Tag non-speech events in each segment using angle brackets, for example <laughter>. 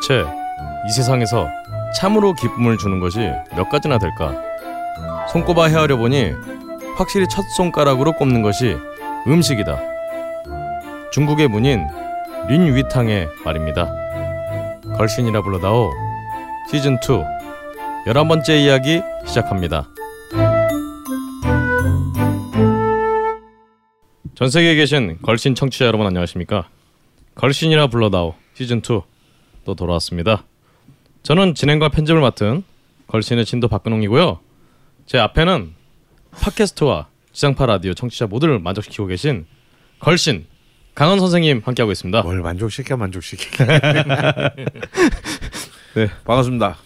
대체 이 세상에서 참으로 기쁨을 주는 것이 몇 가지나 될까? 손꼽아 헤아려 보니 확실히 첫 손가락으로 꼽는 것이 음식이다. 중국의 문인 린 위탕의 말입니다. 걸신이라 불러다오 시즌 2 열한 번째 이야기 시작합니다. 전 세계에 계신 걸신 청취자 여러분 안녕하십니까? 걸신이라 불러다오 시즌 2 또 돌아왔습니다. 저는 진행과 편집을 맡은 걸신의 진도 박근홍이고요. 제 앞에는 팟캐스트와 지상파 라디오 청취자 모두를 만족시키고 계신 걸신 강원 선생님 함께하고 있습니다. 뭘 만족시켜 만족시켜. <laughs> <laughs> 네. 반갑습니다.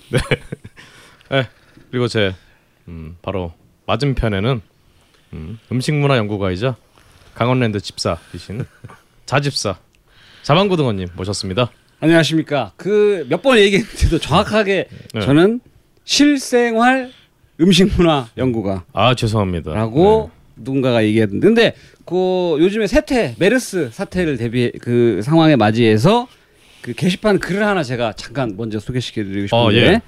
네, 그리고 제 음, 바로 맞은편에는 음, 음식문화 연구가이자 강원랜드 집사이신 자집사 자만고등어님 모셨습니다. 안녕하십니까. 그 몇 번 얘기했는데도 정확하게 네. 저는 실생활 음식 문화 연구가라고 아 죄송합니다. 누군가가 얘기했는데 근데 그 요즘에 세태 메르스 사태를 대비 그 상황에 맞이해서 그 게시판 글을 하나 제가 잠깐 먼저 소개시켜드리고 어, 싶은데 예.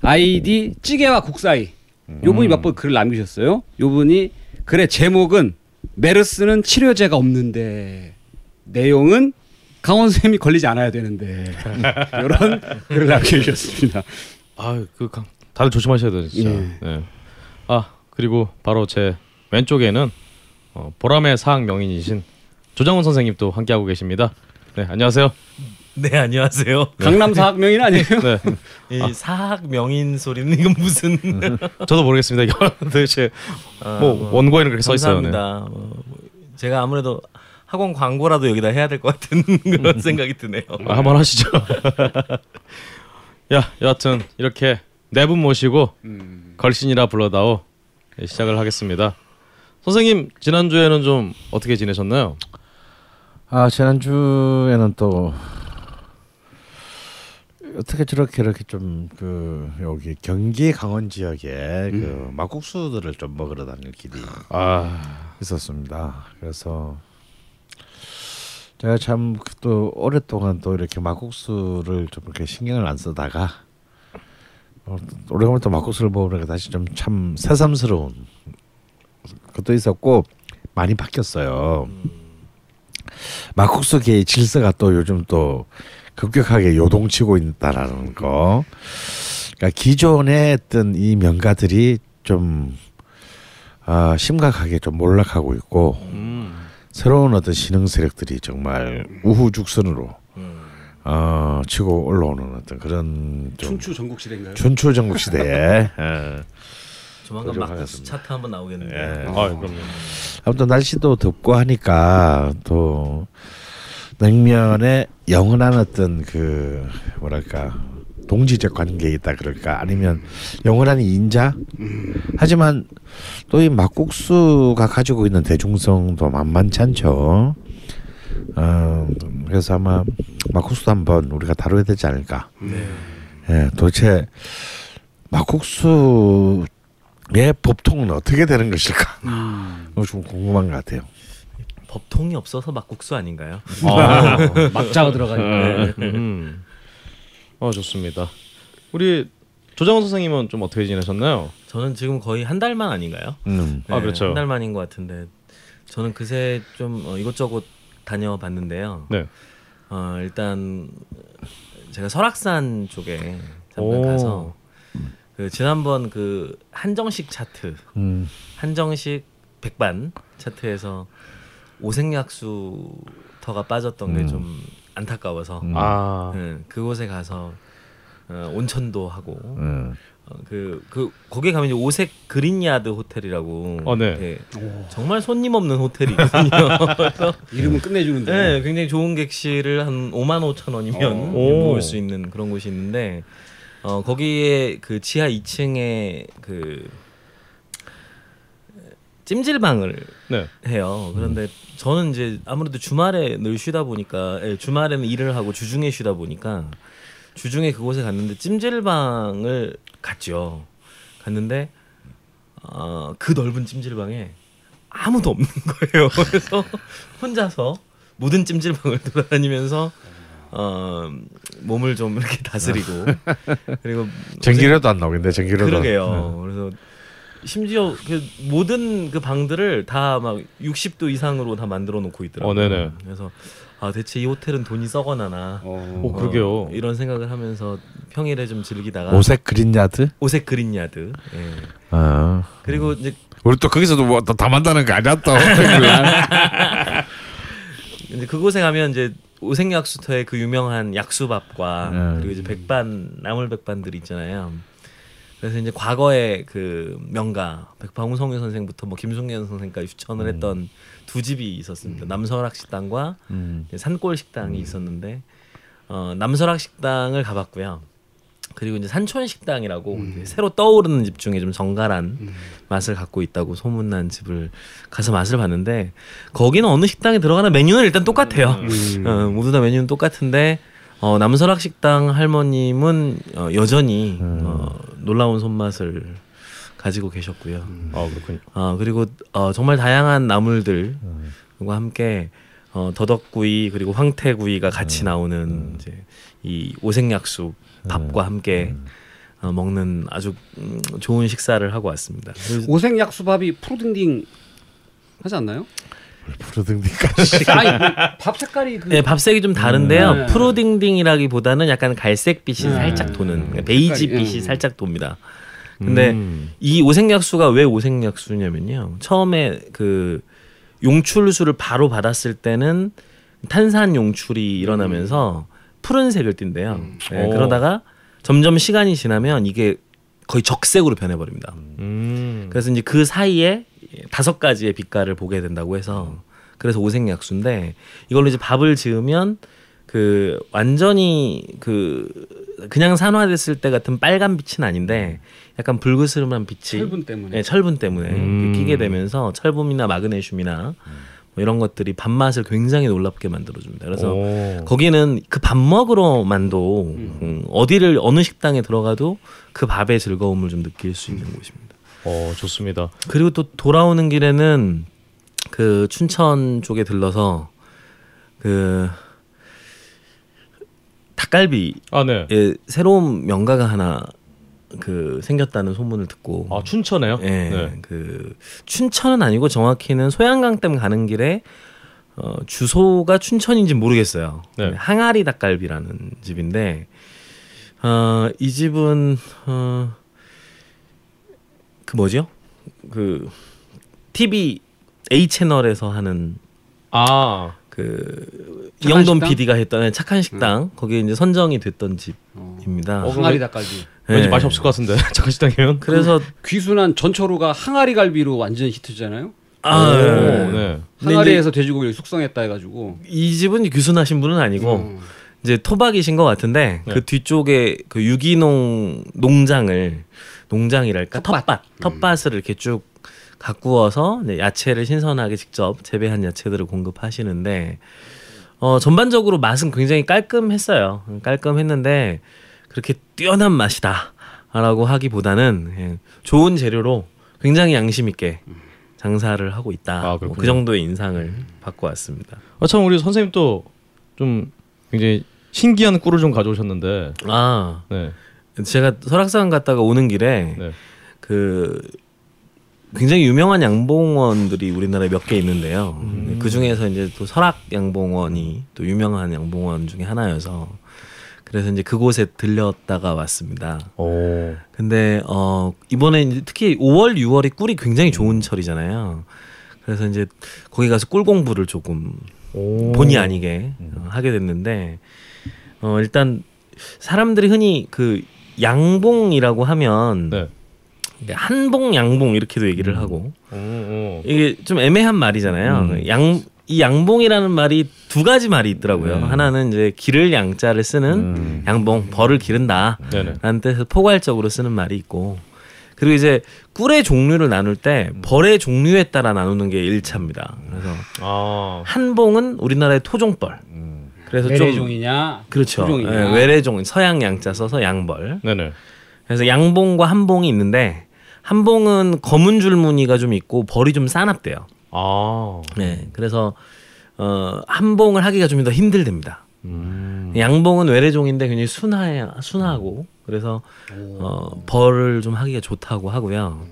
아이디 찌개와 국사이 요 분이 몇번 글을 남기셨어요. 요 분이 글의 제목은 메르스는 치료제가 없는데 내용은 강원 쌤이 걸리지 않아야 되는데 <laughs> 이런 글을 남겨주셨습니다. 아그 다들 조심하셔야 돼요 진짜. 예. 네. 아 그리고 바로 제 왼쪽에는 어, 보람의 사학 명인이신 조장훈 선생님 또 함께하고 계십니다. 네 안녕하세요. 네 안녕하세요. 강남 사학 명인 아니에요? <laughs> 네이 사학 명인 소리는 이건 무슨 <laughs> 저도 모르겠습니다. 이거 도대체 아, 뭐 원고에는 그렇게 써 있어요. 네. 감사합니다. 뭐, 제가 아무래도 학원 광고라도 여기다 해야 될 것 같은 <laughs> 그런 생각이 드네요. 아, 한번 하시죠. <laughs> 야, 여하튼 이렇게 네 분 모시고 걸신이라 불러다오 네, 시작을 하겠습니다. 선생님 지난 주에는 좀 어떻게 지내셨나요? 아 지난 주에는 또 어떻게 저렇게 이렇게 좀 그 여기 경기 강원 지역에 그 막국수들을 좀 먹으러 다닐 길이 아, 있었습니다. 그래서 제가 참 또 오랫동안 또 이렇게 막국수를 좀 이렇게 신경을 안 쓰다가 어, 오래간만에 또 막국수를 먹으니까 다시 좀 참 새삼스러운 것도 있었고 많이 바뀌었어요. 막국수계의 질서가 또 요즘 또 급격하게 요동치고 있다라는 거. 그러니까 기존에 했던 이 명가들이 좀 아, 심각하게 좀 몰락하고 있고 음, 새로운 어떤 신흥 세력들이 정말 우후죽순으로 어, 치고 올라오는 어떤 그런 좀 춘추 전국 시대인가요? 춘추 전국 시대에 <laughs> 예. 조만간. 막국수 차트 한번 나오겠는데. 예. 아, 그럼요. 아무튼 날씨도 덥고 하니까 또 냉면에 영원한 어떤 그 뭐랄까 동지적 관계에 있다 그럴까? 아니면 영원한 인자? 하지만 또 이 막국수가 가지고 있는 대중성도 만만치 않죠. 어, 그래서 아마 막국수도 한번 우리가 다뤄야 되지 않을까? 예, 도대체 막국수의 법통은 어떻게 되는 것일까? 이거 좀 궁금한 것 같아요. 법통이 없어서 막국수 아닌가요? 아, <laughs> 막자가 들어가니까. 음. 어 좋습니다. 우리 조장훈 선생님은 좀 어떻게 지내셨나요? 저는 지금 거의 한 달만 아닌가요? 음. 아, 그렇죠. 한 달 만인 것 같은데 저는 그새 좀 어, 이것저것 다녀봤는데요. 네. 어, 일단 제가 설악산 쪽에 잠깐 오. 가서 그 지난번 그 한정식 차트 음. 한정식 백반 차트에서 오색약수터가 빠졌던 게좀 안타까워서 음. 아, 네, 그곳에 가서 어, 온천도 하고 음. 어, 그, 그 거기에 가면 이제 오색 그린야드 호텔이라고 어, 네. 네, 정말 손님 없는 호텔이거든요. <laughs> 그래서 이름은 끝내주는데. 네, 굉장히 좋은 객실을 한 5만 5천 원이면 어. 오. 모을 수 있는 그런 곳이 있는데 어 거기에 그 지하 2층에 그 찜질방을 네. 해요. 그런데 저는 이제 아무래도 주말에 늘 쉬다 보니까 예, 주말에는 일을 하고 주중에 쉬다 보니까 주중에 그곳에 갔는데 찜질방을 갔죠. 갔는데 어, 그 넓은 찜질방에 아무도 없는 <laughs> 거예요. 그래서 혼자서 모든 찜질방을 <laughs> 돌아다니면서 어, 몸을 좀 이렇게 다스리고 <laughs> 그리고 전기료도 안 나오겠네. 전기료도. 그러게요. 그래서 심지어 그 모든 그 방들을 다 막 60도 이상으로 다 만들어 놓고 있더라고요. 어, 네네. 그래서 아 대체 이 호텔은 돈이 썩어나나 어. 오, 그러게요. 어, 이런 생각을 하면서 평일에 좀 즐기다가 오색 그린야드. 오색 그린야드. 예. 아. 그리고 이제 우리 또 거기서도 뭐다 만다는 거 아니야 또. <laughs> 이제 그곳에 가면 이제 오색 약수터의 그 유명한 약수밥과 음. 그리고 이제 백반 나물 백반들 있잖아요. 그래서 이제 과거에 그 명가 백방우성유 선생부터 뭐 김승현 선생까지 추천을 했던 두 집이 있었습니다. 남설학 식당과 음. 산골 식당이 있었는데 어, 남설학 식당을 가봤고요. 그리고 이제 산촌 식당이라고 이제 새로 떠오르는 집 중에 좀 정갈한 맛을 갖고 있다고 소문난 집을 가서 맛을 봤는데 거기는 어느 식당에 들어가는 메뉴는 일단 똑같아요. 음. 어, 모두 다 메뉴는 똑같은데 어, 남설학 식당 할머님은 어, 여전히 어, 놀라운 손맛을 가지고 계셨고요. 아 그렇군요. 어, 그리고 어, 정말 다양한 나물들과 함께 어, 더덕구이 그리고 황태구이가 같이 나오는 이제 이 오색약수 밥과 함께 어, 먹는 아주 음, 좋은 식사를 하고 왔습니다. 오색 약수밥이 푸르딩딩 하지 않나요? 아니 <laughs> 밥 색깔이 그 네, 밥색이 좀 다른데요. 네. 푸르딩딩이라기보다는 약간 갈색빛이 네. 살짝 도는 그러니까 베이지빛이 음. 살짝 돕니다. 근데 음. 이 오색약수가 왜 오색약수냐면요. 처음에 그 용출수를 바로 받았을 때는 탄산 용출이 일어나면서 푸른색을 띈대요. 네, 오. 그러다가 점점 시간이 지나면 이게 거의 적색으로 변해버립니다. 음. 그래서 이제 그 사이에 다섯 가지의 빛깔을 보게 된다고 해서 그래서 오색약수인데 이걸로 이제 밥을 지으면 그 완전히 그 그냥 산화됐을 때 같은 빨간 빛은 아닌데 약간 불그스름한 빛이 철분 때문에. 네, 철분 때문에 음. 끼게 되면서 철분이나 마그네슘이나 뭐 이런 것들이 밥맛을 굉장히 놀랍게 만들어줍니다. 그래서 오. 거기는 그 밥 먹으러만도 음, 어디를 어느 식당에 들어가도 그 밥의 즐거움을 좀 느낄 수 있는 곳입니다. 어 좋습니다. 그리고 또 돌아오는 길에는 그 춘천 쪽에 들러서 그 닭갈비의 아 네. 새로운 명가가 하나 그 생겼다는 소문을 듣고 아 춘천에요? 예, 네. 그 춘천은 아니고 정확히는 소양강댐 가는 길에 어, 주소가 춘천인지 모르겠어요. 네. 항아리 닭갈비라는 집인데 어, 이 집은 어, 그 뭐죠? 그 TV A 채널에서 하는 아그 착한 식당? PD가 했던 착한 식당 거기에 이제 선정이 됐던 어. 집입니다. 어, 항아리 닭갈비. 왠지 예. 맛이 없을 것 같은데 <laughs> 잠깐 식당이면. 그래서 귀순한 전철호가 항아리 갈비로 완전 히트잖아요. 아, 오, 예. 네. 근데 항아리에서 돼지고기를 숙성했다 해가지고. 이 집은 규순하신 분은 아니고 음. 이제 토박이신 것 같은데 네. 그 뒤쪽에 그 유기농 농장을 농장이랄까 텃밭. 텃밭 텃밭 을 이렇게 쭉 가꾸어서 야채를 신선하게 직접 재배한 야채들을 공급하시는데 어 전반적으로 맛은 굉장히 깔끔했어요. 깔끔했는데 그렇게 뛰어난 맛이다라고 하기보다는 예, 좋은 재료로 굉장히 양심 있게 장사를 하고 있다. 아, 뭐. 그 정도의 인상을 받고 왔습니다. 아, 참 우리 선생님 또 좀 굉장히 신기한 꿀을 좀 가져오셨는데. 아 네. 제가 설악산 갔다가 오는 길에 네. 그 굉장히 유명한 양봉원들이 우리나라에 몇 개 있는데요. 음. 그 중에서 이제 또 설악 양봉원이 또 유명한 양봉원 중에 하나여서 그래서 이제 그곳에 들렸다가 왔습니다. 오. 근데 어 이번에 이제 특히 5월, 6월이 꿀이 굉장히 좋은 철이잖아요. 그래서 이제 거기 가서 꿀 공부를 조금 오. 본의 아니게 어, 하게 됐는데 어 일단 사람들이 흔히 그 양봉이라고 하면 네. 한봉 양봉 이렇게도 얘기를 하고 오, 오. 이게 좀 애매한 말이잖아요. 음. 양이 양봉이라는 말이 두 가지 말이 있더라고요. 네. 하나는 이제 기를 양자를 쓰는 음. 양봉 벌을 기른다. 네네. 라는 뜻에서 포괄적으로 쓰는 말이 있고 그리고 이제 꿀의 종류를 나눌 때 벌의 종류에 따라 나누는 게 1차입니다. 그래서 아. 한봉은 우리나라의 토종벌. 음. 그래서 좀 외래종이냐 그렇죠. 예, 외래종 서양 양자 써서 양벌. 네네. 그래서 양봉과 한봉이 있는데 한봉은 검은 줄무늬가 좀 있고 벌이 좀 싸납대요. 아. 네. 그래서 어 한봉을 하기가 좀 더 힘들답니다. 음. 양봉은 외래종인데 굉장히 순하해 순하고 그래서 어 벌을 좀 하기가 좋다고 하고요.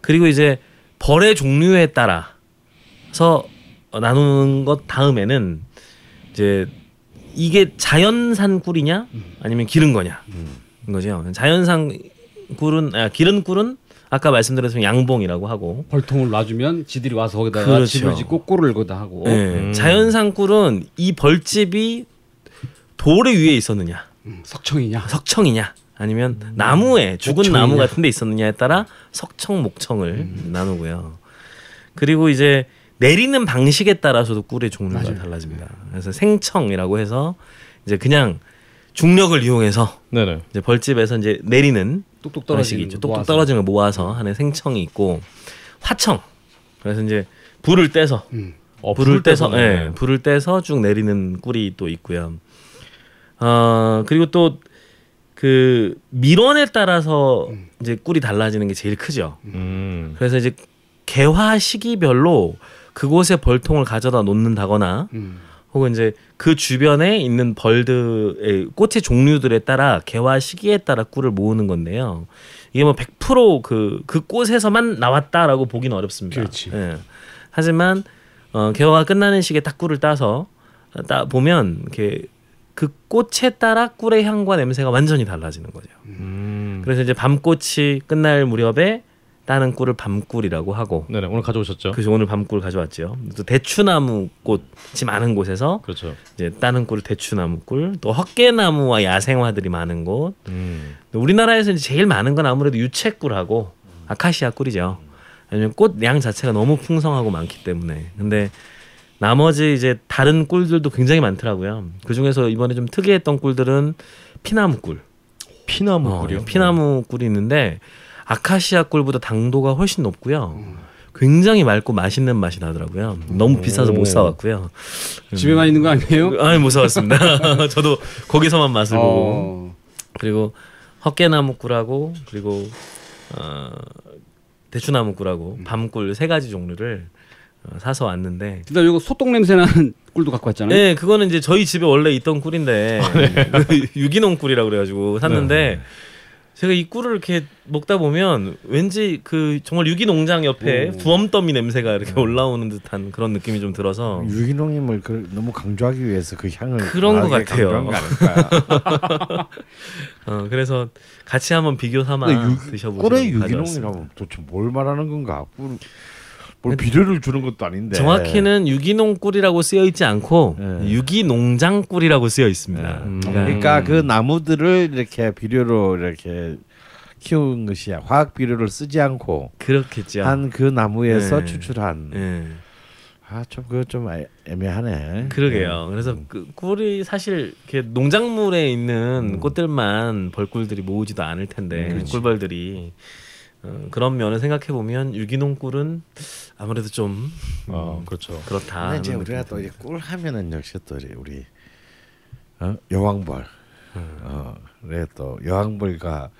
그리고 이제 벌의 종류에 따라서 어, 나누는 것 다음에는 이제 이게 자연산 꿀이냐? 아니면 기른 거냐? 인 거죠. 자연산 꿀은 아, 기른 꿀은 아까 말씀드렸던 양봉이라고 하고. 벌통을 놔주면 지들이 와서 거기다가 그렇죠. 집을 짓고 꿀을 거다 하고. 네, 음. 자연산 꿀은 이 벌집이 돌에 위에 있었느냐? 음, 석청이냐? 석청이냐? 아니면 나무에 죽은 목청이냐. 나무 같은 데 있었느냐에 따라 석청 목청을 나누고요. 그리고 이제 내리는 방식에 따라서도 꿀의 종류가 맞아요. 달라집니다. 그래서 생청이라고 해서 이제 그냥 중력을 이용해서 네네. 이제 벌집에서 이제 내리는 똑똑 방식이 떨어지는 똑똑 모아서. 떨어지는 걸 모아서 하는 생청이 있고 화청. 그래서 이제 불을 떼서 음. 어, 불을 떼서 떼서네. 예, 불을 떼서 쭉 내리는 꿀이 또 있고요. 어 그리고 또 그 밀원에 따라서 이제 꿀이 달라지는 게 제일 크죠. 음. 그래서 이제 개화 시기별로 그곳에 벌통을 가져다 놓는다거나 음. 혹은 이제 그 주변에 있는 벌들의 꽃의 종류들에 따라 개화 시기에 따라 꿀을 모으는 건데요. 이게 뭐 100%그 그 꽃에서만 나왔다라고 보기는 어렵습니다. 그렇지. 예. 하지만 어, 개화가 끝나는 시기에 딱 꿀을 따서 따 보면 이렇게 그 꽃에 따라 꿀의 향과 냄새가 완전히 달라지는 거죠. 음. 그래서 이제 밤꽃이 끝날 무렵에 따는 꿀을 밤꿀이라고 하고 네네. 오늘 가져오셨죠? 그래서 오늘 밤꿀 가져왔죠. 또 대추나무 꽃이 많은 곳에서 그렇죠. 이제 따는 꿀 대추나무 꿀, 또 헛개나무와 야생화들이 많은 곳. 음. 우리나라에서 제일 많은 건 아무래도 유채꿀하고 아카시아 꿀이죠. 왜냐면 꽃 양 자체가 너무 풍성하고 많기 때문에. 근데 나머지 이제 다른 꿀들도 굉장히 많더라고요. 그 중에서 이번에 좀 특이했던 꿀들은 피나무 꿀. 피나무 어, 꿀이요? 피나무 꿀이 있는데 아카시아 꿀보다 당도가 훨씬 높고요. 굉장히 맑고 맛있는 맛이 나더라고요. 너무 비싸서 못 사왔고요. 집에만 있는 거 아니에요? 아니 못 사왔습니다. <laughs> 저도 거기서만 맛을 보고 어. 그리고 헛개나무 꿀하고 그리고 어, 대추나무 꿀하고 밤꿀 세 가지 종류를 어, 사서 왔는데 그다음 이거 소똥 냄새 나는 <laughs> 꿀도 갖고 왔잖아요. 네, 그거는 이제 저희 집에 원래 있던 꿀인데 그 <laughs> 유기농 꿀이라 그래가지고 샀는데 제가 이 꿀을 이렇게 먹다 보면 왠지 그 정말 유기농장 옆에 부엄더미 냄새가 이렇게 올라오는 듯한 그런 느낌이 좀 들어서 유기농임을 그, 너무 강조하기 위해서 그 향을 그런 것 같아요. <laughs> 어, 그래서 같이 한번 비교 삼아 유, 드셔보시면 꿀의. 유기농이라면 도대체 뭘 말하는 건가? 꿀, 뭘 비료를 주는 것도 아닌데. 정확히는 유기농 꿀이라고 쓰여 있지 않고 네. 유기농장 꿀이라고 쓰여 있습니다. 음. 그러니까 그 나무들을 이렇게 비료로 이렇게 키운 것이 화학 비료를 쓰지 않고 그렇겠죠. 한 그 나무에서 네. 추출한 예. 아좀 그거 좀 애- 애매하네. 그러게요. 그래서 그 꿀이 사실 이렇게 농작물에 있는 음. 꽃들만 벌꿀들이 모으지도 않을 텐데 그렇지. 꿀벌들이 어, 그런 면을 생각해 보면 유기농 꿀은 아무래도 좀아 음, 그렇죠. 그렇다. 근데 이제 우리가 또이꿀 하면은 역시 또 우리- 우리 어? 여왕벌 음. 어 그래 또 여왕벌과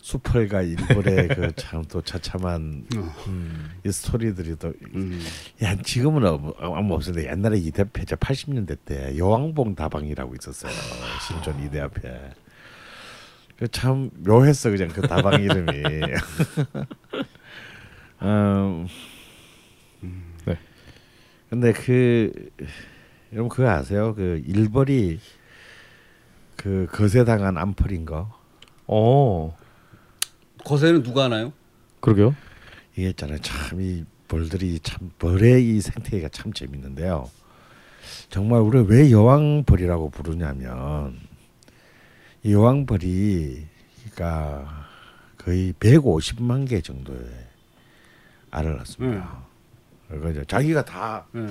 수펄과 일벌의 <laughs> 그 참 또 처참한 음. 이 스토리들이 또 음. 야, 지금은 어- 아마 없었는데 옛날에 이 대표 80년대 때 여왕봉 다방이라고 있었어요. 신촌 이대 앞에. 그참 묘했어 그냥 그 다방 이름이. 음, <laughs> 네. 근데 그 여러분 그거 아세요? 그 일벌이 그 거세 당한 암펄인 거. 어 거세는 누가 하나요? 그러게요. 이게 있잖아요. 참 이 벌들이 참 벌의 이 생태계가 참 재밌는데요. 정말 우리가 왜 여왕벌이라고 부르냐면 이 여왕벌이 그러니까 거의 150만 개 정도의 알을 낳습니다. 그리고 이제 자기가 다 예.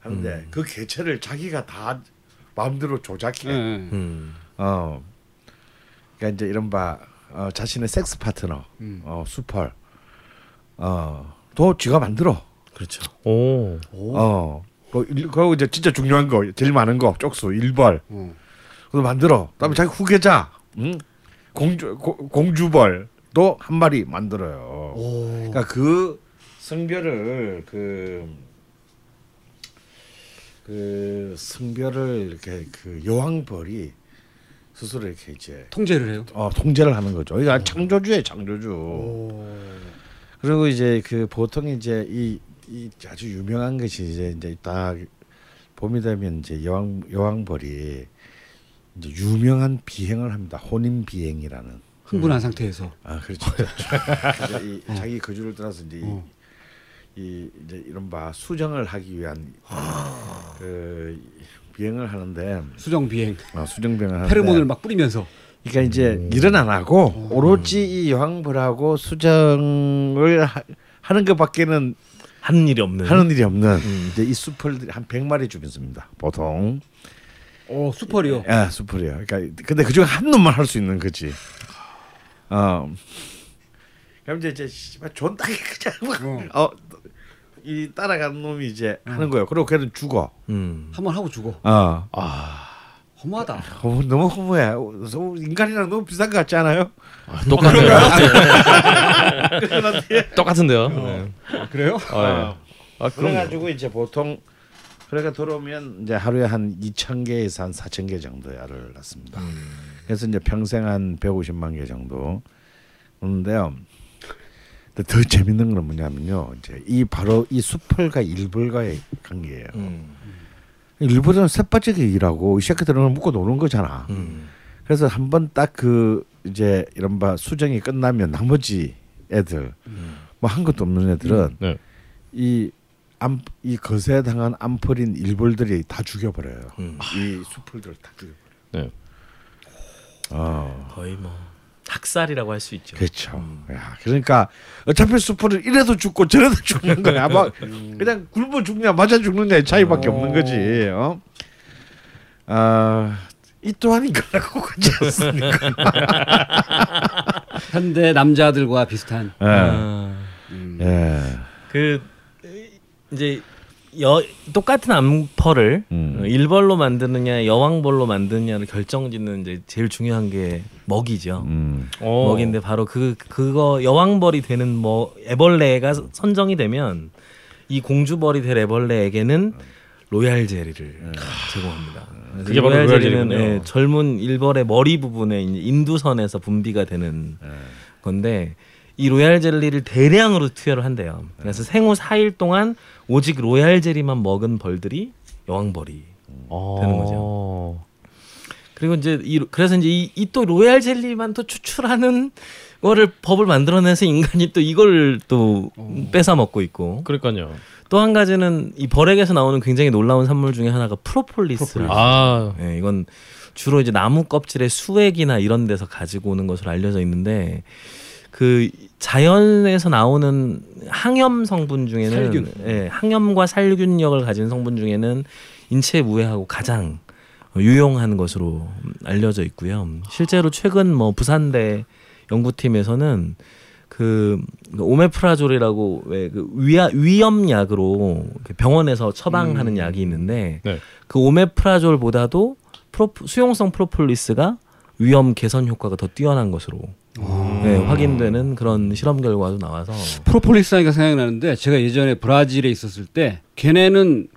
하는데 그 개체를 자기가 다 마음대로 조작해. 예. 예. 음. 어. 그러니까 이제 이른바 어, 자신의 섹스 파트너, 음. 어, 수펄, 어, 또 쥐가 만들어. 그렇죠. 오. 어. 그 일- 그리고 이제 진짜 중요한 거, 제일 많은 거, 쪽수 일벌. 어. 그거 만들어. 그다음에 자기 후계자, 응? 공주 고, 공주벌도 한 마리 만들어요. 그러니까 그 성별을 그. 그 성별을 이렇게 그 여왕벌이 스스로 이렇게 이제 통제를 해요. 어, 통제를 하는 거죠. 이거 창조주예요, 창조주. 그리고 이제 그 보통 이제 이, 이 아주 유명한 것이 이제 이제 딱 봄이 되면 이제 여왕 여왕벌이 이제 유명한 비행을 합니다. 혼인 비행이라는. 흥분한 상태에서. 아 그렇죠. <laughs> 이 자기 거주를 떠나서 이제 어. 이, 이 이제 이른바 수정을 하기 위한 그 비행을 하는데 수정 비행. 어, 수정 비행을 하는데 페르몬을 막 뿌리면서. 그러니까 이제 일은 안 하고 오로지 이 여왕벌하고 수정을 하, 하는 것밖에는 하는 일이 없는. 하는 일이 없는 이제 이 수풀들이 한 100마리 주변습니다. 보통. 어 수펄이요. 예, 수풀이요. 그러니까 근데 그중에 한 놈만 할 수 있는 거지. 어. 그럼 이제 이제 씨발 존나게 그냥 어 이 따라가는 놈이 이제 하는 거예요. 그리고 걔는 죽어. 음. 한번 하고 죽어. 어. 허무하다. 어, 너무 허무해. 어, 인간이랑 너무 비슷한 것 같지 않아요? 똑같네요. <laughs> 똑같은데요. 네. 아, 그래요? 아, 예. 아, 그럼 그래가지고 이제 보통 그러니까 들어오면 이제 하루에 한 2천 개에서 한 4천 개 정도의 알을 낳습니다. 그래서 이제 평생 한 150만 개 정도 오는데요. 더 재밌는 건 뭐냐면요. 이제 이 바로 이 수펄과 일벌과의 관계예요. 음. 일벌은 새빠지게 일하고 이 새끼들은 묶어 노는 거잖아. 음. 그래서 한 번 딱 그 이제 이른바 수정이 끝나면 나머지 애들 뭐 한 것도 없는 애들은 네. 이 암, 이 거세 당한 암펄인 일벌들이 다 죽여버려요. 음. 이 수풀들을 다 죽여버려요. 네. 어, 거의 뭐 학살이라고 할 수 있죠. 그렇죠. 야, 그러니까 어차피 수풀은 이래도 죽고 저래도 죽는 거야. 막 <laughs> 그냥 굶어 죽냐 맞아 죽느냐의 차이밖에 없는 거지. 어? 아, 이 또한 이거라고 <laughs> 하지 않습니까? 현대 남자들과 비슷한. 예. 아, 음. 예. 그 이제 여 똑같은 암펄을 음. 어, 일벌로 만드느냐 여왕벌로 만드느냐를 결정짓는 이제 제일 중요한 게 먹이죠. 음. 어. 먹인데 바로 그 그거 여왕벌이 되는 뭐 애벌레가 선정이 되면 이 공주벌이 될 애벌레에게는 로얄 젤리를 제공합니다. 그래서 그게 이 바로 로얄 젤리군요. 예, 젊은 일벌의 머리 부분에 인두선에서 분비가 되는 건데 이 로얄 젤리를 대량으로 투여를 한대요. 그래서 생후 4일 동안 오직 로얄 젤리만 먹은 벌들이 여왕벌이 어. 되는 거죠. 그리고 이제 이 그래서 이제 이또 로얄 젤리만 또 추출하는 거를 법을 만들어내서 인간이 또 이걸 또 뺏어 먹고 있고 그러니까요. 또 한 가지는 이 벌에게서 나오는 굉장히 놀라운 산물 중에 하나가 프로폴리스라고. 아, 예, 이건 주로 이제 나무 껍질의 수액이나 이런 데서 가지고 오는 것으로 알려져 있는데 그 자연에서 나오는 항염 성분 중에는 살균. 예, 항염과 살균력을 가진 성분 중에는 인체에 무해하고 가장 유용한 것으로 알려져 있고요. 실제로 최근 뭐 부산대 연구팀에서는 그 오메프라졸이라고 왜 그 위염 약으로 그 병원에서 처방하는 약이 있는데 네. 그 오메프라졸보다도 프로, 수용성 프로폴리스가 위험 개선 효과가 더 뛰어난 것으로 네, 확인되는 그런 실험 결과도 나와서 프로폴리스 하니까 생각나는데 제가 예전에 브라질에 있었을 때 걔네는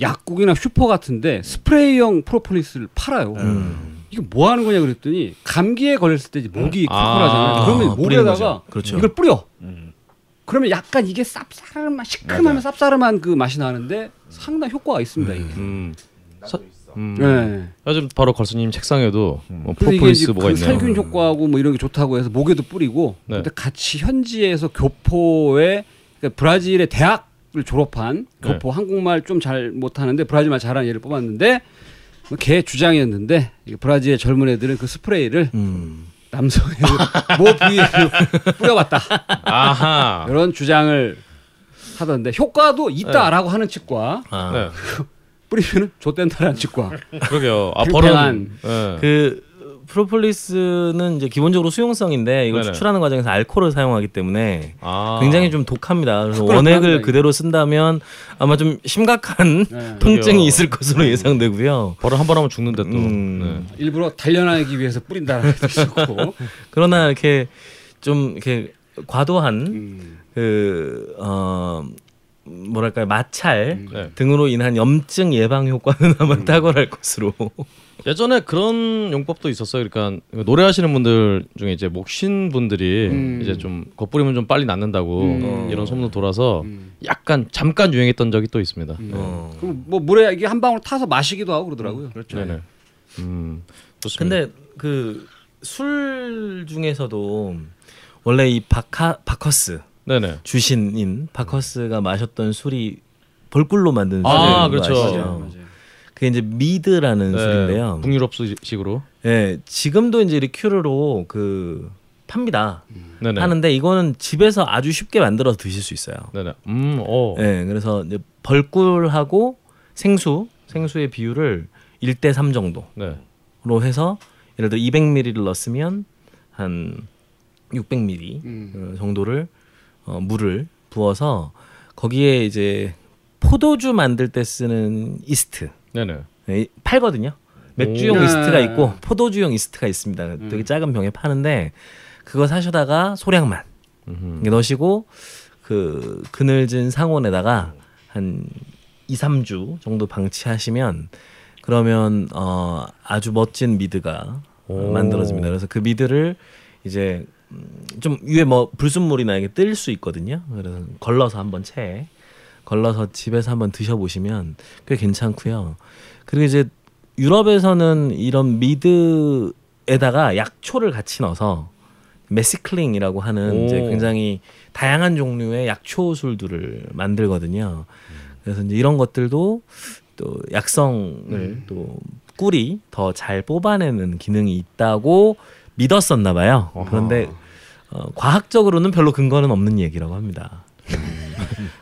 약국이나 슈퍼 같은데 스프레이형 프로폴리스를 팔아요. 음. 이게 뭐 하는 거냐 그랬더니 감기에 걸렸을 때 목이 아, 컬컬하잖아요. 그러면 목에다가. 그렇죠. 이걸 뿌려. 그러면 약간 이게 쌉싸름한 시큼하면 쌉싸름한 그 맛이 나는데 상당히 효과가 있습니다. 이게. 음. 서, 음. 네. 요즘 바로 걸스님 책상에도 뭐 그래서 이게 프로폴리스 이제 뭐가 그 있네요. 살균 효과하고 뭐 이런 게 좋다고 해서 목에도 뿌리고 네. 근데 같이 현지에서 교포에 그러니까 브라질의 대학을 졸업한 네. 교포 한국말 좀 잘 못하는데 브라질말 잘하는 얘를 뽑았는데 뭐걔 주장이었는데 이게 브라질의 젊은 애들은 그 스프레이를 음. 남성의 <laughs> 모 부위에 뿌려봤다 아하. 이런 주장을 하던데 효과도 있다라고 하는 측과 아, 네. 뿌리면은 좆된다라는 측과 그러게요. 아 팽팽한. 벌은. 네. 그 프로폴리스는 이제 기본적으로 수용성인데 이걸 네네. 추출하는 과정에서 알코올을 사용하기 때문에 아. 굉장히 좀 독합니다. 그래서 원액을 그대로 쓴다면 아마 좀 심각한 네. <laughs> 통증이 그러게요. 있을 것으로 예상되고요. 벌을 한 번 하면 죽는데 또. 음. 네. 일부러 단련하기 위해서 뿌린다라는 뜻도 있고 <laughs> 그러나 이렇게 좀 이렇게 과도한 음. 그 어, 뭐랄까요 마찰 네. 등으로 인한 염증 예방 효과는 <laughs> 아마 탁월할 것으로. 예전에 그런 용법도 있었어요. 그러니까 노래하시는 분들 중에 이제 목신 분들이 음. 이제 좀 겉뿌리면 좀 빨리 낫는다고 음. 이런 소문도 돌아서 음. 약간 잠깐 유행했던 적이 또 있습니다. 어. 그럼 뭐 물에 이게 한 방울 타서 마시기도 하고 그러더라고요. 그렇죠. 네네. 음, 좋습니다. 근데 그 술 중에서도 원래 이 바카 바커스 네네. 주신인 바커스가 마셨던 술이 벌꿀로 만든 아, 술인 거 그렇죠. 맞아요. 맞아요. 그게 이제 미드라는 네, 술인데요. 북유럽식으로. 예, 지금도 이제 리큐르로 그 팝니다. 네네. 하는데 이거는 집에서 아주 쉽게 만들어서 드실 수 있어요. 네네. 음, 어. 예, 그래서 이제 벌꿀하고 생수, 생수의 비율을 1대 3 정도로 네. 해서 예를 들어 200ml를 넣었으면 한 600ml 음. 어, 정도를 어, 물을 부어서 거기에 이제 포도주 만들 때 쓰는 이스트 네네. 예, 팔거든요. 맥주용 오. 이스트가 네. 있고 포도주용 이스트가 있습니다. 되게 작은 병에 파는데 그거 사셔다가 소량만 음흠. 넣으시고 그 그늘진 상온에다가 한 2, 3주 정도 방치하시면 그러면 어 아주 멋진 mead가 어, 오. 만들어집니다. 그래서 그 mead를 이제 음, 좀 위에 뭐 불순물이나 이게 뜰 수 있거든요. 그래서 걸러서 한번 체 걸러서 집에서 한번 드셔보시면 꽤 괜찮고요. 그리고 이제 유럽에서는 이런 mead에다가 약초를 같이 넣어서 metheglin이라고 하는 오. 이제 굉장히 다양한 종류의 약초 술들을 만들거든요. 그래서 이제 이런 것들도 또 약성을 또 꿀이 더 잘 뽑아내는 기능이 있다고 믿었었나 봐요. 그런데 어, 과학적으로는 별로 근거는 없는 얘기라고 합니다.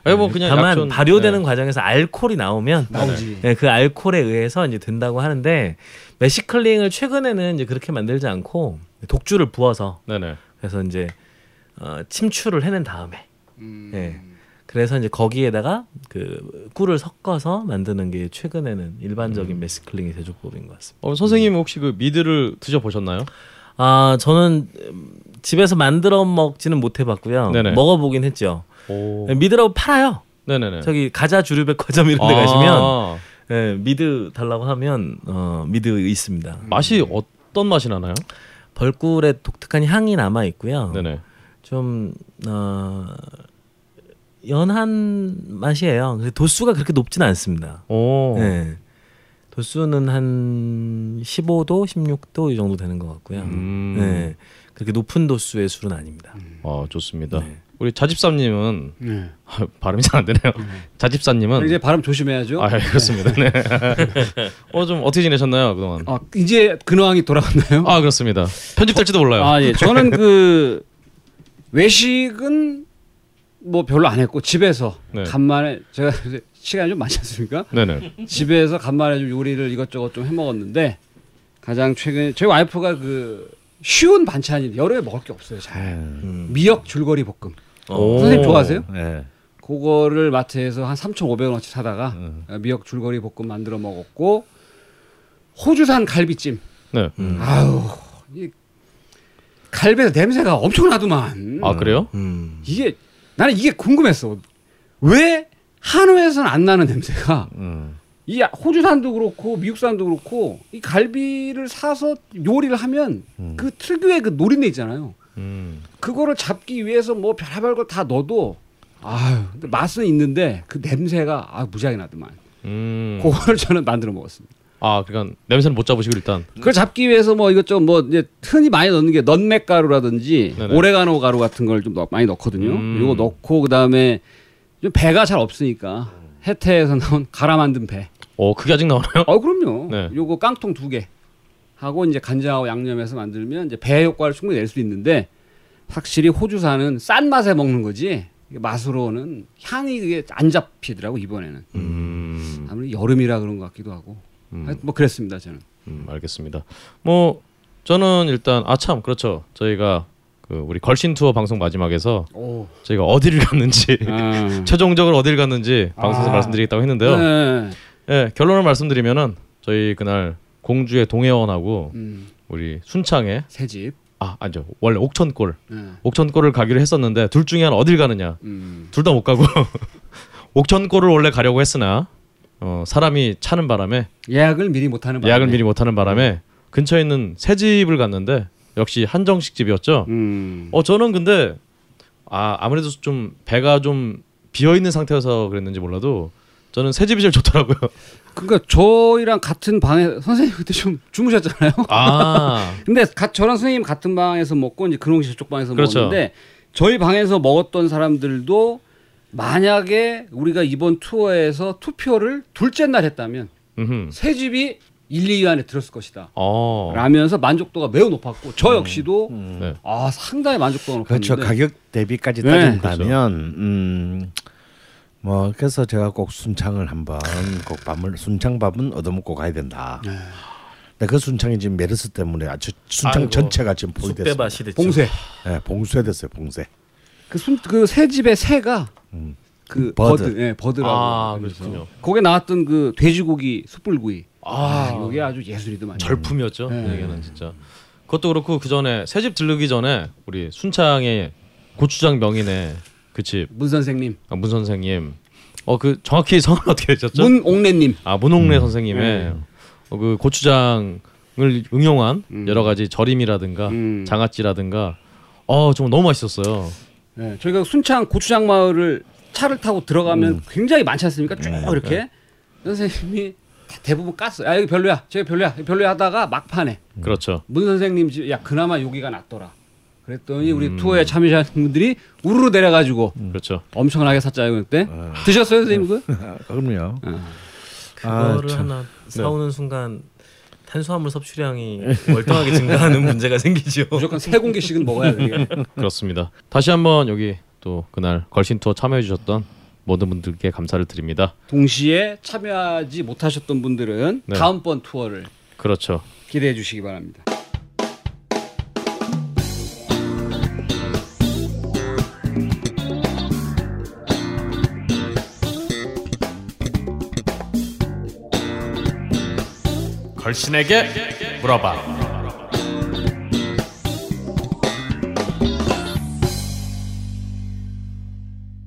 아니 뭐 그냥 다만 약촌- 발효되는 네. 과정에서 알코올이 나오면 나오지. 네, 그 알코올에 의해서 이제 된다고 하는데 metheglin을 최근에는 이제 그렇게 만들지 않고 독주를 부어서 네네. 그래서 이제 어, 침출을 해낸 다음에 음. 예. 그래서 이제 거기에다가 그 꿀을 섞어서 만드는 게 최근에는 일반적인 metheglin의 제조법인 것 같습니다. 어, 선생님 혹시 그 mead를 드셔 보셨나요? 아 저는 음, 집에서 만들어 먹지는 못해봤고요. 네네. 먹어보긴 했죠. 오. mead라고 팔아요. 네네네. 저기 가자 주류백화점 이런 데 아, 가시면 예, 미드 달라고 하면 어, 미드 있습니다. 맛이 어떤 맛이 나나요? 벌꿀의 독특한 향이 남아 있고요. 네네. 좀 어, 연한 맛이에요. 도수가 그렇게 높지는 않습니다. 오. 네. 도수는 한 15도, 16도 이 정도 되는 것 같고요. 음. 네. 그렇게 높은 도수의 술은 아닙니다. 어 좋습니다. 네. 우리 자집사님은 네. 아, <laughs> 발음이 잘 안 되네요. 자집사님은 이제 발음 조심해야죠. 아 예, 그렇습니다. 네. <laughs> 어좀 어떻게 지내셨나요 그동안? 아, 이제 근황이 돌아갔나요? 아 그렇습니다. 편집될지도 몰라요. 아, 예. <laughs> 저는 그 외식은 뭐 별로 안 했고 집에서 네. 간만에 제가 시간이 좀 많지 않습니까? 네네. 집에서 간만에 좀 요리를 이것저것 좀 해 먹었는데 가장 최근에 저희 와이프가 그 쉬운 반찬이 여름에 먹을 게 없어요. 잘. 음. 미역 줄거리 볶음. 어. 선생님 좋아하세요? 네. 그거를 마트에서 한 3,500원어치 사다가 음. 미역 줄거리 볶음 만들어 먹었고 호주산 갈비찜. 네. 음. 아우 이 갈비에서 냄새가 엄청나더만. 아 그래요? 음. 이게 나는 이게 궁금했어. 왜 한우에서는 안 나는 냄새가 음. 이 호주산도 그렇고 미국산도 그렇고 이 갈비를 사서 요리를 하면 음. 그 특유의 그 노린내 있잖아요. 음. 그거를 잡기 위해서 뭐 별의별 걸 다 넣어도 아유 맛은 있는데 그 냄새가 아 무지하게 나더만. 음. 그거를 저는 만들어 먹었습니다. 아 그러니까 냄새는 못 잡으시고 일단. 그걸 잡기 위해서 뭐 이것저것 뭐 이제 흔히 많이 넣는 게 넛맥 가루라든지 네네. 오레가노 가루 같은 걸 좀 많이 넣거든요. 음. 이거 넣고 그다음에 좀 배가 잘 없으니까 해태에서 나온 <laughs> 갈아 만든 배. 어 그게 아직 나오나요? 어 그럼요. 네. 요거 깡통 두 개. 하고 이제 간장하고 양념해서 만들면 이제 배 효과를 충분히 낼 수 있는데 확실히 호주산은 싼 맛에 먹는 거지 맛으로는 향이 그게 안 잡히더라고 이번에는 음, 아무리 여름이라 그런 것 같기도 하고 음. 뭐 그랬습니다 저는 음, 알겠습니다. 뭐 저는 일단 아 참 그렇죠. 저희가 그 우리 걸신 투어 방송 마지막에서 오. 저희가 어디를 갔는지 아. <laughs> 최종적으로 어디를 갔는지 방송에서 아. 말씀드리겠다고 했는데요. 네. 예, 결론을 말씀드리면은 저희 그날 공주의 동해원하고 음, 우리 순창에 새집 아 아니죠 원래 옥천골 네. 옥천골을 가기로 했었는데 둘 중에 하나 어딜 가느냐 음. 둘다 못 가고 <laughs> 옥천골을 원래 가려고 했으나 어, 사람이 차는 바람에 예약을 미리 못하는 바람에. 예약을 미리 못하는 바람에 근처에 있는 새 집을 갔는데 역시 한정식 집이었죠. 음. 어 저는 근데 아 아무래도 좀 배가 좀 비어 있는 상태여서 그랬는지 몰라도 저는 새 집이 제일 좋더라고요. 그러니까 저희랑 같은 방에 선생님 그때 좀 주무셨잖아요. 아 <laughs> 근데 가, 저랑 선생님 같은 방에서 먹고 이제 근홍 씨 저쪽 방에서 그렇죠. 먹었는데 저희 방에서 먹었던 사람들도 만약에 우리가 이번 투어에서 투표를 둘째 날 했다면 음. 새 집이 1, 2위 안에 들었을 것이다. 어. 라면서 만족도가 매우 높았고 저 역시도 네. 아 상당히 만족도가 높았는데 그렇죠. 가격 대비까지 네. 따진다면 음. 뭐 그래서 제가 꼭 순창을 한번 꼭 밥을 순창밥은 얻어먹고 가야 된다. 네. 근데 그 순창이 지금 메르스 때문에 아주 순창 아이고, 전체가 지금 됐죠. 봉쇄 네, 봉쇄됐어요. 봉쇄. 그 새집의 새가 음. 그 bird. bird, 예, bird라고. 아, 그렇군요. 거기에 나왔던 그 돼지고기 숯불구이. 아. 아, 이게 아주 예술이더만. 절품이었죠. 네. 그 얘기는 진짜. 그것도 그렇고 그 전에 새집 들르기 전에 우리 순창의 고추장 명인의 그집 문 선생님, 아, 문 선생님. 어 그 정확히 <laughs> 성은 어떻게 되셨죠? 문옥례님. 아 문옥례 선생님의 네. 어, 그 고추장을 응용한 음. 여러 가지 절임이라든가 음. 장아찌라든가 어 정말 너무 맛있었어요. 네, 저희가 순창 고추장 마을을 차를 타고 들어가면 굉장히 많지 않습니까? 쭉 이렇게 선생님이 대부분 깠어요. 아 여기 별로야, 저기 별로야, 별로야 하다가 막판에 그렇죠. 문 선생님 집, 야 그나마 여기가 낫더라. 그랬더니 우리 투어에 참여하는 분들이 우르르 내려가지고 그렇죠. 엄청나게 샀잖아요 그때. 드셨어요 선생님 그? 아, 그럼요. 그거를 참. 하나 사오는 순간 탄수화물 섭취량이 월등하게 증가하는 <laughs> 문제가 생기죠. 무조건 세 공기씩은 먹어야 돼. 그렇습니다. 다시 한번 여기 또 그날 걸신 투어 참여해 주셨던 모든 분들께 감사를 드립니다. 동시에 참여하지 못하셨던 분들은 네. 다음번 투어를 그렇죠. 기대해 주시기 바랍니다. 걸신에게 물어봐.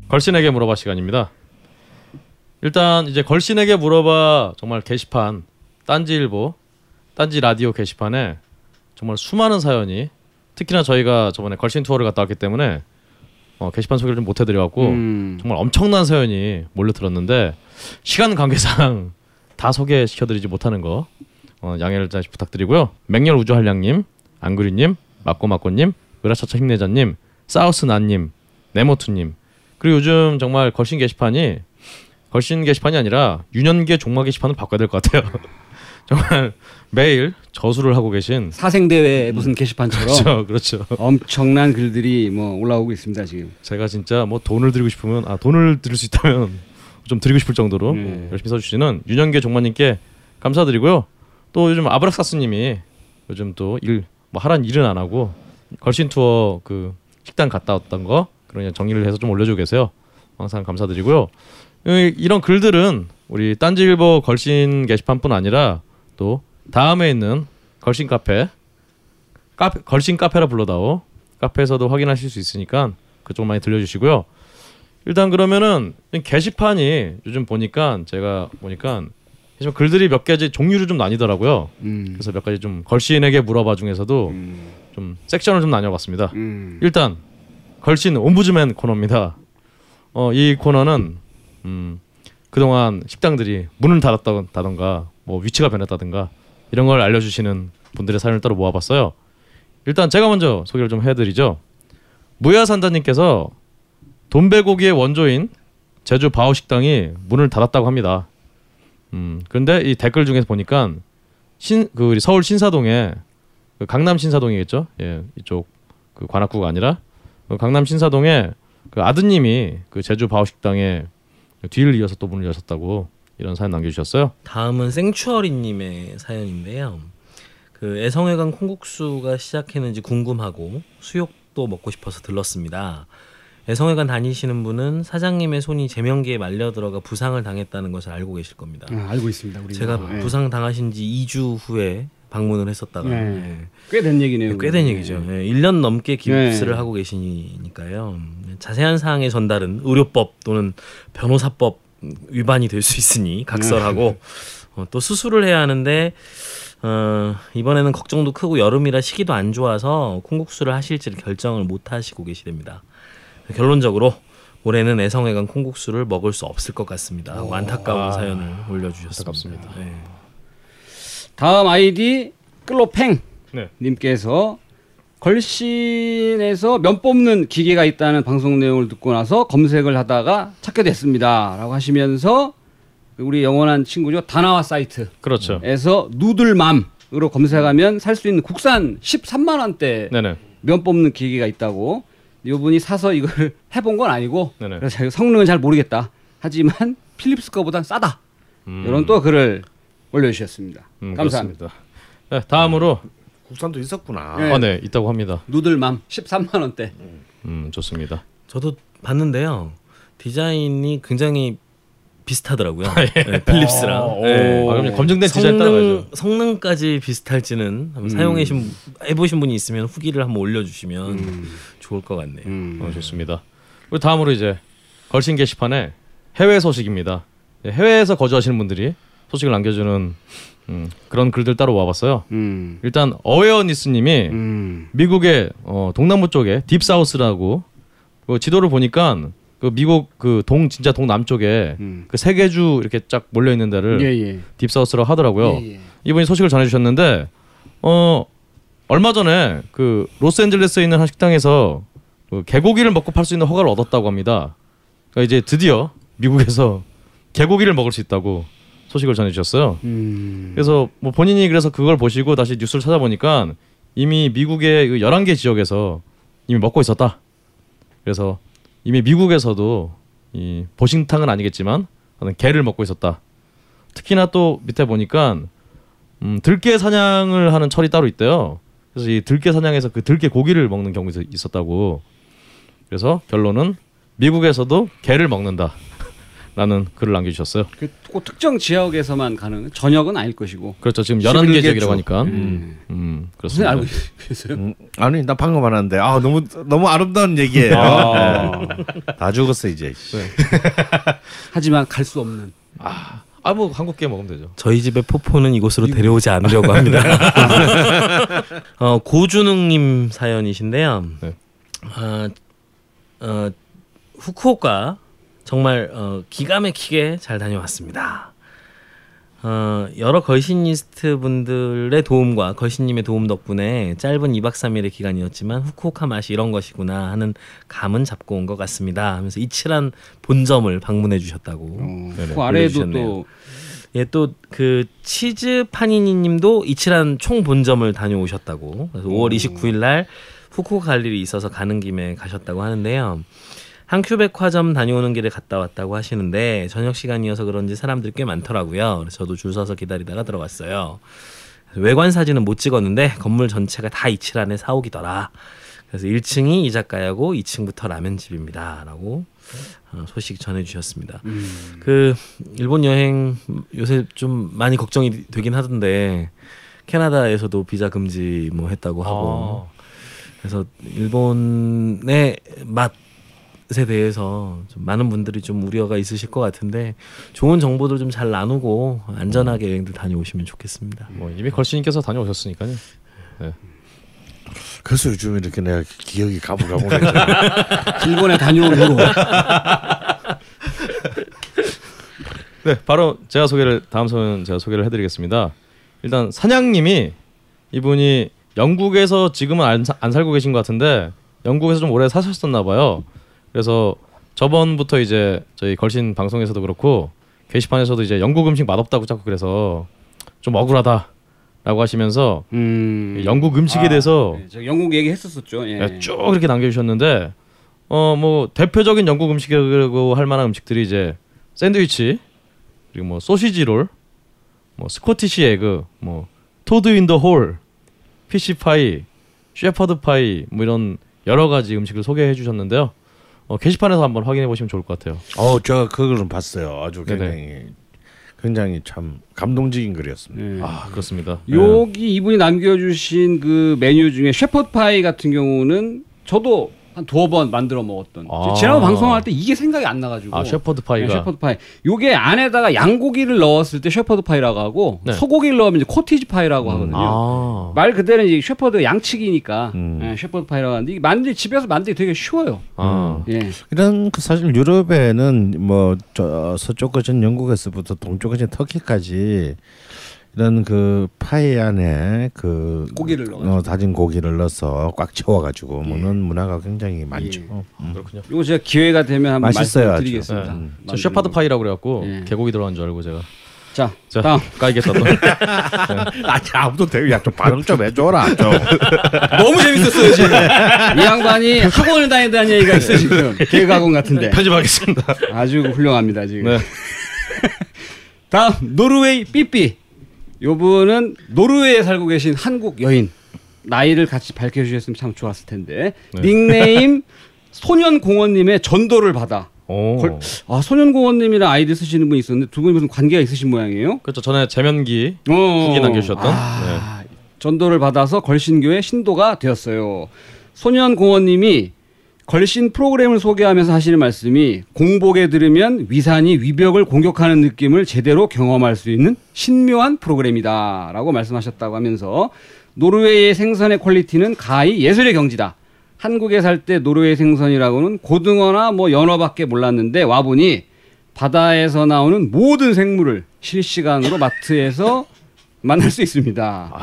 걸신에게 물어봐 시간입니다. 일단 이제 걸신에게 물어봐 정말 게시판 딴지일보, 딴지 라디오 게시판에 정말 수많은 사연이 특히나 저희가 저번에 걸신 투어를 갔다 왔기 때문에 어, 게시판 소개를 좀 못 해드려갖고 음. 정말 엄청난 사연이 몰려들었는데 시간 관계상 <laughs> 다 소개시켜드리지 못하는 거 어, 양해를 다시 부탁드리고요. 맹렬 우주 한량님, 안그리님, 마꼬마꼬님, 으라차차 힘내자님, 사우스나님, 네모투님 그리고 요즘 정말 걸신 게시판이 걸신 게시판이 아니라 유년계 종마 게시판을 바꿔야 될 것 같아요. <laughs> 정말 매일 저수를 하고 계신 사생 대회 무슨 게시판처럼 그렇죠, 그렇죠. 엄청난 글들이 뭐 올라오고 있습니다 지금. 제가 진짜 뭐 돈을 드리고 싶으면 아 돈을 드릴 수 있다면 <laughs> 좀 드리고 싶을 정도로 네. 열심히 써주시는 윤영계 종마님께 감사드리고요. 또 요즘 아브락사스님이 요즘 또 일 뭐 하란 일은 안 하고 걸신 투어 그 식당 갔다 왔던 거 그런 정리를 해서 좀 올려주고 계세요. 항상 감사드리고요. 이- 이런 글들은 우리 딴지일보 걸신 게시판뿐 아니라 또 다음에 있는 걸신 카페 카페 걸신 카페라 불러다오 카페에서도 확인하실 수 있으니까 그쪽 많이 들려주시고요. 일단 그러면은 게시판이 요즘 보니까 제가 보니까 게시판 글들이 몇 가지 종류로 좀 나뉘더라고요. 음. 그래서 몇 가지 좀 걸신에게 물어봐 중에서도 음. 좀 섹션을 좀 나뉘어봤습니다. 음. 일단 걸신 옴부즈맨 코너입니다. 어, 이 코너는 음, 그동안 식당들이 문을 닫았다던가 뭐 위치가 변했다든가 이런 걸 알려주시는 분들의 사연을 따로 모아봤어요. 일단 제가 먼저 소개를 좀 해드리죠. 무야산다님께서 돈베고기의 원조인 제주 바오 식당이 문을 닫았다고 합니다. 음, 그런데 이 댓글 중에서 보니까 신 그 서울 신사동에 그 강남 신사동이겠죠? 예, 이쪽 그 관악구가 아니라 그 강남 신사동에 그 아드님이 그 제주 바오식당에 뒤를 이어서 또 문을 여셨다고 이런 사연 남겨주셨어요. 다음은 생추어리님의 사연인데요. 그 애성회관 콩국수가 시작했는지 궁금하고 수육도 먹고 싶어서 들렀습니다. 애성회관 다니시는 분은 사장님의 손이 제명기에 말려 들어가 부상을 당했다는 것을 알고 계실 겁니다. 아, 알고 있습니다. 우리 제가 네. 부상 당하신 지 2주 후에 방문을 했었다가 네. 예. 꽤된 얘기네요. 꽤 된 얘기죠. 예, 1년 넘게 깁스를 네. 하고 계시니까요. 음, 자세한 사항의 전달은 의료법 또는 변호사법 위반이 될 수 있으니 각설하고 어, 또 수술을 해야 하는데 어, 이번에는 걱정도 크고 여름이라 시기도 안 좋아서 콩국수를 하실지를 결정을 못 하시고 계시답니다. 결론적으로 올해는 애성회관 콩국수를 먹을 수 없을 것 같습니다. 안타까운 사연을 올려주셨습니다. 안타깝습니다. 네. 다음 아이디 끌로팽 네. 님께서 걸신에서 면 뽑는 기계가 있다는 방송 내용을 듣고 나서 검색을 하다가 찾게 됐습니다라고 하시면서 우리 영원한 친구죠 다나와 사이트에서 그렇죠. 누들맘으로 검색하면 살 수 있는 국산 13만 원대 네네. 면 뽑는 기계가 있다고 이분이 사서 이걸 <laughs> 해본 건 아니고 네네. 그래서 성능은 잘 모르겠다 하지만 필립스 거보단 싸다 음, 이런 또 글을 올려주셨습니다 음, 감사합니다. 네, 다음으로 국산도 있었구나. 네. 아, 네 있다고 합니다. 누들맘 13만 원대 음 좋습니다. 저도 봤는데요. 디자인이 굉장히 비슷하더라고요. <laughs> 네, 필립스랑. 어, 네. 오. 아, 그럼 검증된 디자인 따라가죠. 성능까지 비슷할지는 한번 사용해 신 해보신 분이 있으면 후기를 한번 올려주시면 음. 좋을 것 같네요. 어, 좋습니다. 그리고 다음으로 이제 걸신 게시판에 해외 소식입니다. 네, 해외에서 거주하시는 분들이 소식을 남겨주는 음, 그런 글들 따로 와봤어요. 음. 일단 어웨어니스님이 음. 미국의 어, 동남부 쪽에 딥사우스라고 그 지도를 보니까 그 미국 그 동 진짜 동남쪽에 음. 그세 개 주 이렇게 쫙 몰려 있는 데를 예, 예. 딥사우스라고 하더라고요. 예, 예. 이분이 소식을 전해주셨는데 어 얼마 전에 그 로스앤젤레스에 있는 한 식당에서 그 개고기를 먹고 팔 수 있는 허가를 얻었다고 합니다. 그러니까 이제 드디어 미국에서 개고기를 먹을 수 있다고 소식을 전해주셨어요. 음. 그래서 뭐 본인이 그래서 그걸 보시고 다시 뉴스를 찾아보니까 이미 미국의 그 11개 지역에서 이미 먹고 있었다. 그래서 이미 미국에서도 이 보신탕은 아니겠지만 개를 먹고 있었다. 특히나 또 밑에 보니까 음, 들개 사냥을 하는 철이 따로 있대요. 그래서 이 들개 사냥에서 그 들개 고기를 먹는 경우가 있었다고. 그래서 결론은 미국에서도 개를 먹는다. 라는 글을 남겨주셨어요. 그, 꼭 특정 지역에서만 가능. 전역은 아닐 것이고. 그렇죠. 지금 11개 11개 지역이라고 주. 하니까. 음. 음, 무슨 그렇습니다. 알고 계세요? 음, 아니 나 방금 말하는데 아 너무 너무 아름다운 얘기예요. 아. 네. 다 죽었어 이제. <laughs> 하지만 갈 수 없는. 아, 뭐 한국 게 먹으면 되죠. 저희 집의 포포는 이곳으로 데려오지 않으려고 합니다. <laughs> <laughs> 어, 고준웅님 사연이신데요. 네. 아, 어, 후쿠오카 정말 어, 기가 막히게 잘 다녀왔습니다. 어, 여러 걸신니스트 분들의 도움과 걸신님의 도움 덕분에 짧은 2박 3일의 기간이었지만 후쿠오카 맛이 이런 것이구나 하는 감은 잡고 온 것 같습니다. 하면서 이치란 본점을 방문해 주셨다고. 어, 그 아래에도. 또 예, 또 그 치즈 파니니님도 이치란 총 본점을 다녀오셨다고. 그래서 5월 29일 날 후쿠오카 갈 일이 있어서 가는 김에 가셨다고 하는데요. 한큐백화점 다녀오는 길에 갔다 왔다고 하시는데 저녁 시간이어서 그런지 사람들이 꽤 많더라고요. 그래서 저도 줄 서서 기다리다가 들어갔어요. 외관 사진은 못 찍었는데 건물 전체가 다 이치란의 사옥이더라. 그래서 1층이 이자카야고 2층부터 라면집입니다라고 어, 소식 전해주셨습니다. 그 일본 여행 요새 좀 많이 걱정이 되긴 하던데 캐나다에서도 비자 금지 뭐 했다고 하고 그래서 일본의 맛 에 대해서 좀 많은 분들이 좀 우려가 있으실 것 같은데 좋은 정보들 좀 잘 나누고 안전하게 여행들 다녀오시면 좋겠습니다. 뭐 이미 걸신님께서 다녀오셨으니까요. 그래서 요즘 이렇게 내가 기억이 가물가물해. <laughs> 일본에 다녀온 후로 <laughs> 네, 바로 제가 소개를 다음 소는 제가 소개를 해드리겠습니다. 일단 사냥님이 이분이 영국에서 지금은 안, 사- 안 살고 계신 것 같은데 영국에서 좀 오래 사셨었나 봐요. 그래서 저번부터 이제 저희 걸신 방송에서도 그렇고 게시판에서도 이제 영국 음식 맛없다고 자꾸 그래서 좀 억울하다 하시면서 음. 영국 음식에 아, 대해서 네, 저 영국 얘기했었었죠. 예. 네, 쭉 이렇게 남겨주셨는데 어 뭐 대표적인 영국 음식이라고 할 만한 음식들이 이제 샌드위치 그리고 뭐 sausage roll, 뭐 Scottish egg, 뭐 toad in the hole, fish pie, shepherd pie 뭐 이런 여러 가지 음식을 소개해 주셨는데요. 어, 게시판에서 한번 확인해 보시면 좋을 것 같아요. 어, 저 그거는 봤어요. 아주 네네. 굉장히 굉장히 참 감동적인 글이었습니다. 네. 아 그렇습니다. 여기 이분이 남겨주신 그 메뉴 중에 shepherd pie 같은 경우는 저도 한 두어 번 만들어 먹었던. 아. 지난번 방송할 때 이게 생각이 안 나가지고. 아 shepherd pie가 네, shepherd pie. 요게 안에다가 양고기를 넣었을 때 shepherd pie라고 하고 네. 소고기를 넣으면 이제 cottage pie라고 하거든요. 아 말 그대로 이제 shepherd 양치기니까 음. 예, shepherd pie라고 하는데 이게 만들 집에서 만들기 되게 쉬워요. 아. 예. 이런 그 사실 유럽에는 뭐 저 서쪽 거진 영국에서부터 동쪽 거진 터키까지 이런 그 파이 안에 그 고기를 넣어가지고. 어, 다진 고기를 넣어서 꽉 채워가지고 먹는 문화가 굉장히 많죠. 예. 음. 그렇군요. 요거 제가 기회가 되면 한번 맛있어요. 말씀드리겠습니다. 네. 저 거. 파이라고 그래갖고 예. 개고기 들어간 줄 알고 제가 자, 자 다음 까이겠다 또. <laughs> 아, 아무도 대우 약좀 발음 좀 해줘라. 좀. <laughs> 너무 재밌었어요 지금. 이 양반이 학원을 다닌다는 얘기가 있어 지금. 개그학원 같은데. 편집하겠습니다. 아주 훌륭합니다 지금. 네. <laughs> 다음 노르웨이 삐삐. 요분은 노르웨이에 살고 계신 한국 여인. 나이를 같이 밝혀주셨으면 참 좋았을 텐데. 네. 닉네임 <laughs> 소년공원님의 전도를 받아. 오. 걸- 아 소년공원님이랑 아이디 쓰시는 분이 있었는데 두 분이 무슨 관계가 있으신 모양이에요? 그렇죠. 전에 재면기 어, 후기 남겨주셨던. 네. 아, 전도를 받아서 걸신교의 신도가 되었어요. 소년공원님이 걸신 프로그램을 소개하면서 하시는 말씀이 공복에 들으면 위산이 위벽을 공격하는 느낌을 제대로 경험할 수 있는 신묘한 프로그램이다라고 말씀하셨다고 하면서 노르웨이의 생선의 퀄리티는 가히 예술의 경지다. 한국에 살 때 노르웨이 생선이라고는 고등어나 뭐 연어밖에 몰랐는데 와보니 바다에서 나오는 모든 생물을 실시간으로 마트에서 만날 수 있습니다.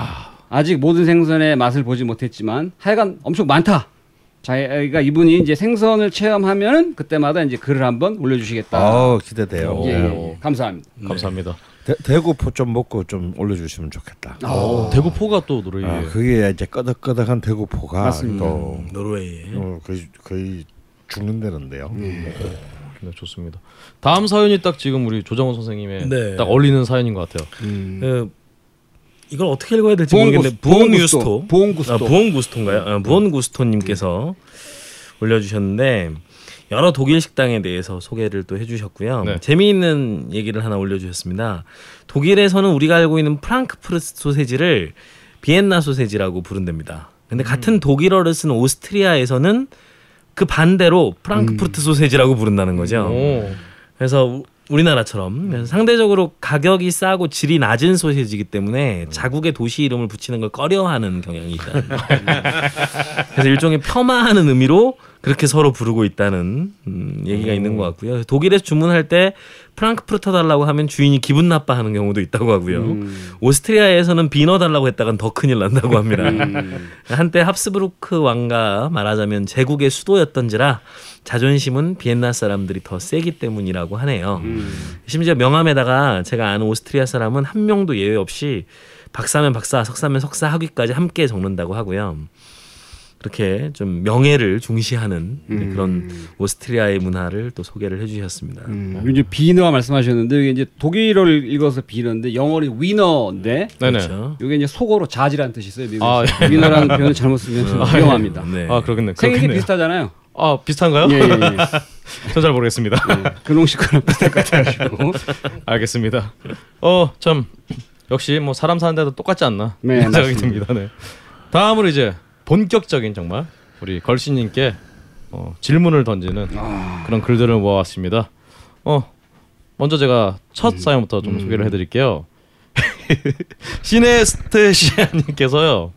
아직 모든 생선의 맛을 보지 못했지만 하여간 엄청 많다. 자기가 이분이 이제 생선을 체험하면은 그때마다 이제 글을 한번 올려주시겠다. 어 기대돼요. 오. 예, 예. 감사합니다. 감사합니다. 대, 대구포 좀 먹고 좀 올려주시면 좋겠다. 어, 대구포가 또 노래. 아, 그게 이제 끄덕끄덕한 대구포가 맞습니다. 또 노르웨이. 어, 거의, 거의 죽는다는데요. 네, 좋습니다. 다음 사연이 딱 지금 우리 조정원 선생님의 네. 딱 어울리는 사연인 것 같아요. 음. 그 이걸 어떻게 읽어야 될지 부엉구스- 모르겠는데 부엉구스토. 부엉유스토 부엉구스토. 아, 부엉구스토인가요? 아, 부엉구스토님께서 올려주셨는데 여러 독일 식당에 대해서 소개를 또 해주셨고요. 네. 재미있는 얘기를 하나 올려주셨습니다. 독일에서는 우리가 알고 있는 프랑크푸르트 소세지를 비엔나 소세지라고 부른답니다. 근데 같은 독일어를 쓴 오스트리아에서는 그 반대로 프랑크푸르트 소세지라고 부른다는 거죠. 오. 그래서 우- 우리나라처럼 상대적으로 가격이 싸고 질이 낮은 소시지이기 때문에 자국의 도시 이름을 붙이는 걸 꺼려하는 경향이 있다. 그래서 일종의 폄하하는 의미로 그렇게 서로 부르고 있다는 음, 얘기가 있는 것 같고요. 독일에서 주문할 때 프랑크푸르터 달라고 하면 주인이 기분 나빠하는 경우도 있다고 하고요. 음. 오스트리아에서는 비너 달라고 했다간 더 큰일 난다고 합니다. 음. 한때 합스부르크 왕가 말하자면 제국의 수도였던지라 자존심은 비엔나 사람들이 더 세기 때문이라고 하네요. 음. 심지어 명함에다가 제가 아는 오스트리아 사람은 한 명도 예외 없이 박사면 박사, 석사면 석사 학위까지 함께 적는다고 하고요. 그렇게 좀 명예를 중시하는 음. 그런 오스트리아의 문화를 또 소개를 해주셨습니다. 음. 이제 비너 말씀하셨는데 이게 이제 독일어를 읽어서 비너인데 영어로 위너인데. 그렇죠. 이게 이제 속어로 자지라는 뜻이 있어요. 미국에서. 아, 위너라는 표현을 잘못 쓰면 위험합니다. 네. 아 그러겠네. 생일이. 비슷하잖아요. 아 비슷한가요? 예, 예, 예. <laughs> 전잘 모르겠습니다. 근홍 씨 거랑 비슷할 것 같아가지고. <laughs> 알겠습니다. 어 참 역시 뭐 사람 사는 데도 똑같지 않나 네, 생각이 맞습니다. 듭니다. 네. 다음으로 이제 본격적인 정말 우리 걸신님께 어, 질문을 던지는 아. 그런 글들을 모아왔습니다. 어 먼저 제가 첫 사연부터 좀 소개를 해드릴게요. <laughs> 시네스테시아님께서요.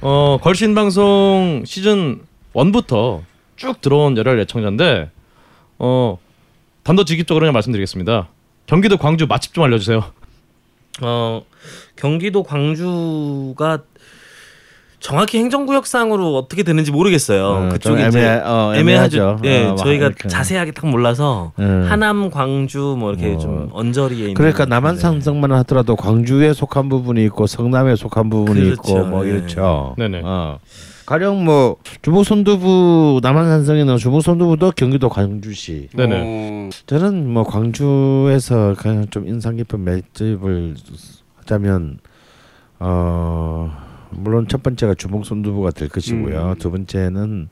어 걸신 방송 시즌 1부터 쭉 들어온 열혈 애청자인데 어 단도직입적으로 그냥 말씀드리겠습니다. 경기도 광주 맛집 좀 알려주세요. <laughs> 어 경기도 광주가 정확히 행정구역상으로 어떻게 되는지 모르겠어요. 어, 그쪽이 좀 이제 애매- 어, 애매하죠. 예, 어, 저희가 이렇게. 자세하게 딱 몰라서 음. 하남, 광주 뭐 이렇게 어. 좀 언저리에 있는 그러니까 네. 남한산성만 하더라도 광주에 속한 부분이 있고 성남에 속한 부분이 그렇죠. 있고 뭐 네. 이렇죠. 네네. 어. 가령 뭐 주북 선두부 남한산성에는 주북 선두부도 경기도 광주시. 네네. 어, 저는 뭐 광주에서 그냥 좀 인상 깊은 맛집을 하자면 어 물론 첫 번째가 주먹 손두부가 될 것이고요. 음. 두 번째는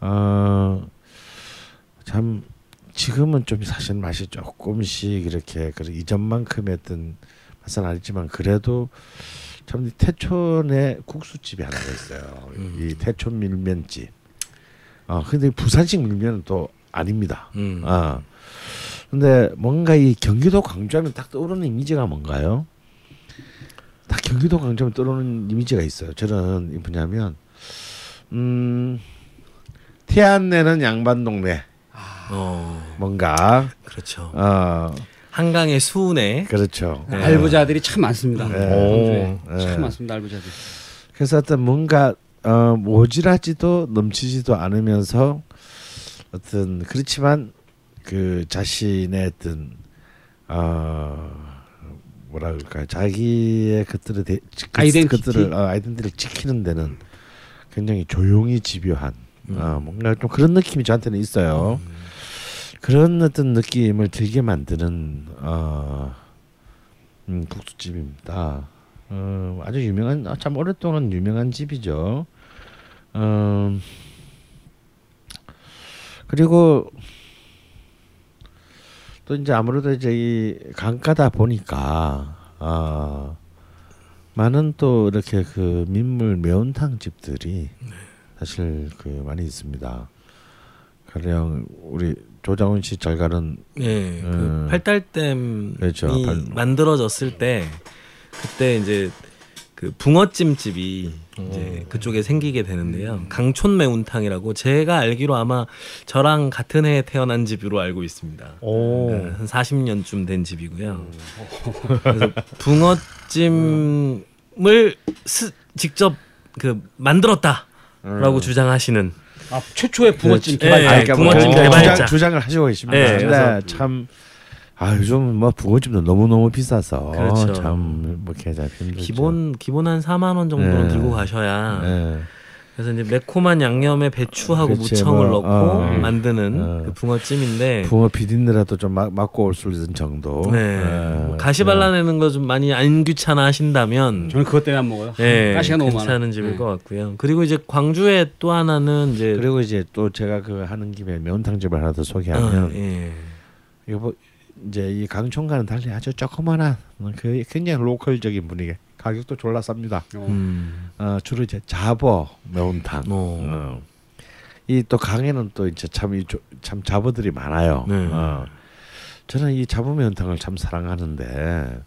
어참 지금은 좀 사실 맛이 조금씩 이렇게 그 이전만큼의 어떤 맛은 아니지만 그래도 참이 태촌에 국수집이 하나가 있어요. 이 태촌 밀면집. 어 근데 부산식 밀면은 또 아닙니다. 음. 아. 근데 뭔가 이 경기도 광주하면 딱 떠오르는 이미지가 뭔가요? 딱 경기도 광주하면 떠오르는 이미지가 있어요. 저는 이 뭐냐면 음 태안 내는 양반 동네 어, 뭔가 그렇죠. 어 한강의 수운에 그렇죠. 네. 알부자들이 참 많습니다. 네. 오. 참 네. 많습니다. 알부자들. 그래서 어떤 뭔가 어 모질하지도 넘치지도 않으면서 어떤 그렇지만 그 자신의 어떤 어 뭐라 그럴까 자기의 것들을 대, 그- 아이덴티티? 것들을 어, 아이덴티티를 지키는 데는 굉장히 조용히 집요한 음. 어, 뭔가 좀 그런 느낌이 저한테는 있어요. 그런 어떤 느낌을 들게 만드는 어, 음, 국수집입니다. 어, 아주 유명한 아, 참 오랫동안 유명한 집이죠. 음, 그리고 또 이제 아무래도 이제 이 강가다 보니까 어, 많은 또 이렇게 그 민물 매운탕 집들이 사실 그 많이 있습니다. 가령 우리 조장훈 씨잘 가는 예, 그 음. 팔달댐이 그렇죠. 팔- 만들어졌을 때 그때 이제 그 붕어찜 집이 이제 그쪽에 생기게 되는데요. 강촌 매운탕이라고 제가 알기로 아마 저랑 같은 해에 태어난 집으로 알고 있습니다. 오. 네, 한 40년쯤 된 집이고요. 그래서 붕어찜을 스, 직접 그 만들었다 라고 주장하시는 아 최초의 붕어찜 그- 개발. 예, 아, 그러니까 뭐 붕어찜 주장, 개발자. 주장, 주장 을 하시고 계십니다. 예, 근데 그래서- 참 아, 요즘 뭐 붕어집도 너무 너무 비싸서 그렇죠. 참뭐 계좌 힘들죠. 기본 기본 한 4만 원 정도는 네. 들고 가셔야 예. 그래서 이제 매콤한 양념에 배추하고 그치, 무청을 뭐, 넣고 어. 만드는 어. 그 붕어찜인데 붕어 비린내라도 좀 막, 맡고 올 수 있는 정도. 네. 예. 뭐 가시 발라내는 거 좀 많이 안 귀찮아 하신다면 저는 그것 때문에 안 먹어요. 예, 가시가 너무 많아. 괜찮은 집일 네. 것 같고요. 그리고 이제 광주에 또 하나는 이제 그리고 이제 또 제가 그 하는 김에 매운탕 집을 하나 더 어, 소개하면 예. 이거 뭐 이제 이 강촌과는 달리 아주 조그만한 그 굉장히 로컬적인 분위기. 가격도 졸라 쌉니다. 어. 음. 어, 주로 이제 잡어 매운탕. 어. 어. 이또 강에는 또 이제 참이참 잡어들이 많아요. 네. 어. 저는 이 잡어 매운탕을 참 사랑하는데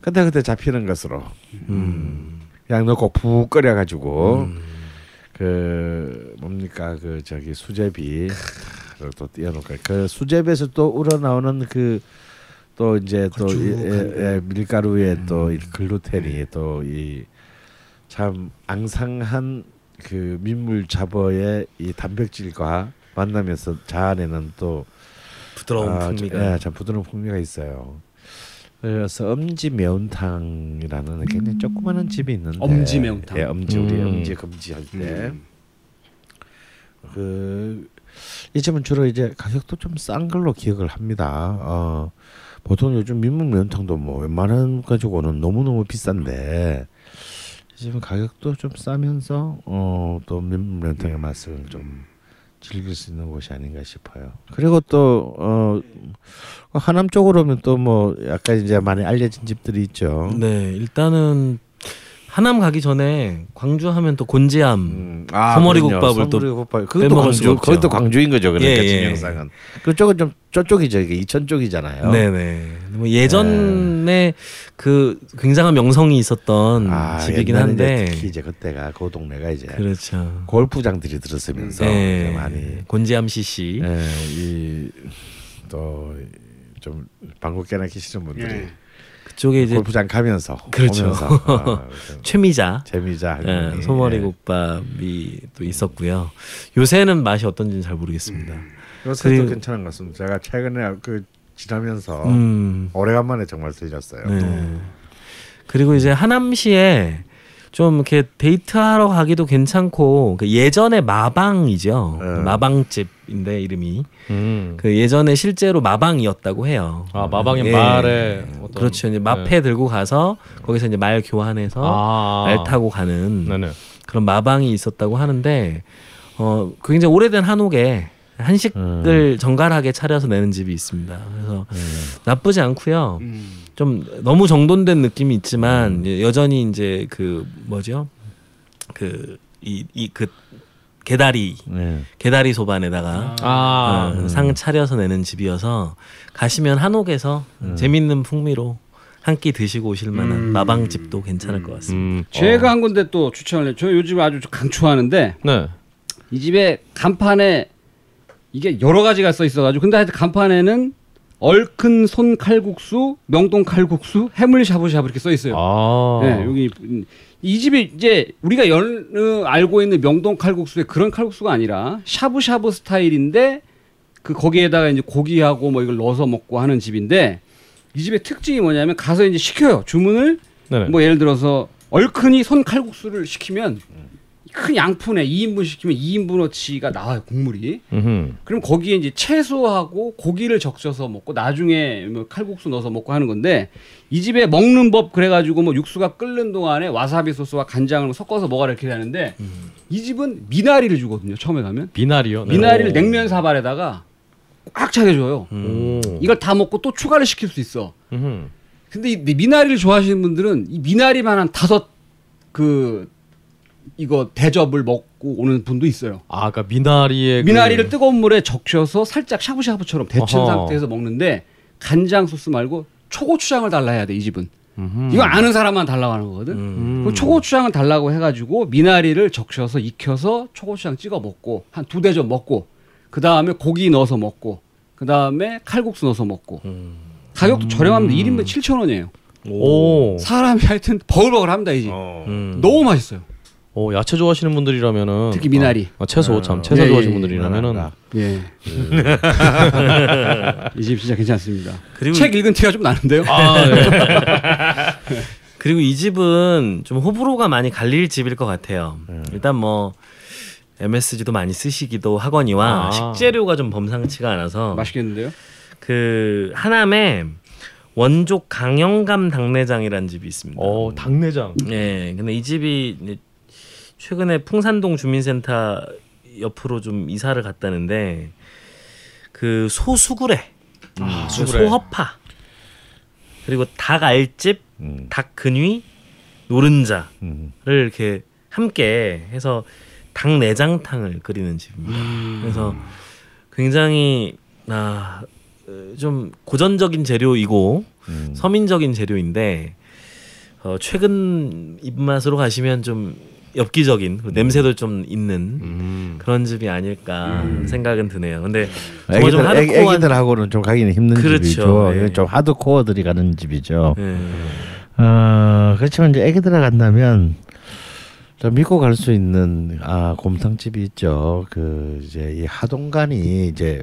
근데 그때 잡히는 것으로 음. 양 넣고 푹 끓여 가지고 음. 그 뭡니까 그 저기 수제비 또 띄워놓고 그 수제비에서 또 우러나오는 그 또 이제 또 이, 예, 예, 밀가루에 또 음. 이 글루텐이 또 이 참 앙상한 그 민물 잡어의 이 단백질과 만나면서 자아내는 또 부드러운 아, 풍미가 예, 참 부드러운 풍미가 있어요. 그래서 엄지 매운탕이라는 굉장히 조그마한 집이 있는데 엄지 매운탕. 예, 엄지 우리 음. 엄지 금지 할 때. 음. 그이 집은 주로 이제 가격도 좀 싼 걸로 기억을 합니다. 어, 보통 요즘 민물 매운탕도 뭐 웬만한 가지고는 너무 너무 비싼데 이 집은 가격도 좀 싸면서 어, 또 민물 매운탕의 맛을 좀 즐길 수 있는 곳이 아닌가 싶어요. 그리고 또 어, 하남 쪽으로 오면 또 뭐 약간 이제 많이 알려진 집들이 있죠. 네, 일단은 하남 가기 전에 광주 하면 또 곤지암 음, 아, 소머리. 국밥을 또 국밥. 그것도 광주. 그것도 광주인 거죠. 그러니까 예, 예. 진영상은 그쪽은 좀 저쪽이죠. 이게 이천 쪽이잖아요. 네네. 뭐 예전에 그 굉장한 명성이 있었던 아, 집이긴 한데 특히 이제 그때가 그 동네가 이제 그렇죠. 골프장들이 들었으면서 네. 이제 많이 곤지암 CC. 예, 이또 좀 방구 깨나 키시는 분들이 예. 그쪽에 이제 골프장 가면서 그렇죠. <laughs> 아, 최미자 재미자 예, 할머니. 소머리 예. 국밥이 또 있었고요. 요새는 맛이 어떤지는 잘 모르겠습니다. 요새도 그리고- 괜찮은 것 같습니다. 제가 최근에 그 지나면서 음, 오래간만에 정말 들렸어요. 네. 그리고 이제 하남시에 좀 이렇게 데이트하러 가기도 괜찮고 그 예전에 마방이죠. 네. 마방집인데 이름이 음. 그 예전에 실제로 마방이었다고 해요. 아 마방의 예. 말에 어떤 그렇죠. 이제 네. 마패 들고 가서 거기서 이제 말 교환해서 아. 말 타고 가는 네네. 그런 마방이 있었다고 하는데 어 굉장히 오래된 한옥에 한식을 정갈하게 차려서 내는 집이 있습니다. 그래서 나쁘지 않고요. 좀 너무 정돈된 느낌이 있지만 여전히 이제 그 뭐죠? 그 이 이그 개다리 네. 개다리 소반에다가 아. 어, 상 차려서 내는 집이어서 가시면 한옥에서 재밌는 풍미로 한 끼 드시고 오실 만한 음. 마방집도 괜찮을 것 같습니다. 음. 제가 한 군데 또 추천을 해요. 저 요즘 아주 강추하는데 네. 이 집에 간판에 이게 여러 가지가 써 있어가지고 근데 하여튼 간판에는 얼큰 손 칼국수, 명동 칼국수, 해물 샤브샤브 이렇게 써 있어요. 아. 네, 여기 이 집이 이제 우리가 연 어, 알고 있는 명동 칼국수의 그런 칼국수가 아니라 샤브샤브 스타일인데 그 거기에다가 이제 고기하고 뭐 이걸 넣어서 먹고 하는 집인데 이 집의 특징이 뭐냐면 가서 이제 시켜요 주문을 네네. 뭐 예를 들어서 얼큰이 손 칼국수를 시키면 큰 양푼에 2인분 시키면 2인분어치가 나와요 국물이 음흠. 그럼 거기에 이제 채소하고 고기를 적셔서 먹고 나중에 뭐 칼국수 넣어서 먹고 하는 건데 이 집에 먹는 법 그래가지고 뭐 육수가 끓는 동안에 와사비 소스와 간장을 섞어서 먹어라 이렇게 하는데 이 집은 미나리를 주거든요 처음에 가면 미나리요. 네. 미나리를 냉면 사발에다가 꽉 차게 줘요 오. 이걸 다 먹고 또 추가를 시킬 수 있어 음흠. 근데 이 미나리를 좋아하시는 분들은 이 미나리만 한 다섯 그 이거 대접을 먹고 오는 분도 있어요. 아, 그러니까 미나리의 그- 미나리를 뜨거운 물에 적셔서 살짝 샤브샤브처럼 데친 어허. 상태에서 먹는데 간장 소스 말고 초고추장을 달라 해야 돼 이 집은. 음흠. 이거 아는 사람만 달라고 하는 거거든. 음. 초고추장을 달라고 해가지고 미나리를 적셔서 익혀서 초고추장 찍어 먹고 한 두 대접 먹고 그 다음에 고기 넣어서 먹고 그 다음에 칼국수 넣어서 먹고 가격도 저렴합니다. 1인분 7천 원이에요. 오. 사람이 하여튼 버글버글합니다 이 집. 어. 음. 너무 맛있어요. 오, 야채 좋아하시는 분들이라면은 특히 미나리. 아, 채소 참 채소 예, 좋아하시는 예, 분들이라면은 미나리가. 예. <laughs> 이 집 진짜 괜찮습니다. 그리고 책 읽은 티가 좀 나는데요. 아, 네. <laughs> 그리고 이 집은 좀 호불호가 많이 갈릴 집일 것 같아요. 일단 뭐 MSG도 많이 쓰시기도 하거니와 아. 식재료가 좀 범상치가 않아서 맛있겠는데요? 그 하남에 원족 강영감 당내장이라는 집이 있습니다. 어, 당내장. 예, 근데 이 집이 최근에 풍산동 주민센터 옆으로 좀 이사를 갔다는데 그 소수구레, 아, 그 수구레. 소허파, 그리고 닭 알집, 음. 닭 근위, 노른자를 음. 이렇게 함께 해서 닭 내장탕을 끓이는 집입니다. 그래서 굉장히 아, 어, 좀 고전적인 재료이고 음. 서민적인 재료인데 어, 최근 입맛으로 가시면 좀 엽기적인 그리고 냄새도 좀 있는 음. 그런 집이 아닐까 생각은 드네요. 근데 정말 애기들 좀 애기, 하드코어한 애기들하고는 좀 가기는 힘든 그렇죠. 집이죠. 예. 좀 하드코어들이 가는 집이죠. 예. 어, 그렇지만 이제 애기들 간다면 좀 믿고 갈 수 있는 아 곰탕집이 있죠. 그 이제 이 하동간이 이제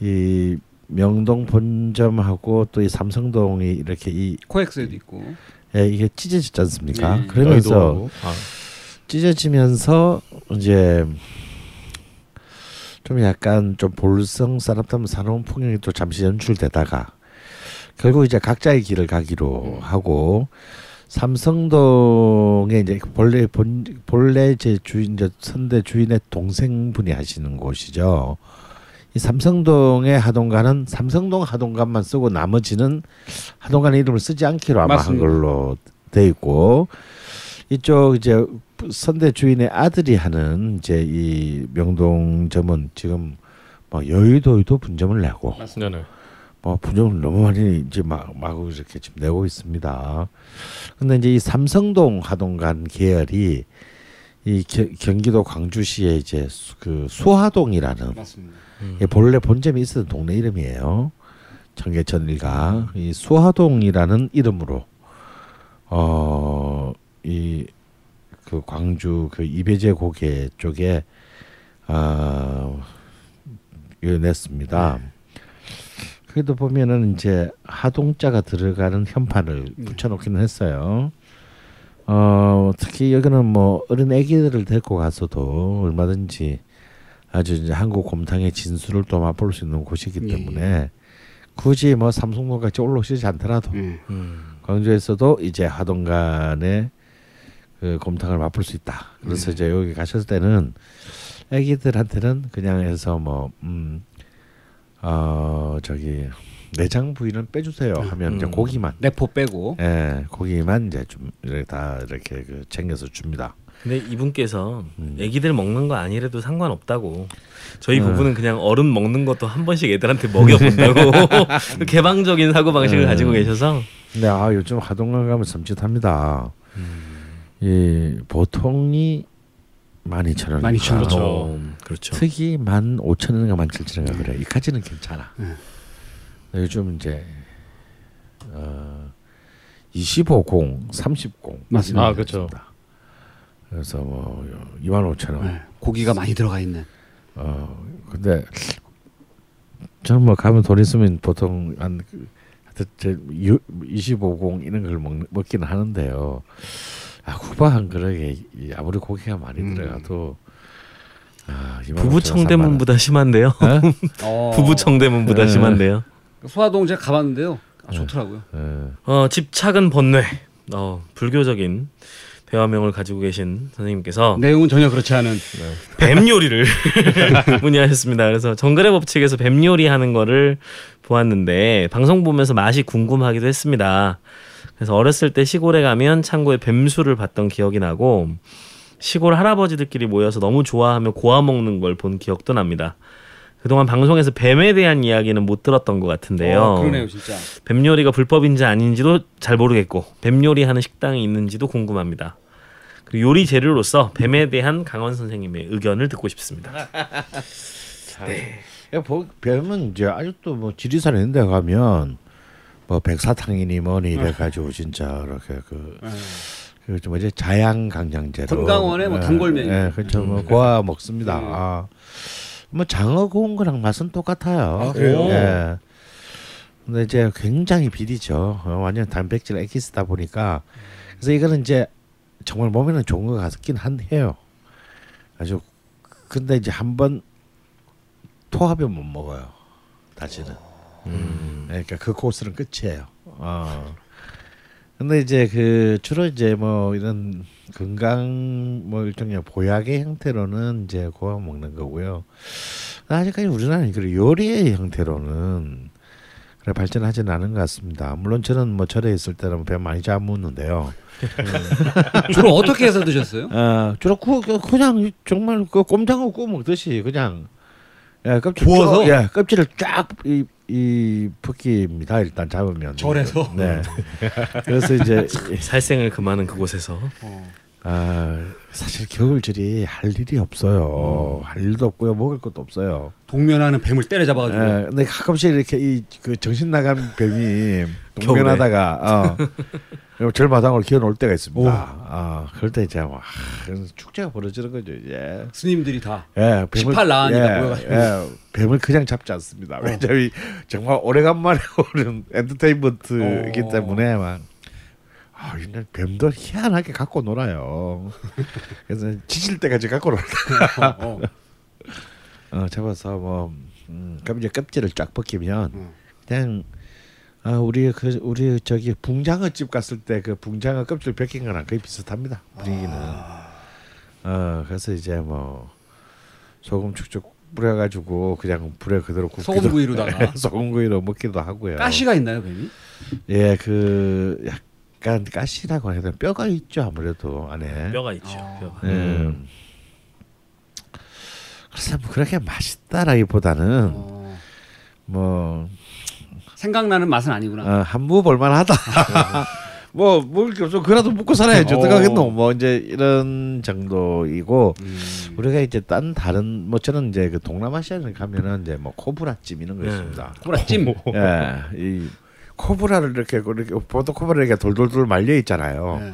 이 명동 본점하고 또 이 삼성동이 이렇게 이 코엑스에도 있고. 예, 이게 찢어지지 않습니까? 네. 그러면서 여의도하고. 아. 찢어지면서 이제 좀 약간 좀 볼성 사납다면 사나운 풍경이 또 잠시 연출되다가 결국 이제 각자의 길을 가기로 하고 삼성동에 이제 본래 본 본래 제 주인 저 선대 주인의 동생분이 하시는 곳이죠. 이 삼성동의 하동관은 삼성동 하동관만 쓰고 나머지는 하동관 이름을 쓰지 않기로 아마 맞습니다. 한 걸로 돼 있고 이쪽 이제 선대 주인의 아들이 하는 이제 이 명동점은 지금 뭐 여의도에도 분점을 내고 네네. 뭐 분점을 너무 많이 이제 막 마구 이렇게 지금 내고 있습니다. 근데 이제 이 삼성동 하동간 계열이 이 겨, 경기도 광주시에 이제 수- 그 수화동이라는 맞습니다. 이 본래 본점이 있었던 동네 이름이에요. 청계천 일가 이 수화동이라는 이름으로 어이 그 광주 그 이배제 고개 쪽에 아 이거 냈습니다. 그래도 보면은 이제 하동자가 들어가는 현판을 붙여놓기는 했어요. 어 특히 여기는 뭐 어린 아기들을 데리고 가서도 얼마든지 아주 이제 한국 곰탕의 진수를 또 맛볼 수 있는 곳이기 예, 때문에 굳이 뭐 삼성동같이 올라오시지 않더라도 예. 광주에서도 이제 하동간의 그 곰탕을 맛볼 수 있다. 그래서 이제 여기 가셨을 때는 아기들한테는 그냥 해서 뭐 음, 어 저기 내장 부위는 빼주세요 하면 이제 음. 고기만 내포 빼고 예 고기만 이제 좀 이렇게 다 이렇게 그 챙겨서 줍니다. 근데 이분께서 음. 애기들 먹는 거 아니래도 상관없다고. 저희 어. 부부는 그냥 어른 먹는 것도 한 번씩 애들한테 먹여본다고 <laughs> <laughs> 개방적인 사고 방식을 음. 가지고 계셔서 근데 아 요즘 하동간 가면 섬찟합니다. 이 보통이 만 이천 원, 12,000원. 그렇죠. 아, 어, 그렇죠. 특이 만 오천 원인가 만 칠천 원인가 그래. 이까지는 괜찮아. 음. 요즘 이제 어 25공, 30공 맞습니다. 아, 그렇죠. 그래서 뭐 2만 5천 원. 네. 고기가 많이 들어가 있는. 어 근데 저는 뭐 가면 돈 있으면 보통 한 그, 하여튼 저 유- 25공 이런 걸 먹, 먹기는 하는데요. 아 국밥 한 그릇에 이 아무리 고기가 많이 음. 들어가도 아, 2만 부부 5천 원, 3만 원. 청대문보다 심한데요. <laughs> 어? 어. 부부 청대문보다 네. 심한데요. 소화동 제가 가봤는데요. 아, 좋더라고요. 어, 어, 집착은 번뇌. 어, 불교적인 대화명을 가지고 계신 선생님께서 내용은 전혀 그렇지 않은. 뱀 요리를 <laughs> 문의하셨습니다. 그래서 정글의 법칙에서 뱀 요리 하는 거를 보았는데 방송 보면서 맛이 궁금하기도 했습니다. 그래서 어렸을 때 시골에 가면 창고에 뱀수를 봤던 기억이 나고 시골 할아버지들끼리 모여서 너무 좋아하며 고아 먹는 걸 본 기억도 납니다. 그동안 방송에서 뱀에 대한 이야기는 못 들었던 것 같은데요. 어, 그러네요, 진짜. 뱀 요리가 불법인지 아닌지도 잘 모르겠고 뱀 요리 하는 식당이 있는지도 궁금합니다. 그리고 요리 재료로서 뱀에 대한 강원 선생님의 의견을 듣고 싶습니다. <laughs> 야, 보- 뱀은 이제 아직도 뭐 지리산 있는 데 가면 뭐 백사탕이니 뭐니 이래가지고 진짜 이렇게 그, 그 뭐지 자양 강장제로 건강원에 뭐 예, 단골 메뉴. 예, 그렇죠 뭐 고아 먹습니다. 음. 아, 뭐 장어 구운 거랑 맛은 똑같아요. 아, 그래요? 예. 근데 이제 굉장히 비리죠. 어, 완전 단백질 엑기스다 보니까 그래서 이거는 이제 정말 몸에는 좋은 것 같긴 한해요. 아주 근데 이제 한 번 토하면 못 먹어요. 다시는. 음. 그러니까 그 코스는 끝이에요. 어. 근데 이제 그 주로 이제 뭐 이런 건강 뭐 일종의 보약의 형태로는 이제 고아 먹는 거고요. 아직까지 우리나라는 그 요리의 형태로는 그래 발전하지는 않은 것 같습니다. 물론 저는 뭐 절에 있을 때는 배 많이 잡았는데요. <laughs> 주로 어떻게 해서 드셨어요? 어, 주로 구, 그- 그냥 정말 그 꼼장어 구워 먹듯이 그냥 예, 껍질 구워서? 쭉, 예, 껍질을 쫙이 이 붓기입니다. 일단 잡으면 절에서? 네. 그래서 이제 <laughs> 살생을 금하는 그곳에서 아 사실 겨울절이 할 일이 없어요. 할 일도 없고요, 먹을 것도 없어요. 동면하는 뱀을 때려잡아가지고. 예, 근데 가끔씩 이렇게 이 그 정신 나간 뱀이 동면하다가 어, <laughs> 절마당으로 기어놓을 때가 있습니다. 오. 아 그럴 때 이제 와 축제가 벌어지는 거죠 이제. 스님들이 다. 예, 18 나으니까 예, 모여가지고. 예, 뱀을 그냥 잡지 않습니다. 왜냐면 정말 오래간만에 <laughs> 오는 엔터테인먼트이기 어. 때문에 막 아, 이날 뱀도 희한하게 갖고 놀아요. 그래서 지칠 때까지 갖고 놀다. 어. 어, 잡아서 뭐 음, 그럼 이제 껍질을 쫙 벗기면 음. 그냥 아 우리 그 우리 저기 붕장어 집 갔을 때 그 붕장어 껍질 벗긴 거랑 거의 비슷합니다 분위기는. 어 그래서 이제 뭐 소금 축축 뿌려가지고 그냥 불에 그대로 굽기도 소금구이로다가. <laughs> 소금구이로 먹기도 하고요. 가시가 있나요, 뱀이? 예, 그 약간 가시라고 해야 되나 뼈가 있죠 아무래도 안에. 뼈가 있죠. 아. 뼈가. 예. 그래서 뭐 그렇게 맛있다라기보다는 어. 뭐 생각나는 맛은 아니구나. 어, 한무 볼만하다. <laughs> 뭐게 없어 그라도 먹고 살아야지 어. 어떡하겠노 뭐 이제 이런 정도이고 음. 우리가 이제 딴 다른 뭐 저는 이제 그 동남아시아를 가면은 이제 뭐 코브라찜 이런 거 네. 있습니다. 호라찜. 예, <laughs> 이 코브라를 이렇게 이렇게 보통 코브라 이렇게 돌돌돌 말려 있잖아요. 네.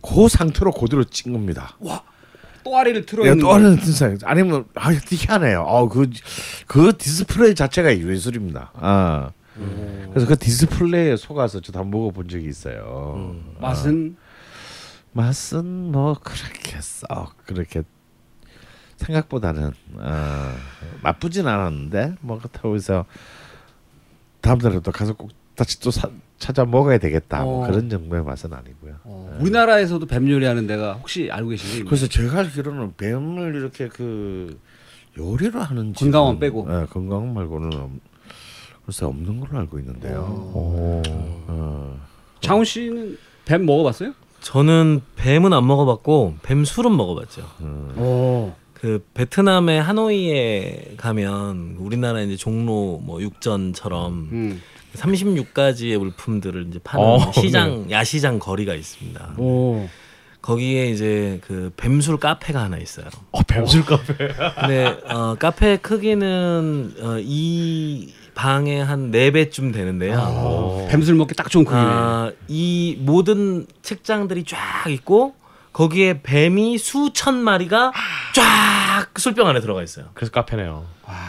그 상태로 그대로 찐 겁니다. 또아리를 틀어 예, 있는. 또 하나는 진상 아니면 아 희한해요. 어그그 디스플레이 자체가 예술입니다. 아 그래서 그 디스플레이에 속아서 저도 한번 먹어본 적이 있어요. 맛은 맛은 뭐 그렇게 썩 그렇게 생각보다는 어, 나쁘진 않았는데 뭐 그렇다고 해서 다음 달에 또 가서 꼭 다시 또 사, 찾아 먹어야 되겠다 뭐 어. 그런 정도의 맛은 아니고요. 어, 우리나라에서도 뱀 요리하는 데가 혹시 알고 계신가요? 그래서 제가 알기로는 뱀을 이렇게 그 요리로 하는 건강원 빼고. 예, 건강원 말고는 없- 글쎄 없는 걸로 알고 있는데요. 어. 어. 장훈 씨는 뱀 먹어봤어요? 저는 뱀은 안 먹어봤고 뱀 술은 먹어봤죠. 어. 그 베트남의 하노이에 가면 우리나라 이제 종로 뭐 육전처럼 음. 36가지의 물품들을 이제 파는 어, 시장 야시장 거리가 있습니다. 오. 거기에 이제 그 뱀술 카페가 하나 있어요. 어, 뱀술 카페. 근데 어, 카페 크기는 어, 이 방에 한 네 배쯤 되는데요. 어. 뱀술 먹기 딱 좋은 크기네. 아, 이 모든 책장들이 쫙 있고 거기에 뱀이 수천 마리가 쫙 술병 안에 들어가 있어요. 그래서 카페네요.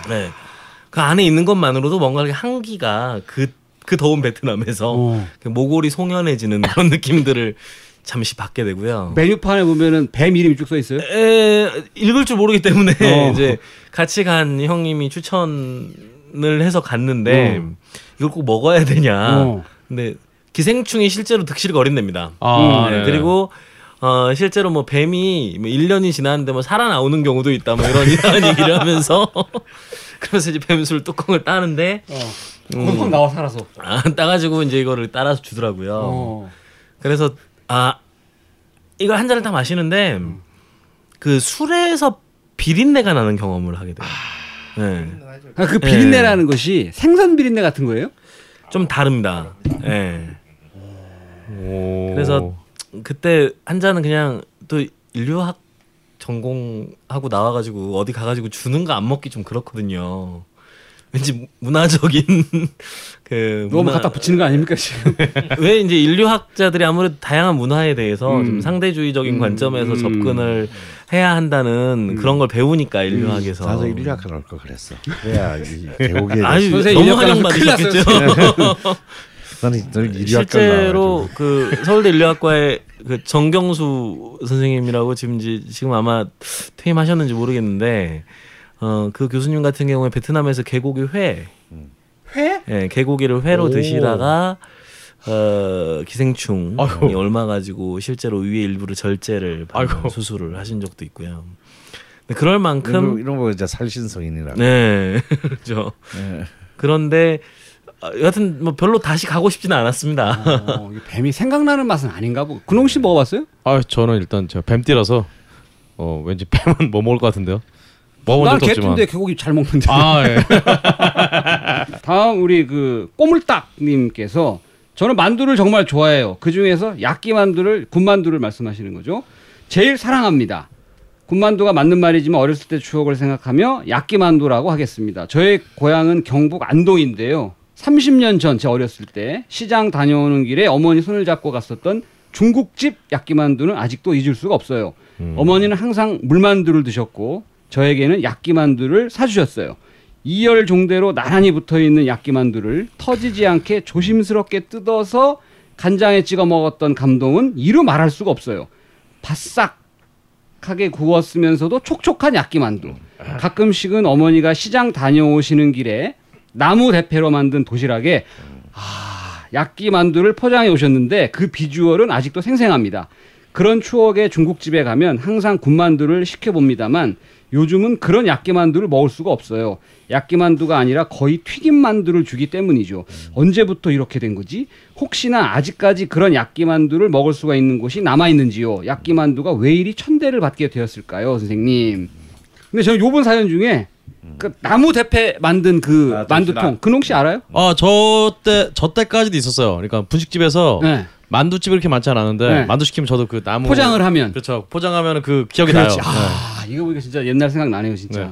네. 그 안에 있는 것만으로도 뭔가 향기가 그, 그 더운 베트남에서 어. 그 모골이 송연해지는 그런 느낌들을 잠시 받게 되고요. 메뉴판에 보면은 뱀 이름이 쭉 써 있어요. 에, 읽을 줄 모르기 때문에 어. 이제 같이 간 형님이 추천 을 해서 갔는데 어. 이걸 꼭 먹어야 되냐. 어. 근데 기생충이 실제로 득실을 거린답니다. 아, 네, 네. 그리고 어, 실제로 뭐 뱀이 뭐 1년이 지났는데 뭐 살아나오는 경우도 있다 뭐 이런 이상한 얘기를 하면서 <laughs> 그래서 이제 뱀술 뚜껑을 따는데 어. 금방 나와 살아서. 아, 따가지고 이제 이거를 따라서 주더라고요. 어. 그래서 아 이걸 한 잔을 다 마시는데 그 술에서 비린내가 나는 경험을 하게 돼요. 네. 그러니까 그 비린내라는 것이 생선 비린내 같은 거예요? 좀 다릅니다. 예. 오. 그래서 그때 한 잔은 그냥 또 인류학 전공하고 나와가지고 어디 가가지고 주는 거 안 먹기 좀 그렇거든요. 왠지 문화적인 <laughs> 그 너무 문화- 갖다 붙이는 거 아닙니까 지금? <laughs> 왜 이제 인류학자들이 아무래도 다양한 문화에 대해서 음. 좀 상대주의적인 음. 관점에서 음. 접근을 해야 한다는 그런 걸 배우니까 인류학에서 나도 인류학과 나올 거 그랬어. 계곡에 아유 선생님 너무 인류학과 환영 나서 큰일 받으셨겠죠. <laughs> 나는 실제로 그 서울대 인류학과의 그 정경수 선생님이라고 지금 이제 지금 아마 퇴임하셨는지 모르겠는데 어 그 교수님 같은 경우에 베트남에서 개고기 회, 회? 예, 개고기를 회로 오. 드시다가 어 기생충이 아이고. 얼마 가지고 실제로 위의 일부를 절제를. 수술을 하신 적도 있고요. 근데 그럴 이런, 만큼 거- 이런 거 이제 살신성인이라. 네 <laughs> 그렇죠. 네. 그런데 어, 여하튼 뭐 별로 다시 가고 싶지는 않았습니다. 어, 이게 뱀이 생각나는 맛은 아닌가 보고. 근홍 씨 먹어봤어요? 아, 저는 일단 제가 뱀띠라서 어, 왠지 뱀은 뭐 먹을 것 같은데요. 적도 없지만. 개인데 개고기 잘 먹는데. 아, 예. <laughs> 다음 우리 그 꼬물딱님께서 저는 만두를 정말 좋아해요. 그 중에서 야끼 만두를 군만두를 말씀하시는 거죠. 제일 사랑합니다. 군만두가 맞는 말이지만 어렸을 때 추억을 생각하며 야끼 만두라고 하겠습니다. 저의 고향은 경북 안동인데요. 30년 전 제 어렸을 때 시장 다녀오는 길에 어머니 손을 잡고 갔었던 중국집 야끼 만두는 아직도 잊을 수가 없어요. 어머니는 항상 물만두를 드셨고 저에게는 야끼 만두를 사주셨어요. 이열 종대로 나란히 붙어 있는 야끼 만두를 터지지 않게 조심스럽게 뜯어서 간장에 찍어 먹었던 감동은 이루 말할 수가 없어요. 바싹하게 구웠으면서도 촉촉한 야끼 만두. 가끔씩은 어머니가 시장 다녀오시는 길에 나무 대패로 만든 도시락에 아, 야끼 만두를 포장해 오셨는데 그 비주얼은 아직도 생생합니다. 그런 추억의 중국집에 가면 항상 군만두를 시켜 봅니다만 요즘은 그런 야끼 만두를 먹을 수가 없어요. 야끼 만두가 아니라 거의 튀김 만두를 주기 때문이죠. 언제부터 이렇게 된 거지? 혹시나 아직까지 그런 야끼 만두를 먹을 수가 있는 곳이 남아 있는지요? 야끼 만두가 왜 이리 천대를 받게 되었을까요, 선생님? 근데 저는 요번 사연 중에 그 나무 대패 만든 그 아, 만두통. 근홍 씨 알아요? 아, 저 때, 저 때까지도 있었어요. 그러니까 분식집에서 네. 만두집 이렇게 많지 않았는데 네. 만두 시키면 저도 그 나무 포장을 하면 그렇죠. 포장하면 그 기억이 그렇지. 나요. 아 이거 보니까 진짜 옛날 생각 나네요 진짜. 네.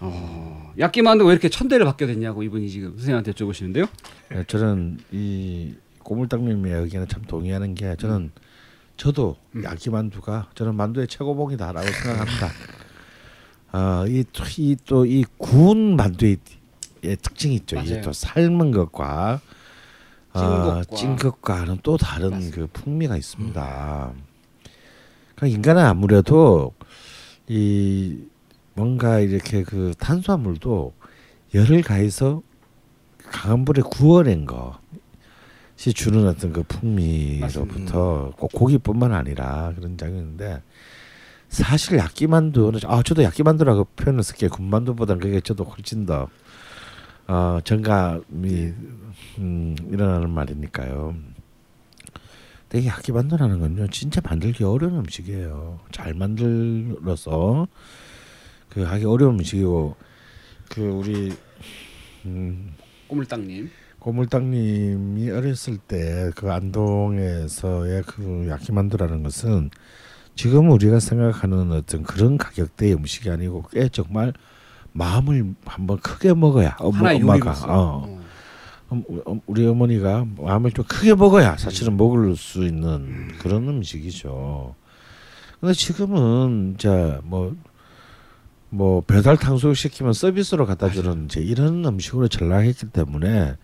어, 야끼만두가 왜 이렇게 천대를 받게 됐냐고 이분이 지금 선생님한테 여쭤보시는데요. 네, 저는 이 고물당님의 의견에 참 동의하는 게 저는 저도 음. 야기만두가 저는 만두의 최고봉이다라고 생각합니다. <laughs> 아, 이또이 구운 만두의 의 특징이 있죠. 맞아요. 또 삶은 것과 찐 아, 것과. 찐 것과는 또 다른 맞습니다. 그 풍미가 있습니다. 그러니까 인간은 아무래도 이 뭔가 이렇게 그 탄수화물도 열을 가해서 강한 불에 구워낸 것이 주는 어떤 그 풍미로부터 꼭 고기뿐만 아니라 그런 작용인데 사실 야끼만두는 아 저도 야끼만두라고 표현을 쓸게요 군만두보다는 그게 저도 훨씬 더 어, 정감이 음, 일어나는 말이니까요. 근데 이 야끼만두라는 건요 진짜 만들기 어려운 음식이에요. 잘 만들어서 그 하기 어려운 음식이고 그 우리 음, 꼬물땅님. 고물당님이 어렸을 때 그 안동에서의 그 야키만두라는 것은 지금 우리가 생각하는 어떤 그런 가격대의 음식이 아니고 꽤 정말 마음을 한번 크게 먹어야 어머, 하나의 엄마가 요리로서. 어, 어. 음, 음, 우리 어머니가 마음을 좀 크게 먹어야 사실은 먹을 수 있는 그런 음식이죠. 근데 지금은 이제 뭐, 뭐 배달 탕수육 시키면 서비스로 갖다 주는 이제 이런 음식으로 전락했기 때문에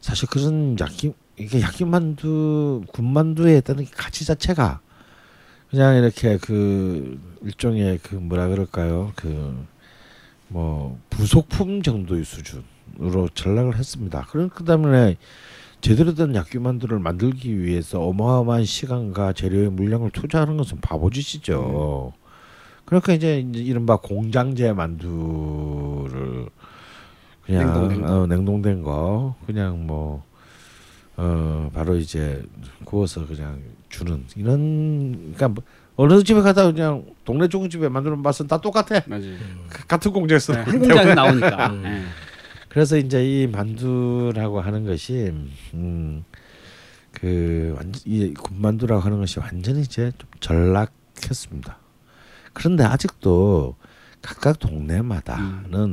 사실 그런 야끼 이게 야끼만두 군만두의 어떤 가치 자체가 그냥 이렇게 그 일종의 그 뭐라 그럴까요 그 뭐 부속품 정도의 수준으로 전락을 했습니다. 그렇기 때문에 제대로 된 야끼만두를 만들기 위해서 어마어마한 시간과 재료의 물량을 투자하는 것은 바보짓이죠. 그러니까 이제 이제 이른바 공장제 만두를 그냥 냉동된 거. 어, 냉동된 거 그냥 뭐 어, 바로 이제 구워서 그냥 주는 이런 그러니까 뭐 어느 집에 가다 그냥 동네 중국집에 만드는 맛은 다 똑같아. 맞아요. 그 같은 공장에서 네, 한. 공장에 나오니까. 음. 네. 그래서 이제 이 만두라고 하는 것이 음 그 완전 이 군만두라고 하는 것이 완전히 이제 좀 전락했습니다. 그런데 아직도 각각 동네마다는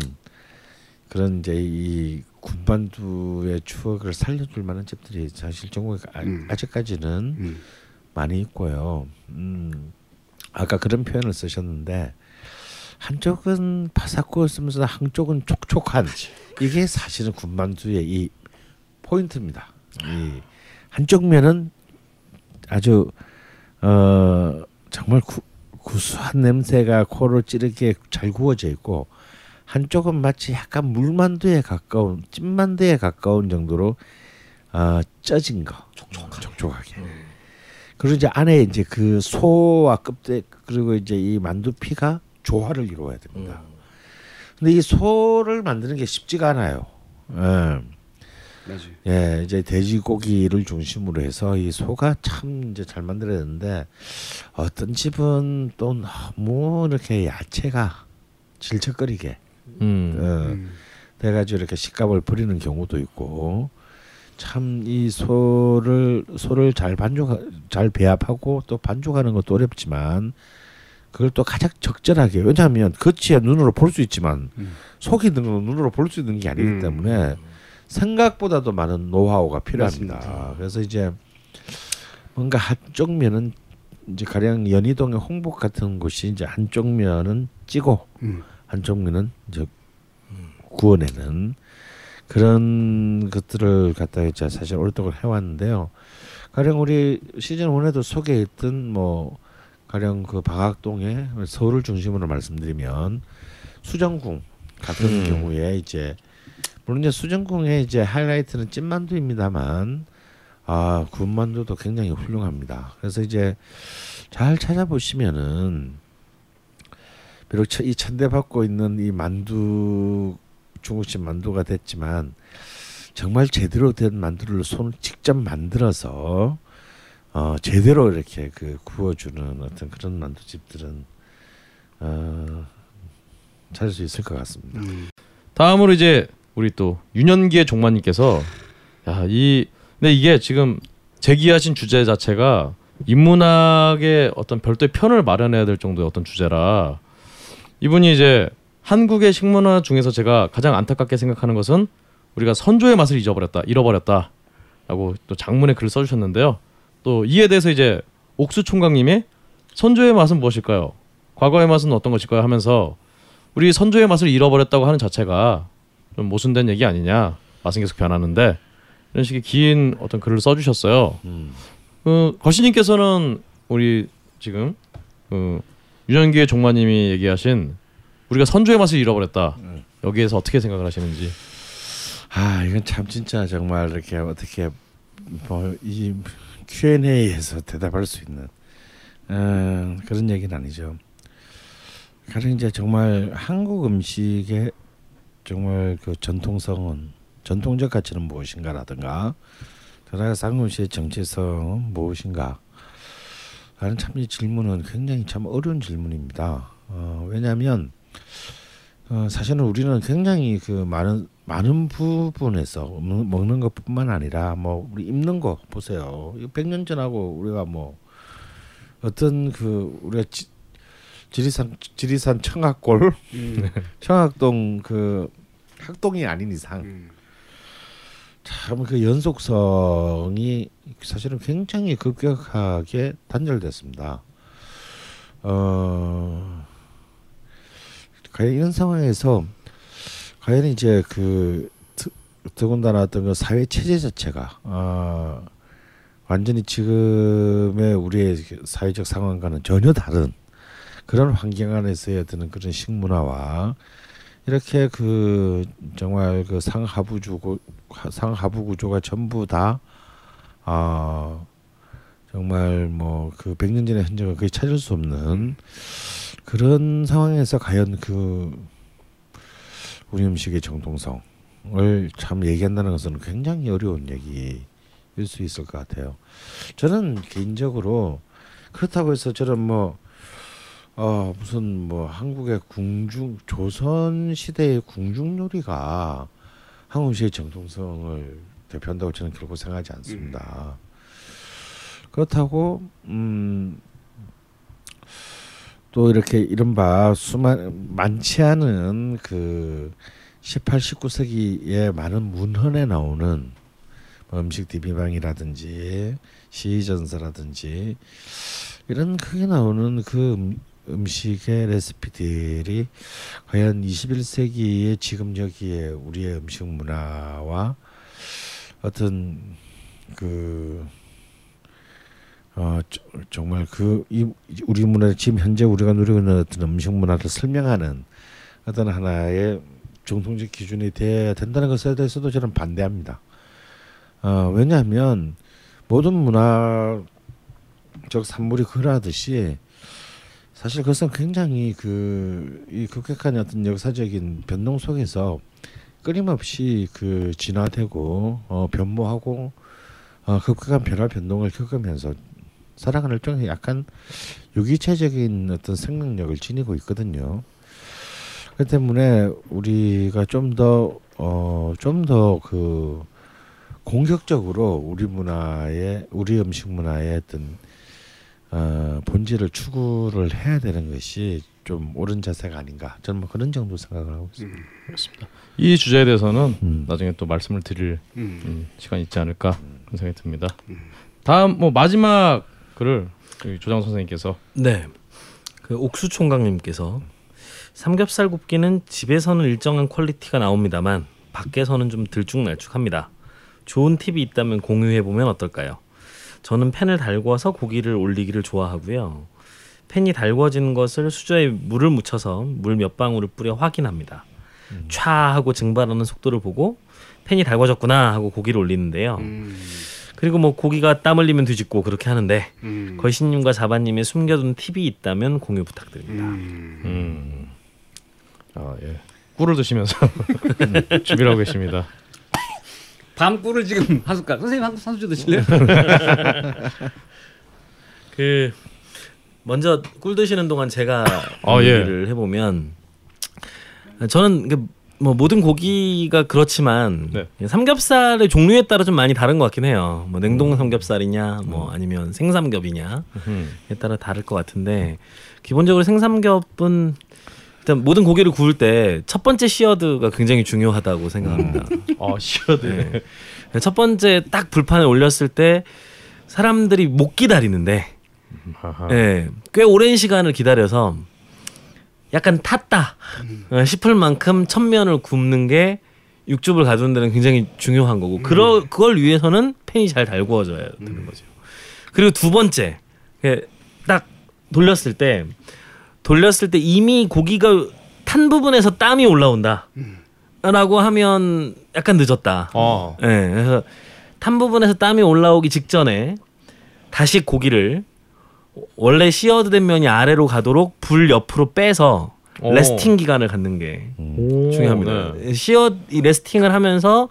그런 이제 이 군만두의 추억을 살려줄 만한 집들이 사실 전국에 아, 음. 아직까지는 음. 많이 있고요. 음, 아까 그런 표현을 쓰셨는데 한쪽은 바삭구웠으면서 한쪽은 촉촉한 이게 사실은 군만두의 이 포인트입니다. 이 한쪽 면은 아주 어 정말 구, 구수한 냄새가 코로 찌르게 잘 구워져 있고 한쪽은 마치 약간 물만두에 가까운 찐만두에 가까운 정도로 어, 쪄진 거 촉촉하게, 촉촉하게. 그리고 이제 안에 이제 그 소와 껍데 그리고 이제 이 만두피가 조화를 이루어야 됩니다. 근데 이 소를 만드는 게 쉽지가 않아요. 예. 맞아요. 예, 이제 돼지고기를 중심으로 해서 이 소가 참 이제 잘 만들어야 되는데 어떤 집은 또 너무 이렇게 야채가 질척거리게 음. 어, 음. 돼가지고 이렇게 식감을 버리는 경우도 있고 참 이 소를 소를 잘 반죽 잘 배합하고 또 반죽하는 것도 어렵지만 그걸 또 가장 적절하게 왜냐하면 겉이야 눈으로 볼 수 있지만 음. 속이 있는 건 눈으로 볼 수 있는 게 아니기 음. 때문에 생각보다도 많은 노하우가 필요합니다. 맞습니다. 그래서 이제 뭔가 한쪽 면은 이제 가령 연희동의 홍복 같은 곳이 이제 한쪽 면은 찌고 음. 한쪽 면은 이제 구워내는 그런 것들을 갖다 이제 사실 오랫동안 해왔는데요. 가령 우리 시즌 1에도 소개했던 뭐 가령 그 방학동에 서울을 중심으로 말씀드리면 수정궁 같은 음. 경우에 이제 물론 이제 수정궁의 이제 하이라이트는 찐만두입니다만 아 군만두도 굉장히 훌륭합니다. 그래서 이제 잘 찾아보시면은 비록 처- 이 천대받고 있는 이 만두 중국집 만두가 됐지만 정말 제대로 된 만두를 손 직접 만들어서 어 제대로 이렇게 그 구워주는 어떤 그런 만두집들은 어 찾을 수 있을 것 같습니다. 음. 다음으로 이제 우리 또 윤현기의 종마님께서 야이 근데 이게 지금 제기하신 주제 자체가 인문학의 어떤 별도의 편을 마련해야 될 정도의 어떤 주제라 이분이 이제 한국의 식문화 중에서 제가 가장 안타깝게 생각하는 것은 우리가 선조의 맛을 잊어버렸다, 잃어버렸다라고 또 장문에 글을 써주셨는데요. 또 이에 대해서 이제 옥수 총각님이 선조의 맛은 무엇일까요? 과거의 맛은 어떤 것일까요? 하면서 우리 선조의 맛을 잃어버렸다고 하는 자체가 좀 모순된 얘기 아니냐? 맛은 계속 변하는데 이런 식의 긴 어떤 글을 써주셨어요. 그 거시님께서는 우리 지금 그 유년기의 종마님이 얘기하신 우리가 선조의 맛을 잃어버렸다. 여기에서 어떻게 생각을 하시는지. 아 이건 참 진짜 정말 이렇게 어떻게 뭐 이 Q&A에서 대답할 수 있는 어, 그런 얘기는 아니죠. 가령 이제 정말 한국 음식의 정말 그 전통성은 전통적 가치는 무엇인가라든가 더 나아가서 한국 음식의 정체성은 무엇인가 라는 참 이 질문은 굉장히 참 어려운 질문입니다. 어, 왜냐하면 어, 사실은 우리는 굉장히 그 많은 많은 부분에서 먹는, 먹는 것뿐만 아니라 뭐 우리 입는 거 보세요. 100년 전하고 우리가 뭐 어떤 그 우리가 지, 지리산 지리산 청학골 음. <laughs> 청학동 그 학동이 아닌 이상 참그 연속성이 사실은 굉장히 급격하게 단절됐습니다. 어 과연 이런 상황에서 과연 이제 그 드- 더군다나 어떤 그 사회 체제 자체가 어, 완전히 지금의 우리의 그 사회적 상황과는 전혀 다른 그런 환경 안에서의 드는 그런 식문화와 이렇게 그 정말 그 상하부 주고 상하부 구조가 전부 다 아, 정말 뭐그 100년 전의 흔적을 거의 찾을 수 없는 그런 상황에서 과연 그 우리 음식의 정통성을 참 얘기한다는 것은 굉장히 어려운 얘기일 수 있을 것 같아요. 저는 개인적으로 그렇다고 해서 저는 뭐 어, 무슨 뭐 한국의 궁중 조선 시대의 궁중 요리가 한국 음식의 정통성을 대표한다고 저는 결코 생각하지 않습니다. 그렇다고 음. 또 이렇게 이른바 수만 많지 않은 그 18, 19세기의 많은 문헌에 나오는 뭐 음식 디비방이라든지 시전서라든지 이런 크게 나오는 그 음, 음식의 레시피들이 과연 21세기의 지금 여기에 우리의 음식 문화와 어떤 그 어 저- 정말 그 이 우리 문화 지금 현재 우리가 누리고 있는 어떤 음식 문화를 설명하는 어떤 하나의 정통적 기준이 돼야 된다는 것에 대해서도 저는 반대합니다. 어 왜냐하면 모든 문화적 산물이 그러하듯이 사실 그것은 굉장히 그 이 급격한 어떤 역사적인 변동 속에서 끊임없이 그 진화되고 어 변모하고 어 급격한 변화 변동을 겪으면서 살아가는 일종의 약간 유기체적인 어떤 생명력을 지니고 있거든요. 그 때문에 우리가 좀 더 어 좀 더 그 공격적으로 우리 문화의 우리 음식 문화의 어떤 어 본질을 추구를 해야 되는 것이 좀 옳은 자세가 아닌가 저는 뭐 그런 정도 생각을 하고 있습니다. 그렇습니다. 이 주제에 대해서는 음. 나중에 또 말씀을 드릴 음. 음, 시간이 있지 않을까 그런 생각이 듭니다. 다음 뭐 마지막 글을 조장 선생님께서 네. 그 옥수 총각님께서 삼겹살 굽기는 집에서는 일정한 quality가 나옵니다만 밖에서는 좀 들쭉날쭉합니다. 좋은 팁이 있다면 공유해 보면 어떨까요? 저는 팬을 달궈서 고기를 올리기를 좋아하고요. 팬이 달궈진 것을 수저에 물을 묻혀서 물 몇 방울을 뿌려 확인합니다. 촤 하고 증발하는 속도를 보고 팬이 달궈졌구나 하고 고기를 올리는데요. 음. 그리고 뭐 고기가 땀 흘리면 뒤집고 그렇게 하는데 음. 거신님과 자바님의 숨겨둔 팁이 있다면 공유 부탁드립니다. 음. 음. 아 예. 꿀을 드시면서 <laughs> 준비를 하고 계십니다. 밤 꿀을 지금 한 숟갈. 선생님 한, 한 수저 드실래요? <laughs> 그 먼저 꿀 드시는 동안 제가 아, 예. 얘기를 해보면 저는 그 뭐 모든 고기가 그렇지만 네. 삼겹살의 종류에 따라 좀 많이 다른 것 같긴 해요. 뭐 냉동 삼겹살이냐, 뭐 아니면 생삼겹이냐에 음. 따라 다를 것 같은데 기본적으로 생삼겹은 일단 모든 고기를 구울 때 첫 번째 시어드가 굉장히 중요하다고 생각합니다. <laughs> 아 시어드. 네. 첫 번째 딱 불판에 올렸을 때 사람들이 못 기다리는데. 예, 꽤 오랜 시간을 기다려서 약간 탔다 어, 싶을 만큼 천면을 굽는 게 육즙을 가두는 데는 굉장히 중요한 거고 그러, 그걸 위해서는 팬이 잘 달구어져야 되는 거죠. 그리고 두 번째 예, 딱 돌렸을 때 돌렸을 때 이미 고기가 탄 부분에서 땀이 올라온다. 라고 하면 약간 늦었다. 어. 예, 그래서 탄 부분에서 땀이 올라오기 직전에 다시 고기를 원래 seared된 면이 아래로 가도록 불 옆으로 빼서 오. resting 기간을 갖는 게 오, 중요합니다. 네. sear 이 resting을 하면서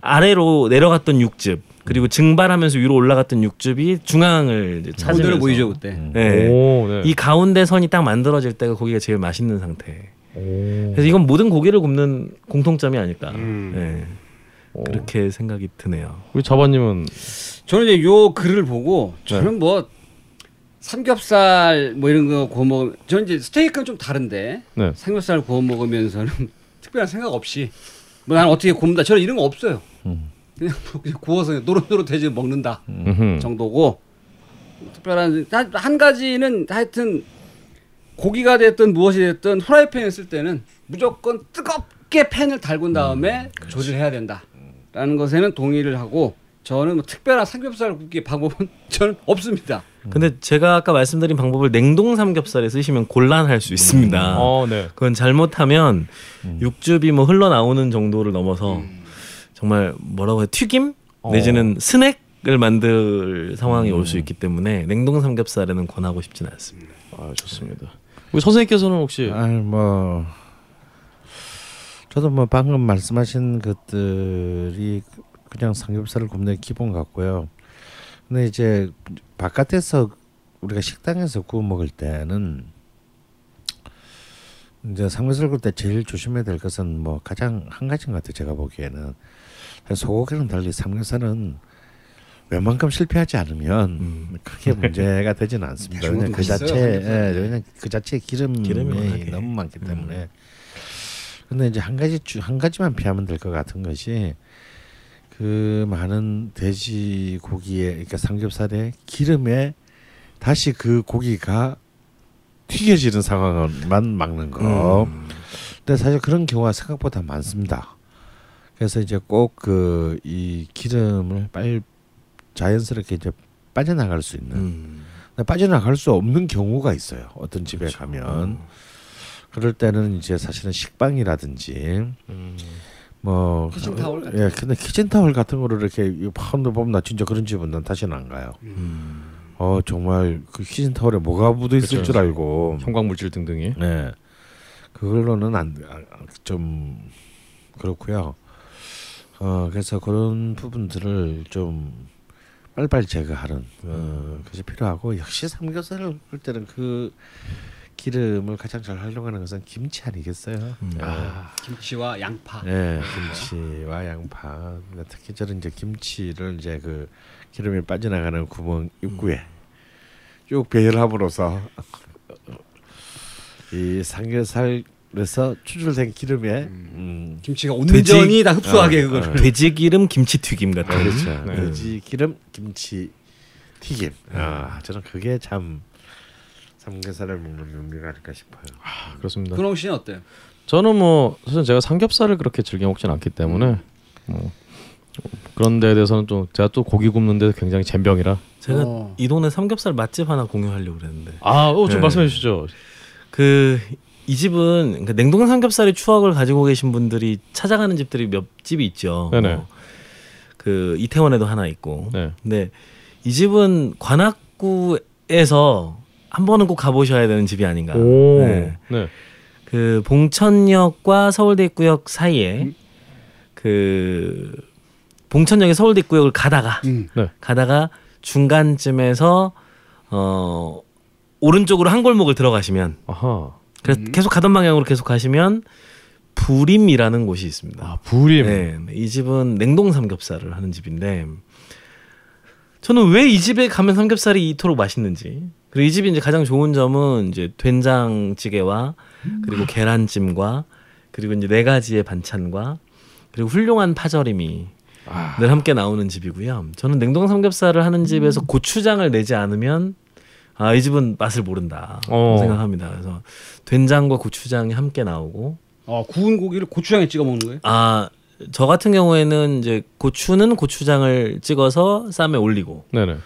아래로 내려갔던 육즙 그리고 증발하면서 위로 올라갔던 육즙이 중앙을 이제 그대로 찾으면서 보이죠 그때. 네. 오, 네. 이 가운데 선이 딱 만들어질 때가 고기가 제일 맛있는 상태. 오. 그래서 이건 모든 고기를 굽는 공통점이 아닐까. 음. 네. 오. 그렇게 생각이 드네요. 우리 자바님은 저는 이제 요 글을 보고 저는 뭐 삼겹살 뭐 이런 거 구워 먹. 저는 이제 스테이크는 좀 다른데 네. 삼겹살 구워 먹으면서는 <laughs> 특별한 생각 없이 뭐 나는 어떻게 굽는다. 저는 이런 거 없어요. 음. 그냥 뭐 구워서 노릇노릇해지 먹는다 음흠. 정도고 특별한 한, 한 가지는 하여튼 고기가 됐든 무엇이 됐든 후라이팬에 쓸 때는 무조건 뜨겁게 팬을 달군 다음에 조절해야 된다라는 것에는 동의를 하고 저는 뭐 특별한 삼겹살 굽기 방법은 <laughs> 저는 없습니다. 근데 제가 아까 말씀드린 방법을 냉동 삼겹살에 쓰시면 곤란할 수 있습니다. 어, 네. 그건 잘못하면 육즙이 뭐 흘러나오는 정도를 넘어서 정말 뭐라고 해 튀김 어. 내지는 스낵을 만들 상황이 올 수 있기 때문에 냉동 삼겹살에는 권하고 싶지는 않습니다. 아, 좋습니다. 우리 선생님께서는 혹시 아니 뭐 저도 뭐 방금 말씀하신 것들이 그냥 삼겹살을 굽는 기본 같고요. 근데 이제 바깥에서 우리가 식당에서 구워 먹을 때는 이제 삼겹살 구울 때 제일 조심해야 될 것은 뭐 가장 한 가지인 것 같아요. 제가 보기에는 소고기랑 달리 삼겹살은 웬만큼 실패하지 않으면 크게 문제가 되지는 않습니다. 음. <laughs> 네, 왜냐면 그 자체. 예, 왜냐면 그 자체 기름이 기름이. 너무 많기 때문에. 근데 이제 한 가지 주- 한 가지만 피하면 될 것 같은 것이 그 많은 돼지 고기에 그러니까 삼겹살에 기름에 다시 그 고기가 튀겨지는 상황만 막는 거. 근데 사실 그런 경우가 생각보다 많습니다. 그래서 이제 꼭 그 이 기름을 빨리 자연스럽게 이제 빠져나갈 수 있는 음. 빠져나갈 수 없는 경우가 있어요. 어떤 집에 그렇죠. 가면 그럴 때는 이제 사실은 식빵이라든지 음. 뭐 키친타월 같은 예, 근데 키친타월 같은 거를 이렇게 파운드 보면 나 진짜 그런 집은 난 다시는 안 가요. 음. 어 정말 그 키친타월에 뭐가 묻어 있을 그렇죠. 줄 알고 형광물질 등등이 네. 그걸로는 안좀 그렇고요. 어 그래서 그런 부분들을 좀 빨리빨리 제거하는 어, 것이 필요하고 역시 삼겹살을 할 때는 그 기름을 가장 잘 활용하는 것은 김치 아니겠어요? 음. 아, 김치와 양파. 네, 김치와 양파. 특히 저는 이제 김치를 이제 그 기름이 빠져나가는 구멍 입구에 쭉 배열함으로써 이 삼겹살에서 추출된 기름에 음, 김치가 온전히 다 흡수하게 어, 그거를. 어. 돼지 기름 김치 튀김 같은. 아, 그렇죠. 네. 돼지 기름 김치 튀김. 아, 저는 그게 참 삼겹살을 먹는 묘미가 아닐까 싶어요. 그렇습니다. 근홍 씨는 어때요? 저는 뭐 사실 제가 삼겹살을 그렇게 즐겨 먹진 않기 때문에 뭐 그런 데에 대해서는 좀 제가 또 고기 굽는 데 굉장히 젬병이라 제가 어. 이 동네 삼겹살 맛집 하나 공유하려고 그랬는데 아, 어, 좀 네. 말씀해 주시죠. 그 이 집은 그러니까 냉동 삼겹살의 추억을 가지고 계신 분들이 찾아가는 집들이 몇 집이 있죠. 네네. 뭐그 이태원에도 하나 있고. 네. 근데 이 집은 관악구에서 한 번은 꼭 가보셔야 되는 집이 아닌가. 오. 네. 네. 그 봉천역과 서울대 입구역 사이에 그 봉천역에 서울대 입구역을 가다가 음. 네. 가다가 중간쯤에서 어 오른쪽으로 한 골목을 들어가시면 아하. 그래서 계속 가던 방향으로 계속 가시면 부림이라는 곳이 있습니다. 아 부림. 네, 네. 이 집은 냉동 삼겹살을 하는 집인데 저는 왜 이 집에 가면 삼겹살이 이토록 맛있는지 그리고 이 집이 이제 가장 좋은 점은 이제 된장찌개와 그리고 계란찜과 그리고 이제 네 가지의 반찬과 그리고 훌륭한 파절임이 아. 늘 함께 나오는 집이고요. 저는 냉동 삼겹살을 하는 집에서 고추장을 내지 않으면 아 이 집은 맛을 모른다 어. 생각합니다. 그래서 된장과 고추장이 함께 나오고 어, 구운 고기를 고추장에 찍어 먹는 거예요? 아 저 같은 경우에는 이제 고추는 고추장을 찍어서 쌈에 올리고 네네.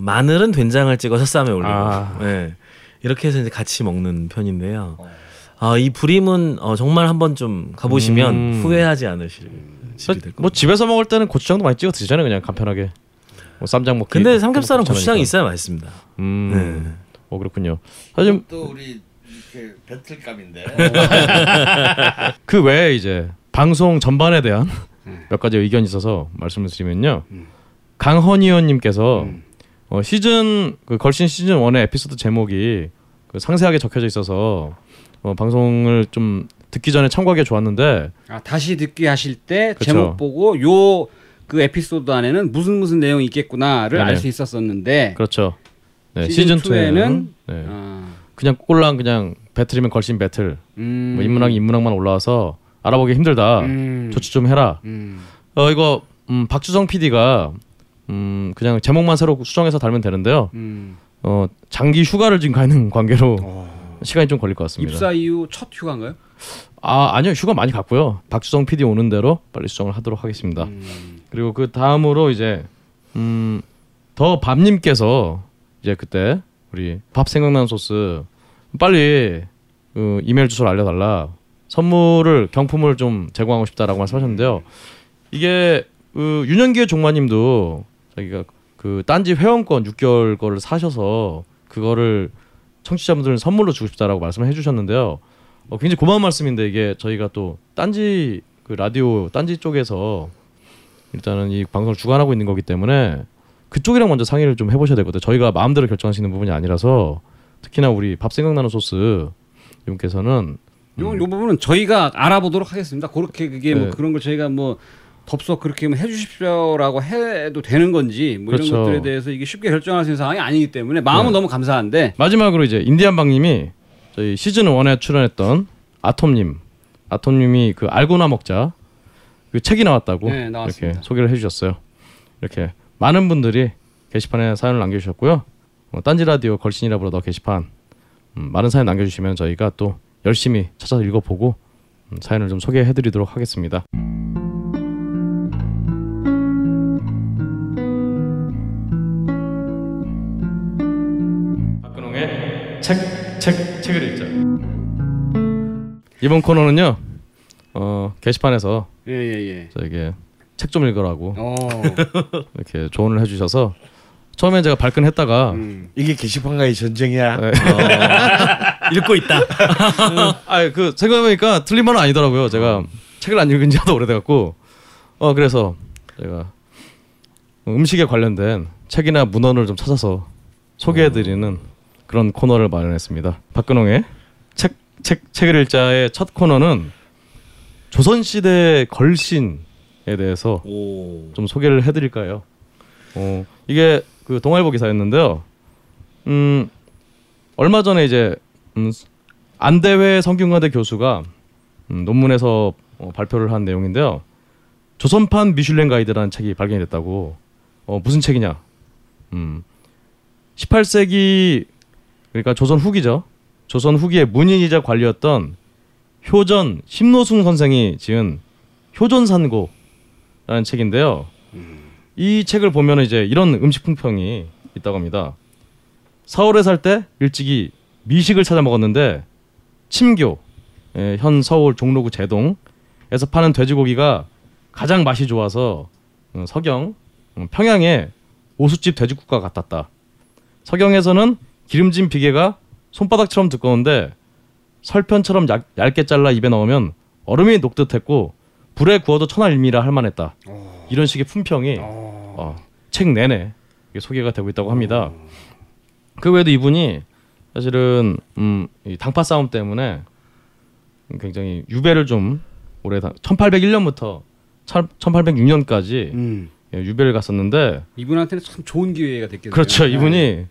마늘은 된장을 찍어서 쌈에 올리고 아. 네. 이렇게 해서 이제 같이 먹는 편인데요. 아 이 불임은 어, 정말 한번 좀 가보시면 음. 후회하지 않으실 집이 될뭐 겁니다. 집에서 먹을 때는 고추장도 많이 찍어 드시잖아요. 그냥 간편하게. 뭐 쌈장 먹기. 근데 삼겹살은 괜찮으니까. 고추장이 있어야 맛있습니다. 음. 네. 어 그렇군요. 사실 또 우리 이렇게 배틀감인데. <laughs> 그 외에 이제 방송 전반에 대한 몇 가지 의견이 있어서 말씀을 드리면요. 강헌 의원님께서 어, 시즌 그 걸신 시즌 1의 에피소드 제목이 그 상세하게 적혀져 있어서 어, 방송을 좀 듣기 전에 참고하기 좋았는데 아, 다시 듣기 하실 때 그쵸. 제목 보고 요 그 에피소드 안에는 무슨 무슨 내용이 있겠구나를 네네. 알수 있었었는데 그렇죠. 네, 시즌 시즌 2에는 2에는 네, 아, 그냥 꼴랑 그냥 배틀이면 걸신 배틀 음, 뭐 인문학 인문학만 올라와서 알아보기 힘들다. 음, 조치 좀 해라. 음, 어 이거 음, 박주성 PD가 음 그냥 제목만 새로 수정해서 달면 되는데요. 음. 어 장기 휴가를 지금 가 있는 <laughs> 관계로 어. 시간이 좀 걸릴 것 같습니다. 입사 이후 첫 휴가인가요? 아 아니요 휴가 많이 갔고요. 박주성 PD 오는 대로 빨리 수정을 하도록 하겠습니다. 음. 그리고 그 다음으로 이제 음더 밤님께서 이제 그때 우리 밥 생각나는 소스 빨리 그 이메일 주소를 알려달라 선물을 경품을 좀 제공하고 싶다라고 말씀하셨는데요. 이게 그 윤현기의 종마님도 자기가 그 딴지 회원권 6개월 거를 사셔서 그거를 청취자분들 선물로 주고 싶다라고 말씀을 해주셨는데요. 어, 굉장히 고마운 말씀인데 이게 저희가 또 딴지 그 라디오 딴지 쪽에서 일단은 이 방송을 주관하고 있는 거기 때문에 그쪽이랑 먼저 상의를 좀 해보셔야 되거든요. 저희가 마음대로 있는 부분이 아니라서 특히나 우리 밥 생각나는 소스 이분께서는 요, 요 부분은 저희가 알아보도록 하겠습니다. 그렇게 그게 뭐 네. 그런 걸 저희가 뭐 덥석 그렇게 뭐 해주십시오라고 해도 되는 건지 뭐 그렇죠. 이런 것들에 대해서 이게 쉽게 결정할 수 있는 상황이 아니기 때문에 마음은 네. 너무 감사한데 마지막으로 이제 인디안방님이 저희 시즌 1에 출연했던 아톰님, 아톰님이 그 알고나 먹자 그 책이 나왔다고 네. 이렇게 소개를 해주셨어요. 이렇게 많은 분들이 게시판에 사연을 남겨주셨고요. 어, 딴지 라디오 걸신이라 불러더 게시판 음, 많은 사연 남겨주시면 저희가 또 열심히 찾아서 읽어보고 음, 사연을 좀 소개해드리도록 하겠습니다. 책, 책, 책을 읽자. 이번 코너는요, 어, 게시판에서 예 예 예. 저에게 책 좀 읽으라고 어. <laughs> 이렇게 조언을 해주셔서 처음엔 제가 발끈했다가 음. 이게 게시판과의 전쟁이야. 네. <laughs> 읽고 있다. 아그 생각해보니까 틀린 말은 아니더라고요. 제가 책을 안 읽은 지도 오래돼갖고 어 그래서 제가 음식에 관련된 책이나 문헌을 좀 찾아서 소개해드리는 그런 코너를 마련했습니다. 박근홍의 책, 책, 책을 읽자의 첫 코너는 조선시대 걸신에 대해서 오. 좀 소개를 해드릴까요? 어 이게 그 동아일보 기사였는데요. 음 얼마 전에 이제 음, 안대회 성균관대 교수가 음, 논문에서 어, 발표를 한 내용인데요. 조선판 미슐랭 가이드라는 책이 발견이 됐다고. 어 무슨 책이냐? 음 18세기 그러니까 조선 후기죠. 조선 후기의 문인이자 관리였던 효전 심노승 선생이 지은 효전산고라는 책인데요. 이 책을 보면 이제 이런 음식 품평이 있다고 합니다. 서울에 살 때 일찍이 미식을 찾아 먹었는데 침교 예, 현 서울 종로구 제동에서 파는 돼지고기가 가장 맛이 좋아서 어, 서경 어, 평양의 오수집 돼지국과 같았다. 서경에서는 기름진 비계가 손바닥처럼 두꺼운데 설편처럼 얇, 얇게 잘라 입에 넣으면 얼음이 녹듯 했고 불에 구워도 천하일미라 할 만했다. 이런 식의 품평이 어, 책 내내 소개가 되고 있다고 합니다. 그 외에도 이분이 사실은 음, 이 당파 싸움 때문에 굉장히 유배를 좀 올해 1801년부터 1806년까지 음. 예, 유배를 갔었는데 이분한테는 참 좋은 기회가 됐겠네요. 그렇죠. 네. 이분이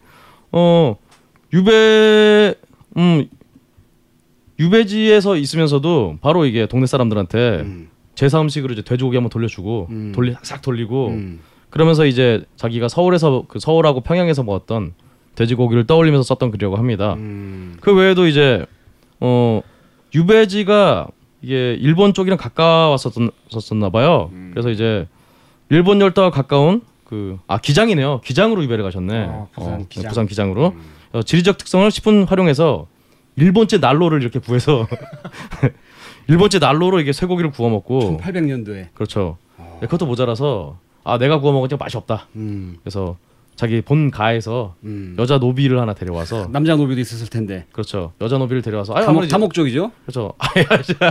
어 유배 음 유배지에서 있으면서도 바로 이게 동네 사람들한테 음. 제사 음식으로 이제 돼지고기 한번 돌려주고 음. 돌리 싹 돌리고 음. 그러면서 이제 자기가 서울에서 그 서울하고 평양에서 먹었던 돼지고기를 떠올리면서 썼던 글이라고 합니다. 음. 그 외에도 이제 어 유배지가 이게 일본 쪽이랑 가까웠었나 봐요. 음. 그래서 이제 일본 열도와 가까운 그 아 기장이네요. 기장으로 유배를 가셨네. 아, 부산 어, 기장. 부산 기장으로 음. 어, 지리적 특성을 10분 활용해서 일본제 난로를 이렇게 구해서 <laughs> 일본제 난로로 이게 쇠고기를 구워 먹고 1800년도에. 그렇죠. 네, 그것도 모자라서 아 내가 구워 먹으니까 맛이 없다. 음. 그래서 자기 본 가에서 음. 여자 노비를 하나 데려와서 남자 노비도 있었을 텐데. 그렇죠. 여자 노비를 데려와서 아 다목, 아무래도 다목 쪽이죠. 그렇죠.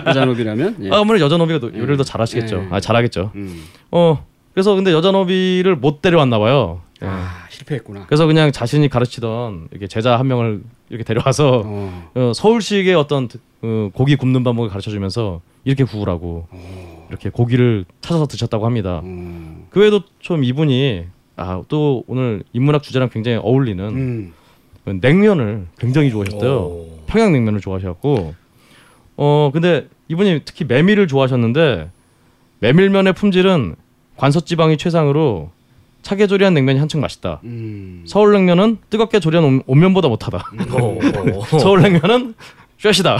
여자 노비라면. 예. 아, 아무래도 여자 노비가 노- 요리를 더 음. 잘하시겠죠. 예. 아 잘하겠죠. 음. 어 그래서 근데 여자 노비를 못 데려왔나 봐요. 예. 아 실패했구나. 그래서 그냥 자신이 가르치던 이렇게 제자 한 명을 이렇게 데려와서 어. 어, 서울식의 어떤 어, 고기 굽는 방법을 가르쳐주면서 이렇게 구우라고 이렇게 고기를 찾아서 드셨다고 합니다. 음. 그 외에도 좀 이분이 아 또 오늘 인문학 주제랑 굉장히 어울리는 음. 냉면을 굉장히 좋아하셨대요. 오. 평양 냉면을 좋아하셨고 어 근데 이분이 특히 메밀을 좋아하셨는데 메밀면의 품질은 관서 지방이 최상으로 차게 조리한 냉면이 한층 맛있다. 음. 서울 냉면은 뜨겁게 조리한 온- 온면보다 못하다. 오. <laughs> 서울 냉면은 쉐시다.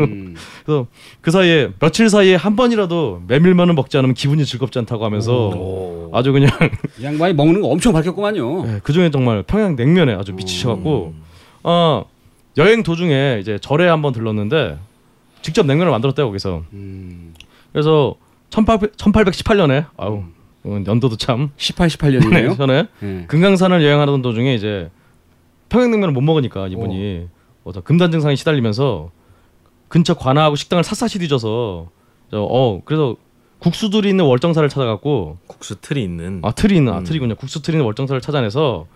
음. <laughs> 그래서 그 사이에 며칠 사이에 한 번이라도 메밀면을 먹지 않으면 기분이 즐겁지 않다고 하면서 오. 아주 그냥 <laughs> 이 양반이 먹는 거 엄청 밝혔구만요. 그 중에 정말 평양 냉면에 아주 미치셔갖고 어 여행 도중에 이제 절에 한번 들렀는데 직접 냉면을 만들었대요 거기서 음. 그래서 1800, 1818년에 아우 어, 연도도 참 18, 18년이네요. 전에 예. 금강산을 여행하던 도중에 이제 평양냉면을 못 먹으니까 이분이 어. 저 금단 증상에 시달리면서 근처 관아하고 식당을 샅샅이 뒤져서 저, 어 그래서 국수들이 있는 월정사를 찾아갔고 국수 틀이 있는. 아 틀이 있는 아 음. 틀이군요 국수 틀이 있는 월정사를 찾아내서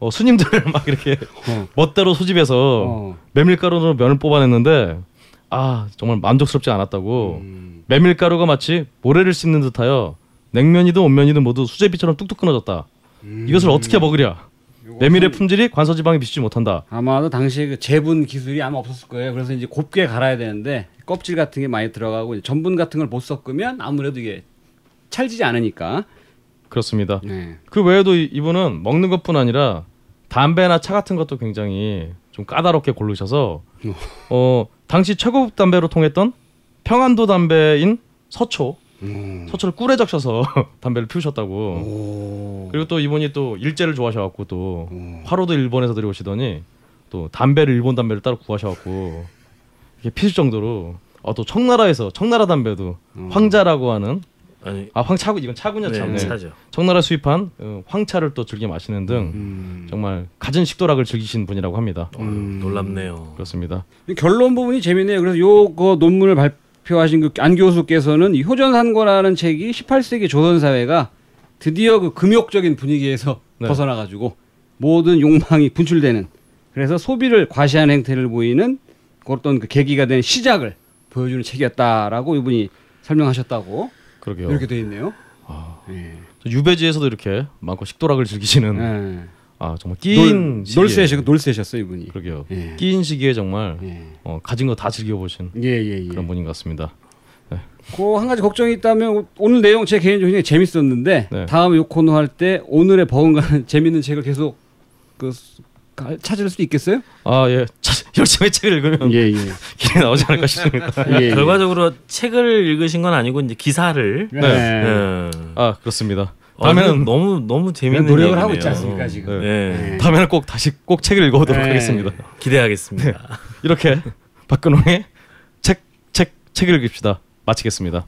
어, 스님들을 <laughs> 막 이렇게 어. 멋대로 소집해서 어. 메밀가루로 면을 뽑아냈는데 아 정말 만족스럽지 않았다고 음. 메밀가루가 마치 모래를 씹는 듯하여 냉면이든 온면이든 모두 수제비처럼 뚝뚝 끊어졌다. 음. 이것을 어떻게 먹으랴? 메밀의 품질이 관서지방에 비추지 못한다. 아마도 당시에 그 재분 기술이 아마 없었을 거예요. 그래서 이제 곱게 갈아야 되는데 껍질 같은 게 많이 들어가고 전분 같은 걸 못 섞으면 아무래도 이게 찰지지 않으니까. 그렇습니다. 네. 그 외에도 이- 이분은 먹는 것뿐 아니라 담배나 차 같은 것도 굉장히 좀 까다롭게 고르셔서 어 당시 최고급 담배로 통했던 평안도 담배인 서초 음. 서초를 꿀에 적셔서 <laughs> 담배를 피우셨다고. 오. 그리고 또 이분이 또 일제를 좋아하셔갖고 또 음. 화로도 일본에서 들여오시더니 또 담배를 일본 담배를 따로 구하셔갖고 이게 피실 정도로 어, 또 청나라에서 청나라 담배도 음. 황자라고 하는 아니. 아 황차고 이건 차군요 네, 참 네. 차죠. 청나라 수입한 어, 황차를 또 즐겨 마시는 등 음. 정말 갖은 식도락을 즐기신 분이라고 합니다. 음. 놀랍네요. 그렇습니다. 이 결론 부분이 재밌네요. 그래서 요거 논문을 발 표하신 그 안 교수께서는 이 효전산고라는 책이 18세기 조선 사회가 드디어 그 금욕적인 분위기에서 <laughs> 네. 벗어나 가지고 모든 욕망이 분출되는 그래서 소비를 과시하는 행태를 보이는 어떤 그 계기가 된 시작을 보여주는 책이었다라고 이분이 설명하셨다고 그러게요. 이렇게 돼 있네요. 아, 예. 유배지에서도 이렇게 많고 식도락을 즐기시는 예. 아 정말 끼인 놀, 시기에 놀세셔 놀세셨어요 이분이. 그러게요. 예. 끼인 시기에 정말 예. 어, 가진 거 다 즐겨보신 예예 예. 그런 분인 것 같습니다. 그한 가지 걱정이 있다면 오늘 내용 제 개인적으로 굉장히 재밌었는데 네. 다음에 요 코너 할 때 오늘의 버금가는 <laughs> 재밌는 책을 계속 그 찾을 수 있겠어요? 아 예, 차- 열심히 책을 읽으면 예 예. <laughs> 길이 나오지 않을까 싶습니다. <laughs> 예, 예. 결과적으로 책을 읽으신 건 아니고 이제 기사를. 네. 예. 아 그렇습니다. 어, 다음에는 너무 너무 재밌는 노력을 얘기네요. 하고 있지 않습니까 지금? 네. 네. 다음에는 꼭 다시 꼭 책을 읽어보도록 네. 하겠습니다. 기대하겠습니다. 이렇게 박근홍의 책 책 책을 읽읍시다. 마치겠습니다.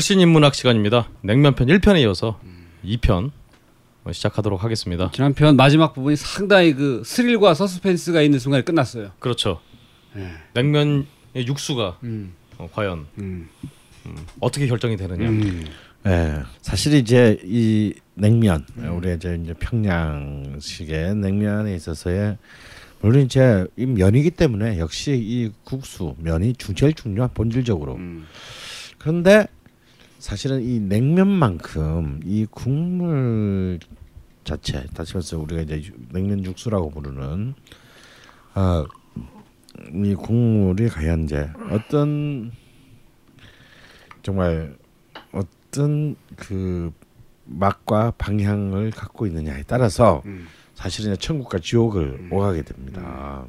걸신 인문학 시간입니다. 냉면편 1편에 이어서 2편 어, 시작하도록 하겠습니다. 지난 편 마지막 부분이 상당히 그 스릴과 서스펜스가 있는 순간에 끝났어요. 그렇죠. 예. 냉면의 육수가 음. 어, 과연 음. 어떻게 결정이 되느냐. 음. 예, 사실 이제 이 냉면 음. 우리 이제 이제 평양식의 냉면에 있어서의 물론 이제 이 면이기 때문에 역시 이 국수 면이 중 제일 중요한 본질적으로 음. 그런데 사실은 이 냉면만큼 이 국물 자체 다시 말해서 우리가 이제 유- 냉면 육수라고 부르는 아 이 국물이 과연 이제 어떤 정말 어떤 그 맛과 방향을 갖고 있느냐에 따라서 음. 사실은 천국과 지옥을 오가게 됩니다.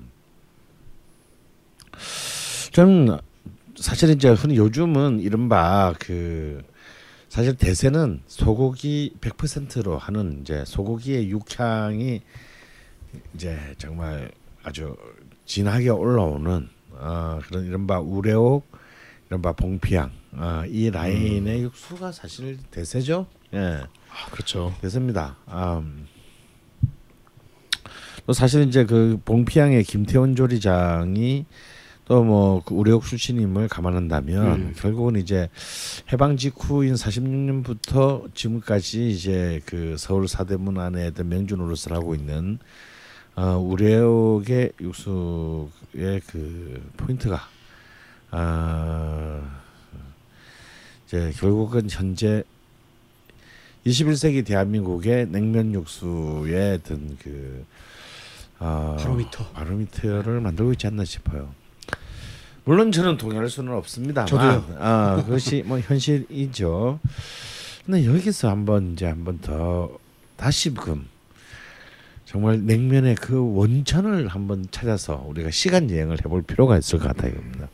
저는 사실 이제 흔히 요즘은 이른바 그 사실 대세는 소고기 100%로 하는 이제 소고기의 육향이 이제 정말 아주 진하게 올라오는 어, 그런 이른바 우레옥 이른바 봉피향 어, 이 라인의 육수가 사실 대세죠. 예. 아, 그렇죠. 됐습니다. 음. 또 사실 이제 그 봉피양의 김태원 조리장이 또뭐 그 우레옥 출신임을 감안한다면 음. 결국은 이제 해방 직후인 46년부터 지금까지 이제 그 서울 사대문 안에 어떤 명주 노릇을 하고 있는 어, 우레옥의 육수의 그 포인트가 아 이제 결국은 현재 21세기 대한민국의 냉면 육수의 어떤 그 어, 바로미터. 바로미터를 만들고 있지 않나 싶어요. 물론 저는 동의할 수는 없습니다만, 저도요. 아, 그것이 뭐 현실이죠. 근데 여기서 한번 이제 한번 더 다시금 정말 냉면의 그 원천을 한번 찾아서 우리가 시간 여행을 해볼 필요가 있을 것 같아요. 이겁니다.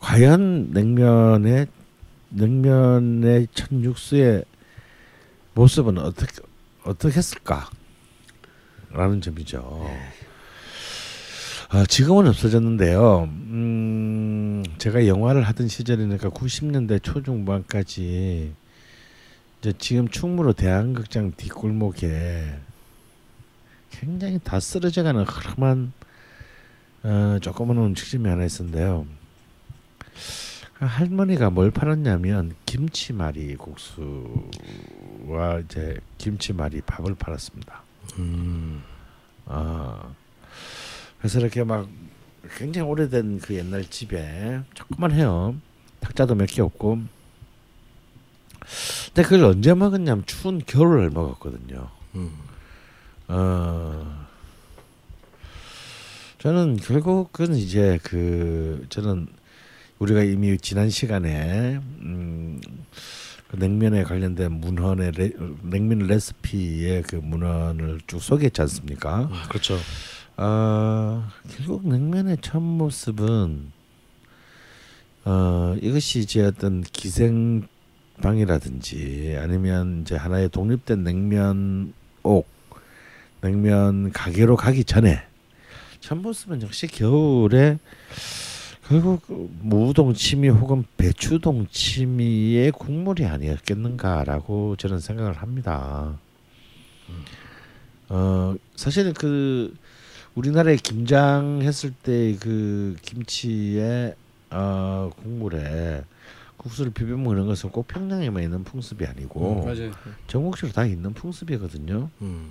과연 냉면의 냉면의 첫 육수의 모습은 어떻게 어떻게 했을까라는 점이죠. 아, 지금은 없어졌는데요. 음, 제가 영화를 하던 시절이니까 90년대 초중반까지 이제 지금 충무로 대한극장 뒷골목에 굉장히 다 쓰러져가는 흐름한 어, 조그마한 음식점이 하나 있었는데요. 그 할머니가 뭘 팔았냐면 김치말이 국수와 이제 김치말이 밥을 팔았습니다. 음. 아 그래서 이렇게 막 굉장히 오래된 그 옛날 집에 조금만 해요. 탁자도 몇 개 없고. 근데 그걸 언제 먹었냐면 추운 겨울을 먹었거든요. 음. 어 저는 결국은 이제 그 저는 우리가 이미 지난 시간에 음, 그 냉면에 관련된 문헌의 레, 냉면 레시피의 그 문헌을 쭉 소개했지 않습니까? 아, 그렇죠. 어, 결국 냉면의 첫 모습은 어, 이것이 이제 어떤 기생방이라든지 아니면 이제 하나의 독립된 냉면 옥, 냉면 가게로 가기 전에 첫 모습은 역시 겨울에 결국 무동치미 혹은 배추동치미의 국물이 아니었겠는가라고 저는 생각을 합니다. 어 사실은 그 우리나라에 김장했을 때 그 김치의 어 국물에 국수를 비벼 먹는 것은 꼭 평양에만 있는 풍습이 아니고 맞아요. 전국적으로 다 있는 풍습이거든요. 음.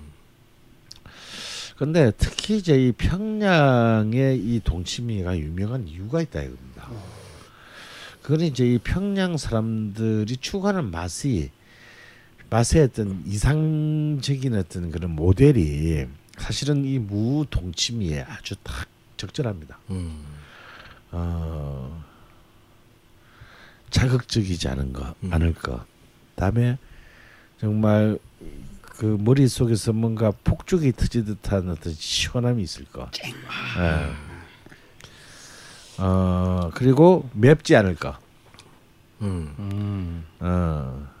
근데 특히 이제 이 평양의 이 동치미가 유명한 이유가 있다 이겁니다. 그건 이제 이 평양 사람들이 추구하는 맛이 맛의 어떤 이상적인 어떤 그런 모델이 사실은 이 무 동치미에 아주 딱 적절합니다. 음. 어, 자극적이지 않은 것, 음. 않을 것. 다음에 정말 그 머릿 속에서 뭔가 폭죽이 터지듯한 어떤 시원함이 있을 것. 예. 어 그리고 맵지 않을 것. 음. 음. 어.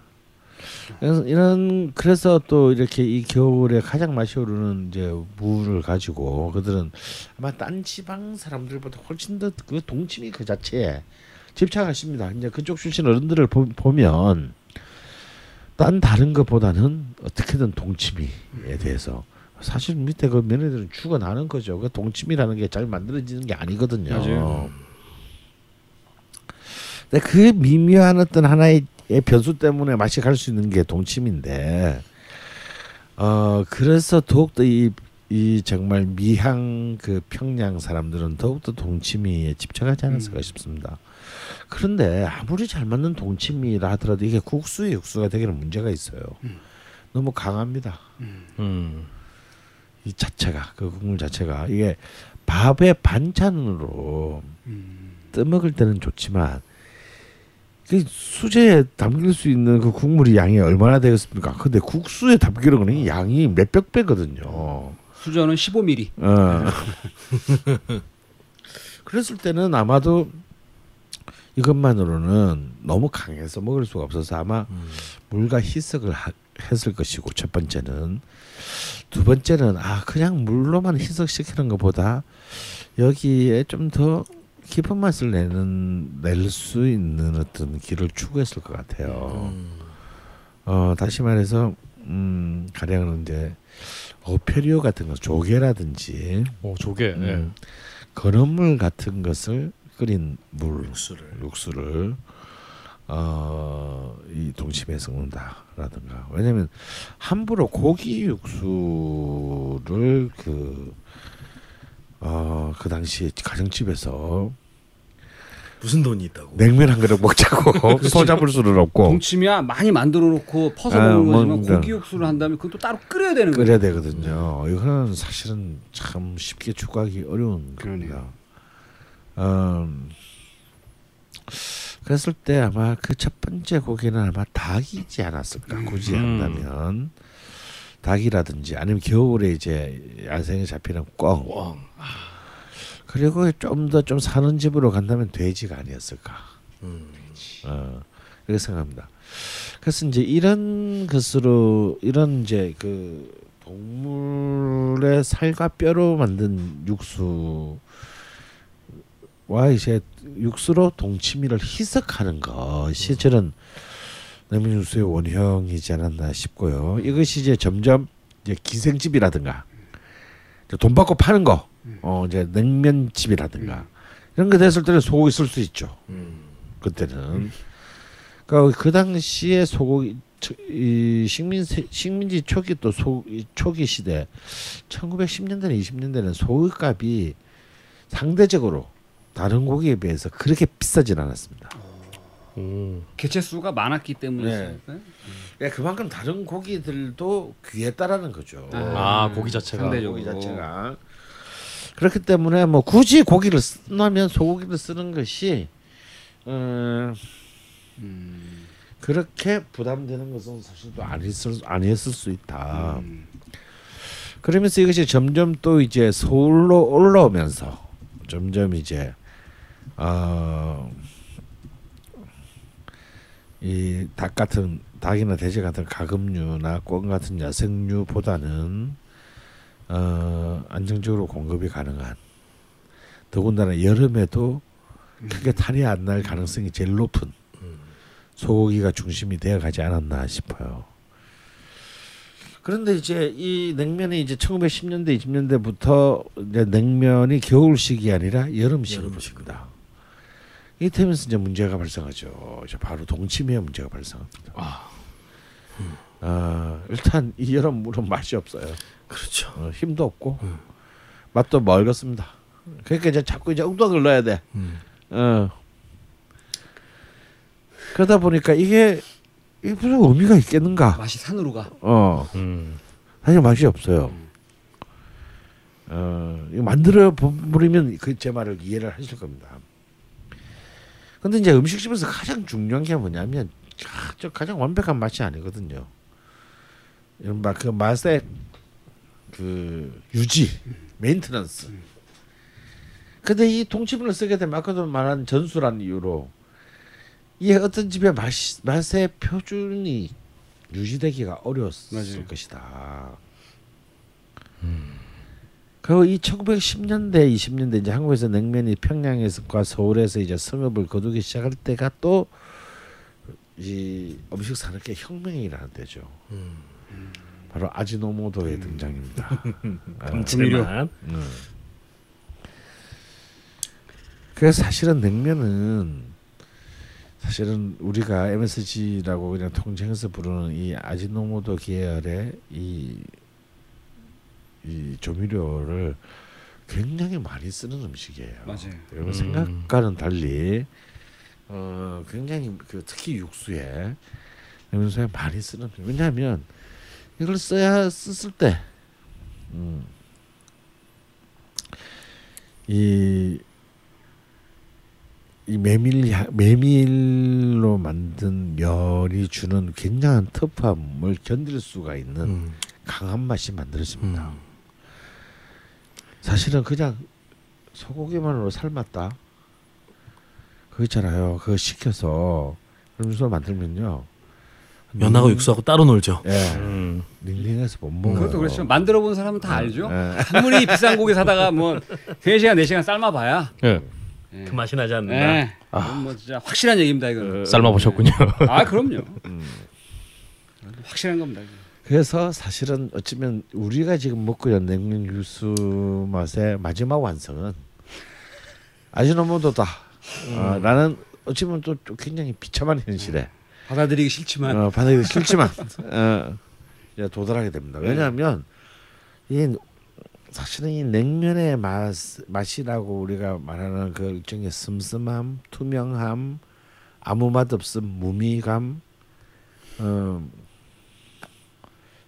그래서 이런 그래서 또 이렇게 이 겨울에 가장 맛이 오르는 이제 무를 가지고 그들은 아마 딴 지방 사람들보다 훨씬 더 그 동치미 그 자체에 집착하십니다. 이제 그쪽 출신 어른들을 보, 보면 딴 다른 것보다는 어떻게든 동치미에 대해서 사실 밑에 그 며느리들은 죽어나는 거죠. 그 동치미라는 게 잘 만들어지는 게 아니거든요. 맞아요. 근데 그 미묘한 어떤 하나의 변수 때문에 맛이 갈 수 있는 게 동치미인데, 어 그래서 더욱더 이, 이 정말 미향 그 평양 사람들은 더욱더 동치미에 집착하지 않았을까 싶습니다. 그런데 아무리 잘 맞는 동치미라 하더라도 이게 국수의 육수가 되기는 문제가 있어요. 너무 강합니다. 음. 이 자체가 그 국물 자체가 이게 밥의 반찬으로 떠먹을 때는 좋지만 그 수제에 담길 수 있는 그 국물이 양이 얼마나 되겠습니까? 근데 국수에 담기는 거는 양이 몇백 배거든요. 수저는 15mm. 어. <laughs> 그랬을 때는 아마도 이것만으로는 너무 강해서 먹을 수가 없어서 아마 물과 희석을 하, 했을 것이고 첫 번째는 두 번째는 아 그냥 물로만 희석시키는 것보다 여기에 좀 더 깊은 맛을 내는 낼 수 있는 어떤 길을 추구했을 것 같아요. 어 다시 말해서 음 가령은 이제 어페리오 같은 거 조개라든지 오 조개. 예. 음, 건어물 같은 것을 끓인 물 육수를. 육수를 어이 동치미에 섞는다라든가 왜냐면 함부로 고기 육수를 그 어, 그 당시에 가정집에서 무슨 돈이 있다고? 냉면 한 그릇 먹자고 <laughs> 손 잡을 수는 없고 동치미야 많이 만들어 놓고 퍼서 아, 먹는 뭐, 거지만 그러니까. 고기 육수를 한다면 또 따로 끓여야 되는 거예요. 끓여야 되거든요. 이거는 사실은 참 쉽게 추구하기 어려운 겁니다. 음, 그랬을 때 아마 그 첫 번째 고기는 아마 닭이지 않았을까 굳이 음. 한다면 닭이라든지 아니면 겨울에 이제 야생에 잡히는 꿩 와. 그리고 좀 더 좀 사는 집으로 간다면 돼지가 아니었을까 음. 어, 그렇게 생각합니다. 그래서 이제 이런 것으로 이런 이제 그 동물의 살과 뼈로 만든 육수와 이제 육수로 동치미를 희석하는 것이 저는 냉면 육수의 원형이지 않았나 싶고요. 이것이 이제 점점 이제 기생집이라든가 돈 받고 파는 거, 어 이제 냉면집이라든가 이런 거 됐을 때는 소고기 쓸 수 있죠. 음. 그때는 그러니까 그 당시에 소고기 저- 이 식민 식민지 초기 또 소 초기 시대 1910년대나 20년대는 소고기 값이 상대적으로 다른 고기에 비해서 그렇게 비싸진 않았습니다. 오. 개체 수가 많았기 네. 때문에 예, 그만큼 다른 고기들도 귀했다라는 거죠. 아, 고기 자체가. 상대적으로. 고기 자체가 그렇기 때문에 뭐 굳이 고기를 쓴다면 소고기를 쓰는 것이 음, 음, 그렇게 부담되는 것은 사실 또 아니었을 아니었을 수 있다. 음. 그러면서 이것이 점점 또 이제 서울로 올라오면서 점점 이제 어 이 닭 같은 닭이나 돼지 같은 가금류나 꿩 같은 야생류보다는 어 안정적으로 공급이 가능한 더군다나 여름에도 크게 탈이 안 날 가능성이 제일 높은 소고기가 중심이 되어 가지 않았나 싶어요. 그런데 이제 이 냉면이 이제 1910년대 20년대부터 이제 냉면이 겨울식이 아니라 여름식으로. 됩니다. 이때면서 이제 문제가 발생하죠. 이제 바로 동치미의 문제가 발생합니다. 아. 아, 일단 이 여름 물은 맛이 없어요. 그렇죠. 어, 힘도 없고 맛도 멀었습니다. 그러니까 이제 자꾸 이제 엉덩이를 넣어야 돼. 음. 어. 그러다 보니까 이게 이게 무슨 의미가 있겠는가? 맛이 산으로 가. 어. 음. 사실 맛이 없어요. 어, 이거 만들어 버리면 그 제 말을 이해를 하실 겁니다. 근데 이제 음식집에서 가장 중요한 게 뭐냐면 자, 저 가장 완벽한 맛이 아니거든요. 이른바 그 맛의 그 유지, maintenance. 근데 이 동치미를 쓰게 되면 아까도 말한 전수란 이유로 이 어떤 집의 맛 맛의 표준이 유지되기가 어려웠을 맞아요. 것이다. 그리고 이 1910년대, 20년대 이제 한국에서 냉면이 평양에서과 서울에서 이제 성업을 거두기 시작할 때가 또 이 음식 산업계 혁명이 일어난 때죠. 바로 아지노모토의 등장입니다. <laughs> 아, 감칠맛. 음. 그래서 사실은 냉면은 사실은 우리가 MSG라고 그냥 통칭해서 부르는 이 아지노모토 계열의 이, 이 조미료를 굉장히 많이 쓰는 음식이에요. 맞아요. 여러분 음. 생각과는 달리 어 굉장히 그 특히 육수에 냉면소에 많이 쓰는 편. 왜냐하면 이걸 써야 썼을 때 음. 이, 이 메밀 향- 메밀로 만든 면이 주는 굉장한 터프함을 견딜 수가 있는 음. 강한 맛이 만들어집니다. 음. 사실은 그냥 소고기만으로 삶았다. 그거 있잖아요. 그거 시켜서 음식을 만들면요. 면하고 음, 육수하고 따로 놀죠. 예, 음. 닝닝해서 못 먹어요. 그것도 그렇죠. 만들어 본 사람은 다 알죠. 예. 아무리 비싼 고기 사다가 뭐 3시간 4시간 삶아 봐야 예. 예. 그 맛이 나지 않는다. 예. 이건 뭐 진짜 확실한 얘기입니다, 이거. 삶아 보셨군요. 아, 그럼요. 확실한 겁니다. 이거. 그래서 사실은 어쩌면 우리가 지금 먹고 있는 냉면 육수 맛의 마지막 완성은 아지노모토다. 어, 라는 어쩌면 또, 또 굉장히 비참한 현실에. 받아들이기 싫지만. 어, 받아들이기 싫지만. <laughs> 어, 도달하게 됩니다. 왜냐하면 이 사실은 이 냉면의 맛 맛이라고 우리가 말하는 그 일종의 슴슴함, 투명함, 아무 맛 없음, 무미감, 어,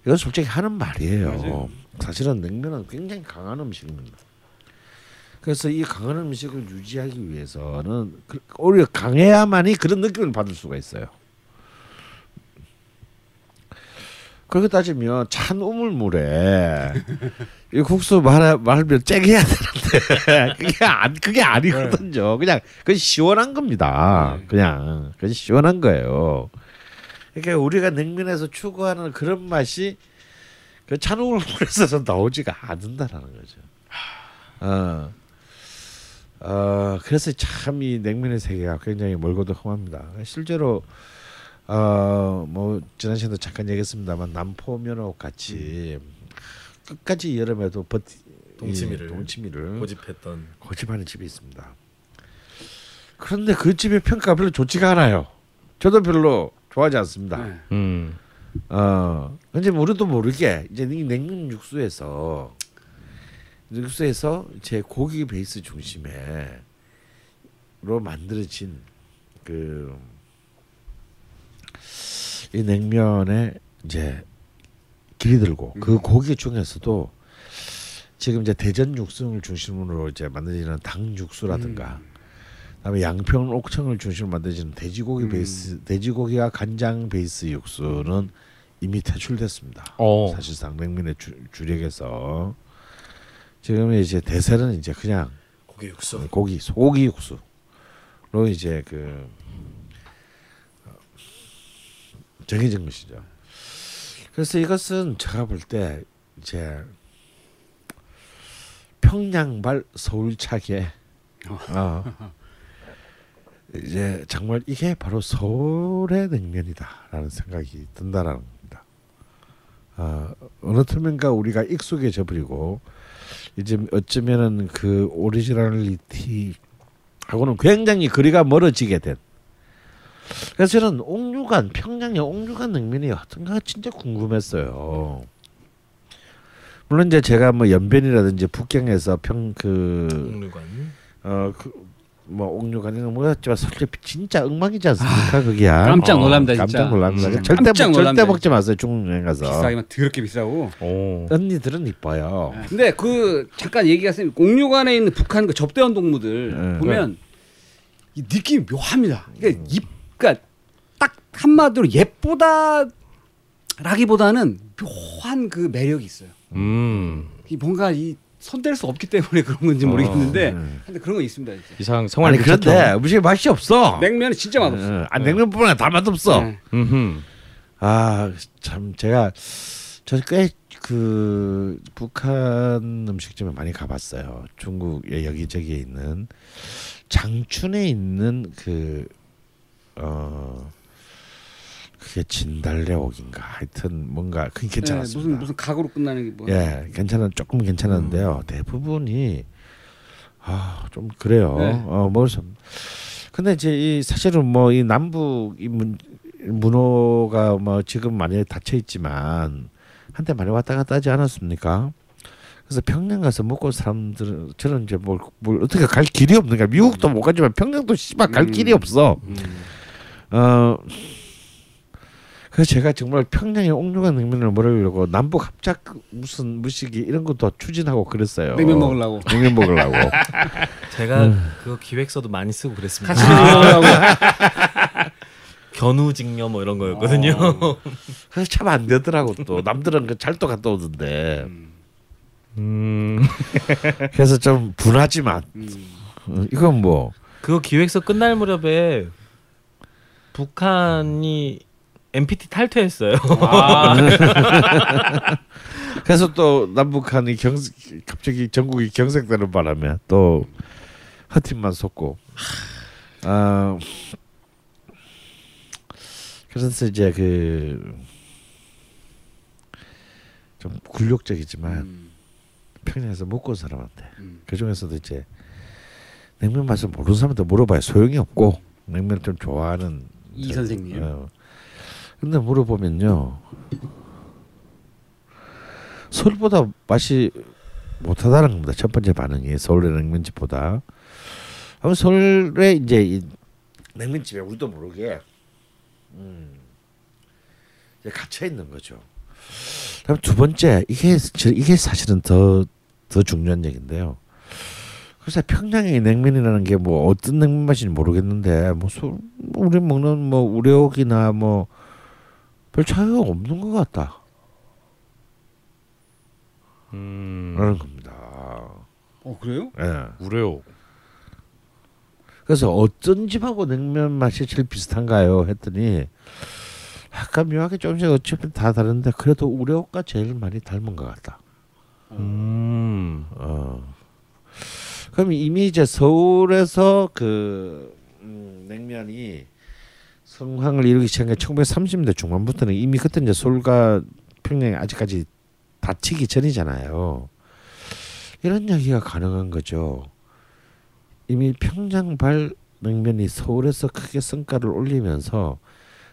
이건 솔직히 하는 말이에요. 맞아요. 사실은 냉면은 굉장히 강한 음식입니다. 그래서 이 강한 음식을 유지하기 위해서는 그- 오히려 강해야만이 그런 느낌을 받을 수가 있어요. 그렇게 따지면 찬 우물물에 <laughs> 이 국수 말 말면 쨍 해야 되는데 <laughs> 그게 안 그게 아니거든요. 그냥 그건 시원한 겁니다. 네. 그냥 그건 시원한 거예요. 그러니까 우리가 냉면에서 추구하는 그런 맛이 그 찬 우물물에서는 나오지가 않는다라는 거죠. 어. 어 그래서 참 이 냉면의 세계가 굉장히 멀고도 험합니다. 실제로 어 뭐 지난 시간도 잠깐 얘기했습니다만 남포면허 같이 끝까지 여름에도 버티 동치미를. 이 동치미를 고집했던 고집하는 집이 있습니다. 그런데 그 집의 평가가 별로 좋지가 않아요. 저도 별로 좋아하지 않습니다. 네. 음. 어, 근데 우리도 모르게 이제 이 냉면 육수에서 육수에서 제 고기 베이스 중심에 로 만들어진 그 이 냉면에 이제 길이 들고 그 고기 중에서도 지금 이제 대전 육수를 중심으로 이제 만들어지는 닭 육수라든가 그 다음에 양평 옥청을 중심으로 만들어지는 돼지고기 음. 베이스 돼지고기와 간장 베이스 육수는 이미 퇴출됐습니다. 어. 사실상 냉면의 주, 주력에서 지금 이제 대세는 이제 그냥 고기 육수. 고기 소고기 육수로 이제 그 어, 정해진 것이죠. 그래서 이것은 제가 볼 때 이제 평양발 서울차게 어, 이제 정말 이게 바로 서울의 냉면이다라는 생각이 든다라는 겁니다. 어, 어느 틈인가 우리가 익숙해져 버리고 이제 어쩌면은 그 오리지널리티 하고는 굉장히 거리가 멀어지게 된. 그래서 저는 옥류관 평양의 옥류관 냉면이 어떤가 진짜 궁금했어요. 물론 이제 제가 뭐 연변이라든지 북경에서 평그 육류관. 어 그 뭐 옥류관이나 뭐였지만 솔직히 진짜 엉망이지 않습니까 그게야. 깜짝 어, 놀랍니다, 진짜. 깜짝 놀랍니다. 음. 절대 깜짝 먹- 절대 놀랍니다, 먹지 마세요 중국 여행 가서. 비싸기만 더럽게 비싸고. 오. 언니들은 이뻐요. 근데 그 잠깐 얘기가 생 옥류관에 있는 북한 그 접대원 동무들 네. 보면 이 느낌이 묘합니다. 그러니까 입, 그러니까 딱 한마디로 예쁘다라기보다는 묘한 그 매력이 있어요. 음. 이 뭔가 이 손댈 수 없기 때문에 그런 건지 모르겠는데, 네. 근데 그런 거 있습니다. 진짜. 이상 생활 아니 그런데 음식에 맛이 없어. 냉면은 진짜 맛없어. 어, 아 냉면뿐만 아니라 다 맛없어. 네. 음. 아참 제가 저꽤그 북한 음식점에 많이 가봤어요. 중국의 여기저기에 있는 장춘에 있는 그 어. 그게 진달래옥인가 하여튼 뭔가 그게 네, 괜찮았습니다. 무슨 무슨 각으로 끝나는 게 뭐? 예, 괜찮은 조금 괜찮았는데요. 대부분이 아 좀 그래요. 네. 어 뭐 좀. 근데 이제 이 사실은 뭐 이 남북 이 문, 문호가 뭐 지금 많이 닫혀 있지만 한때 많이 왔다 갔다 하지 않았습니까? 그래서 평양 가서 먹고 사람들은 저는 이제 뭘, 뭘 어떻게 갈 길이 없는가 미국도 못 가지만 평양도 씨발 갈 음. 길이 없어. 음. 어 그래서 제가 정말 평양에 옥류관 냉면을 먹으려고 남북 합작 무슨 무식이 이런 것도 추진하고 그랬어요. 냉면 먹으려고. 냉면 먹으려고. <laughs> 제가 그거 기획서도 많이 쓰고 그랬습니다. 같이 먹으려고. <laughs> 견우직녀 뭐 이런 거였거든요. 그래서 참 안 되더라고 또 남들은 그 잘도 갔다 오던데. 음. <laughs> 그래서 좀 분하지만 음. 어, 이건 뭐 그거 기획서 끝날 무렵에 북한이 NPT 탈퇴했어요. 아, <laughs> 그래서 또 남북한이 경 갑자기 전국이 경색되는 바람에 또 허팀만 솟고 아 그래서 이제 그 좀 굴욕적이지만 음. 평양에서 먹고 온 사람한테 음. 그 중에서도 이제 냉면 맛을 모르는 사람한테 물어봐야 소용이 없고 냉면 좀 좋아하는 이 저- 선생님. 어. 근데 물어보면요 서울보다 맛이 못하다는 겁니다. 첫 번째 반응이 서울의 냉면집보다. 아무 서울에 이제 이 냉면집에 우리도 모르게 음, 이제 갇혀 있는 거죠. 그다음 두 번째 이게 저- 이게 사실은 더 더 중요한 얘기인데요. 그래서 평양의 냉면이라는 게 뭐 어떤 냉면 맛인지 모르겠는데 뭐, 우리 먹는 뭐 우레옥이나 뭐 별 차이가 없는 것 같다. 음. 라는 겁니다. 어 그래요? 예. 우레오. 그래서 어떤 집하고 냉면 맛이 제일 비슷한가요? 했더니 약간 묘하게 조금씩 어차피 다 다른데 그래도 우레옥과 제일 많이 닮은 것 같다. 음. 어. 그럼 이미 이제 서울에서 그 음, 냉면이 성황을 이루기 시작한 게 1930년대 중반부터는 이미 그때 이제 서울과 평양이 아직까지 다치기 전이잖아요. 이런 이야기가 가능한 거죠. 이미 평양발 냉면이 서울에서 크게 성과를 올리면서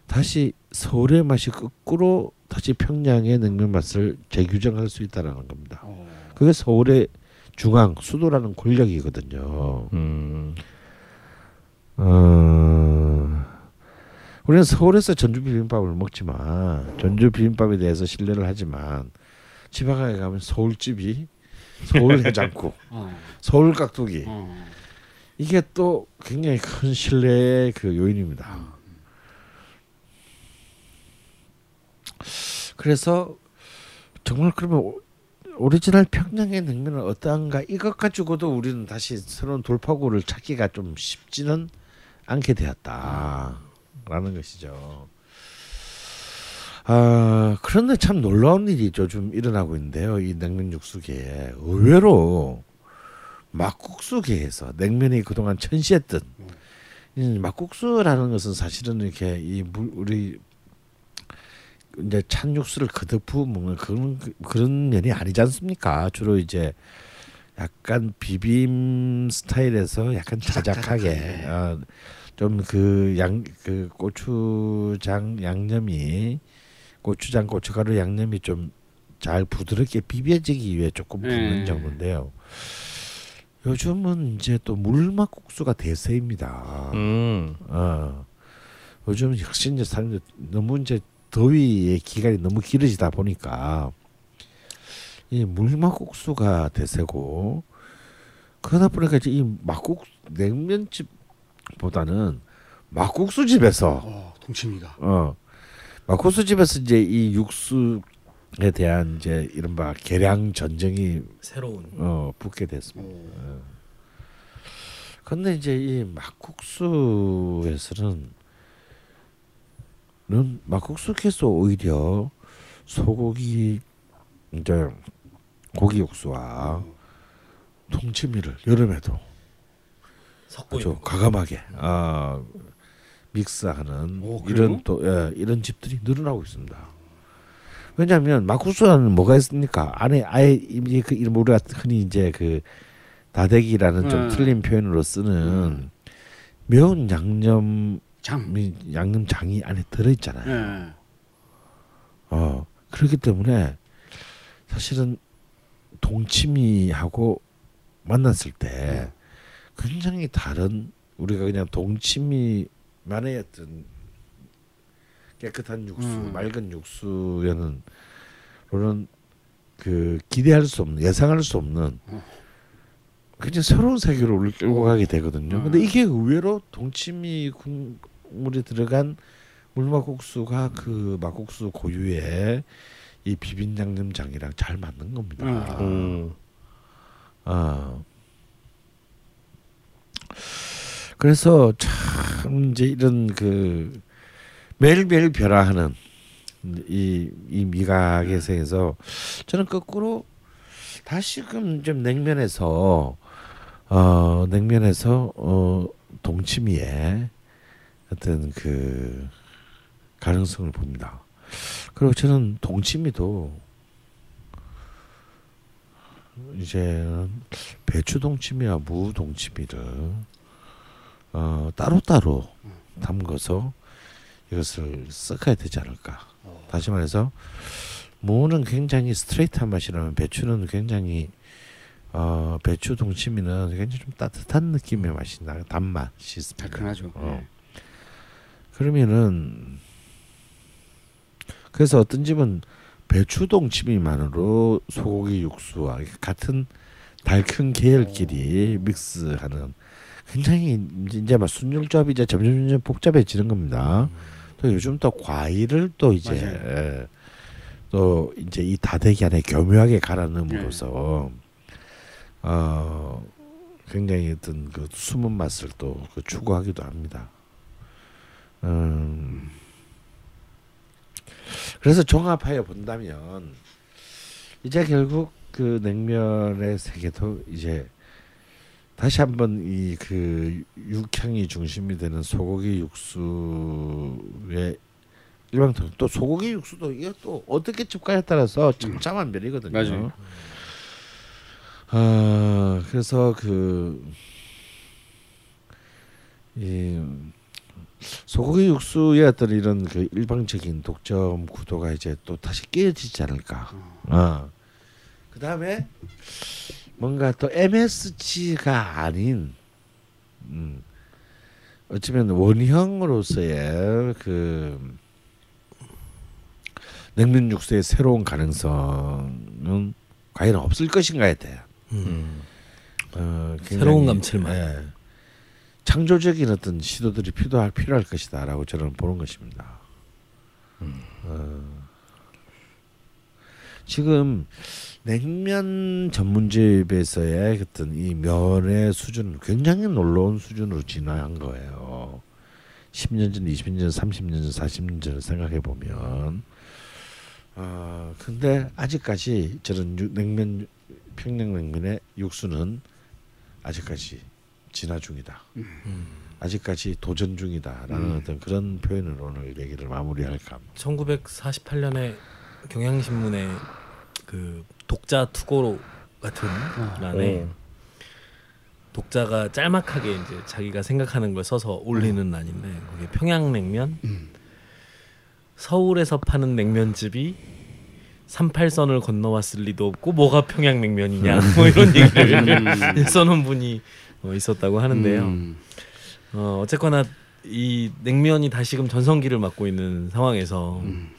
다시 서울의 맛이 거꾸로 다시 평양의 냉면 맛을 재규정할 수 있다라는 겁니다. 어. 그게 서울의 중앙 수도라는 권력이거든요. 음. 어, 우리는 서울에서 전주 비빔밥을 먹지만 전주 비빔밥에 대해서 신뢰를 하지만 지방에 가면 서울집이 서울 해장국, <laughs> 어. 서울 깍두기 어. 이게 또 굉장히 큰 신뢰의 그 요인입니다. 그래서 정말 그러면 오- 오리지널 평양의 냉면은 어떠한가 이것 가지고도 우리는 다시 새로운 돌파구를 찾기가 좀 쉽지는 않게 되었다 라는 것이죠. 아 그런데 참 놀라운 일이 요즘 일어나고 있는데요. 이 냉면 육수계에 의외로 막국수계에서 냉면이 그동안 천시했던 이 막국수라는 것은 사실은 이렇게 이 물, 우리 이제 찬 육수를 그득 부어 먹는 그런 그런 면이 아니지 않습니까? 주로 이제 약간 비빔 스타일에서 약간 자작하게 어, 좀 그 양 그 고추장 양념이 고추장 고춧가루 양념이 좀 잘 부드럽게 비벼지기 위해 조금 붓는 네. 정도인데요. 요즘은 이제 또 물막국수가 대세입니다. 음. 어. 요즘 역시 이제 사람들 너무 이제 더위의 기간이 너무 길어지다 보니까 이 물막국수가 대세고 그러다 보니까 이제 이 막국 냉면집 보다는 막국수 집에서 어, 동치미가. 어 막국수 집에서 이제 이 육수에 대한 이제 이른바 계량 전쟁이 새로운 어 붙게 됐습니다. 어. 근데 이제 이 막국수에서는 는 막국수께서 오히려 소고기 이제 고기 육수와 통치미를 여름에도 섞고 아주. 과감하게 아 믹스하는 오? 이런 또 예, 이런 집들이 늘어나고 있습니다. 왜냐하면 막국수는 뭐가 있습니까? 안에 아예 이그 이름 우리가 흔히 이제 그 다대기라는 좀 음. 틀린 표현으로 쓰는 매운 양념 장. 양념장이 안에 들어 있잖아요. 예. 어 그렇기 때문에 사실은 동치미하고 만났을 때 굉장히 다른 우리가 그냥 동치미만의 어떤 깨끗한 육수, 음. 맑은 육수에는 로는 그 기대할 수 없는 예상할 수 없는 굉장히 새로운 세계로 우리 끌고 가게 되거든요. 근데 음. 이게 의외로 동치미 국물이 들어간 물막국수가 그 막국수 고유의 이 비빔 양념장이랑 잘 맞는 겁니다. 음. 음. 아. 그래서 참 이제 이런 그 매일매일 변화하는 이, 이 미각의 세에서 저는 거꾸로 다시금 좀 냉면에서 어 냉면에서 어 동치미의 어떤 그 가능성을 봅니다. 그리고 저는 동치미도 이제 배추 동치미와 무 동치미를 어, 따로따로 담궈서 이것을 섞어야 되지 않을까. 다시 말해서 무는 굉장히 스트레이트한 맛이라면 배추는 굉장히 어, 배추 동치미는 굉장히 좀 따뜻한 느낌의 맛이 나 단맛이 있습니다. 달큰하죠. 어. 예. 그러면은 그래서 어떤 집은 배추 동치미만으로 소고기 육수와 같은 달큰 계열끼리 믹스하는 굉장히 이제 막 순율조합이 이제 점점 점점 복잡해지는 겁니다. 또 요즘 또 과일을 또 이제. 예, 또 이제 이 다대기 안에 교묘하게 갈아 넣음으로써 어 굉장히 어떤 그 숨은 맛을 또 그 추구하기도 합니다. 음 그래서 종합하여 본다면 이제 결국 그 냉면의 세계도 이제 다시 한번 이 그 육향이 중심이 되는 소고기 육수의 일방통 또 소고기 육수도 이게 또 어떻게 집가에 따라서 천차만별이거든요. 맞아요. 아 그래서 그 이 소고기 육수의 어떤 이런 그 일방적인 독점 구도가 이제 또 다시 깨어지지 않을까. 어. 그 다음에 뭔가 또 MSG가 아닌 음, 어쩌면 원형으로서의 그 냉면 육수의 새로운 가능성은 과연 없을 것인가에 대해 음. 어, 새로운 감칠맛. 예, 창조적인 어떤 시도들이 필요할 필요할 것이다라고 저는 보는 것입니다. 어, 지금 냉면 전문집에서의 어떤 이 면의 수준은 굉장히 놀라운 수준으로 진화한 거예요. 10년 전, 20년 전, 30년 전, 40년 전을 생각해 보면, 어, 근데 아직까지 유- 냉면 평양냉면의 육수는 아직까지 진화 중이다. 아직까지 도전 중이다라는 어떤 그런 표현으로 오늘 얘기를 마무리할까 합니다. 1948년에 경향신문에 그 독자 투고로 같은 란에 어. 독자가 짤막하게 이제 자기가 생각하는 걸 써서 올리는 란인데 거기에 평양냉면 서울에서 파는 냉면집이 38선을 건너왔을 리도 없고 뭐가 평양냉면이냐 뭐 이런 얘기를 <laughs> 써놓은 분이 어, 있었다고 하는데요. 음. 어, 어쨌거나 이 냉면이 다시금 전성기를 맞고 있는 상황에서 음.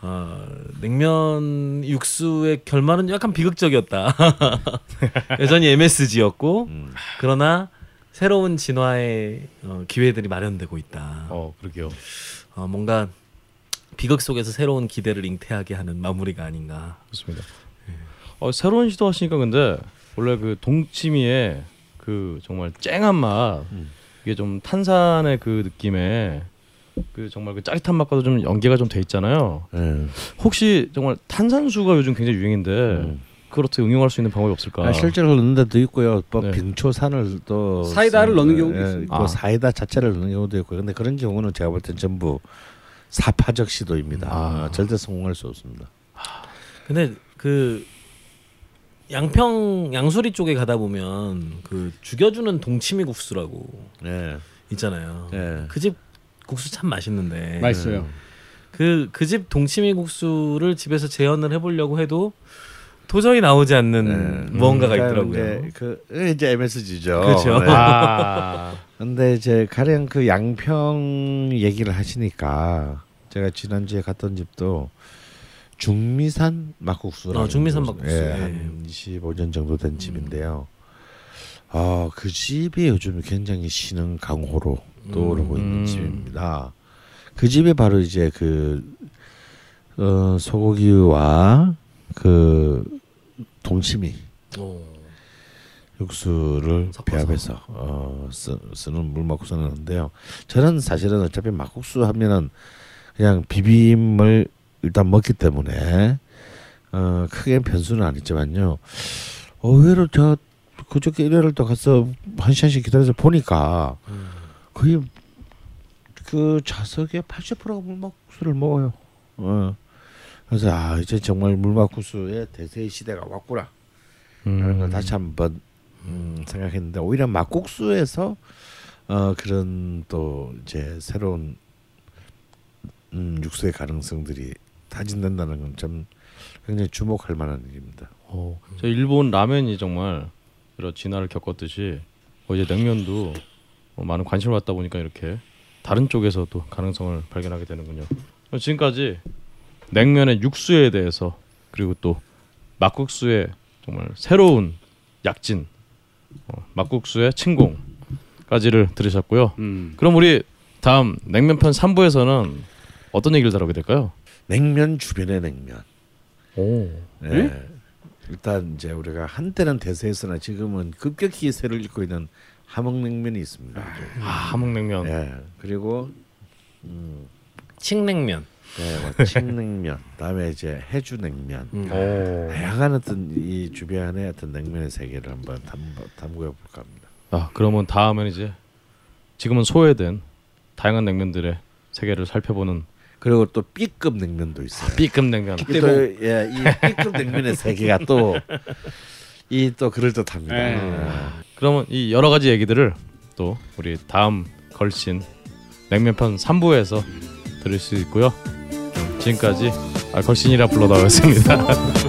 어, 냉면 육수의 결말은 약간 비극적이었다. <laughs> 여전히 MSG였고 음. 그러나 새로운 진화의 어, 기회들이 마련되고 있다. 어 그러게요. 어, 뭔가 비극 속에서 새로운 기대를 잉태하게 하는 마무리가 아닌가. 좋습니다. 어, 새로운 시도 하시니까 근데 원래 그 동치미의 그 정말 쨍한 맛 음. 이게 좀 탄산의 그 느낌에 그 정말 그 짜릿한 맛과도 좀 연계가 좀 돼 있잖아요. 예. 혹시 정말 탄산수가 요즘 굉장히 유행인데 음. 그걸 어떻게 응용할 수 있는 방법이 없을까? 아, 실제로 넣는 데도 있고요. 뭐 네. 빙초산을 또 사이다를 쓰- 넣는 경우도 예, 있습니다. 뭐 아. 사이다 자체를 넣는 경우도 있고. 근데 그런 경우는 제가 볼 땐 전부 사파적 시도입니다. 아. 절대 성공할 수 없습니다. 근데 그 양평 양수리 쪽에 가다 보면 그 죽여주는 동치미 국수라고 예. 있잖아요. 예. 그집 국수 참 맛있는데 맛있어요. 그 그 집 동치미 국수를 집에서 재현을 해보려고 해도 도저히 나오지 않는 네. 무언가가 그러니까 있더라고요. 이제 그 이제 MSG죠. 그렇죠. 아, 근데 이제 가령 그 양평 얘기를 하시니까 제가 지난주에 갔던 집도 중미산 막국수라는 어, 중미산 곳, 막국수. 예, 예. 한 25년 정도 된 집인데요. 아, 그 집이 요즘 굉장히 신흥 강호로 떠오르고 음. 있는 집입니다. 그 집에 바로 이제 그 어, 소고기와 그 동치미 어. 육수를. 배합해서 어, 쓰, 쓰는 물막국수는 하는데요. 저는 사실은 어차피 막국수 하면은 그냥 비빔을 일단 먹기 때문에 어, 크게 변수는 아니지만요. 의외로 저 그저께 일요일 또 가서 한 시간씩 기다려서 보니까 음. 거의 그 좌석의 80%가 물막국수를 먹어요. 어. 그래서 아 이제 정말 물막국수의 대세의 시대가 왔구나. 라는 걸 다시 한번 음, 생각했는데 오히려 막국수에서 어 그런 또 이제 새로운 음, 육수의 가능성들이 타진된다는 건좀 굉장히 주목할 만한 일입니다. 어, 저 일본 라면이 정말 여러 진화를 겪었듯이 뭐 이제 냉면도 뭐 많은 관심을 받다 보니까 이렇게 다른 쪽에서 또 가능성을 발견하게 되는군요. 지금까지 냉면의 육수에 대해서 그리고 또 막국수의 정말 새로운 약진, 어, 막국수의 침공까지를 들으셨고요. 음. 그럼 우리 다음 냉면편 3부에서는 어떤 얘기를 다루게 될까요? 냉면 주변의 냉면. 오. 예. 일단 이제 우리가 한때는 대세였으나 지금은 급격히 세를 잇고 있는 함흥냉면이 있습니다. 아, 함흥냉면. 예. 그리고 칡냉면. 네, 뭐 칡냉면, <laughs> 다음에 이제 해주냉면. 음. 오. 다양한 어떤 이 주변의 어떤 냉면의 세계를 한번 담, 담그어 볼까 합니다. 아 그러면 다음은 이제 지금은 소외된 다양한 냉면들의 세계를 살펴보는 그리고 또 B급 냉면도 있어요. B급 냉면. 또, 예, 이 B급 냉면의 세계가 또 이 또 그럴 듯합니다. 예. 아, 그러면 이 여러 가지 얘기들을 또 우리 다음 걸신 냉면편 3부에서 들을 수 있고요. 지금까지 아, 걸신이라 불러다오였습니다. <laughs>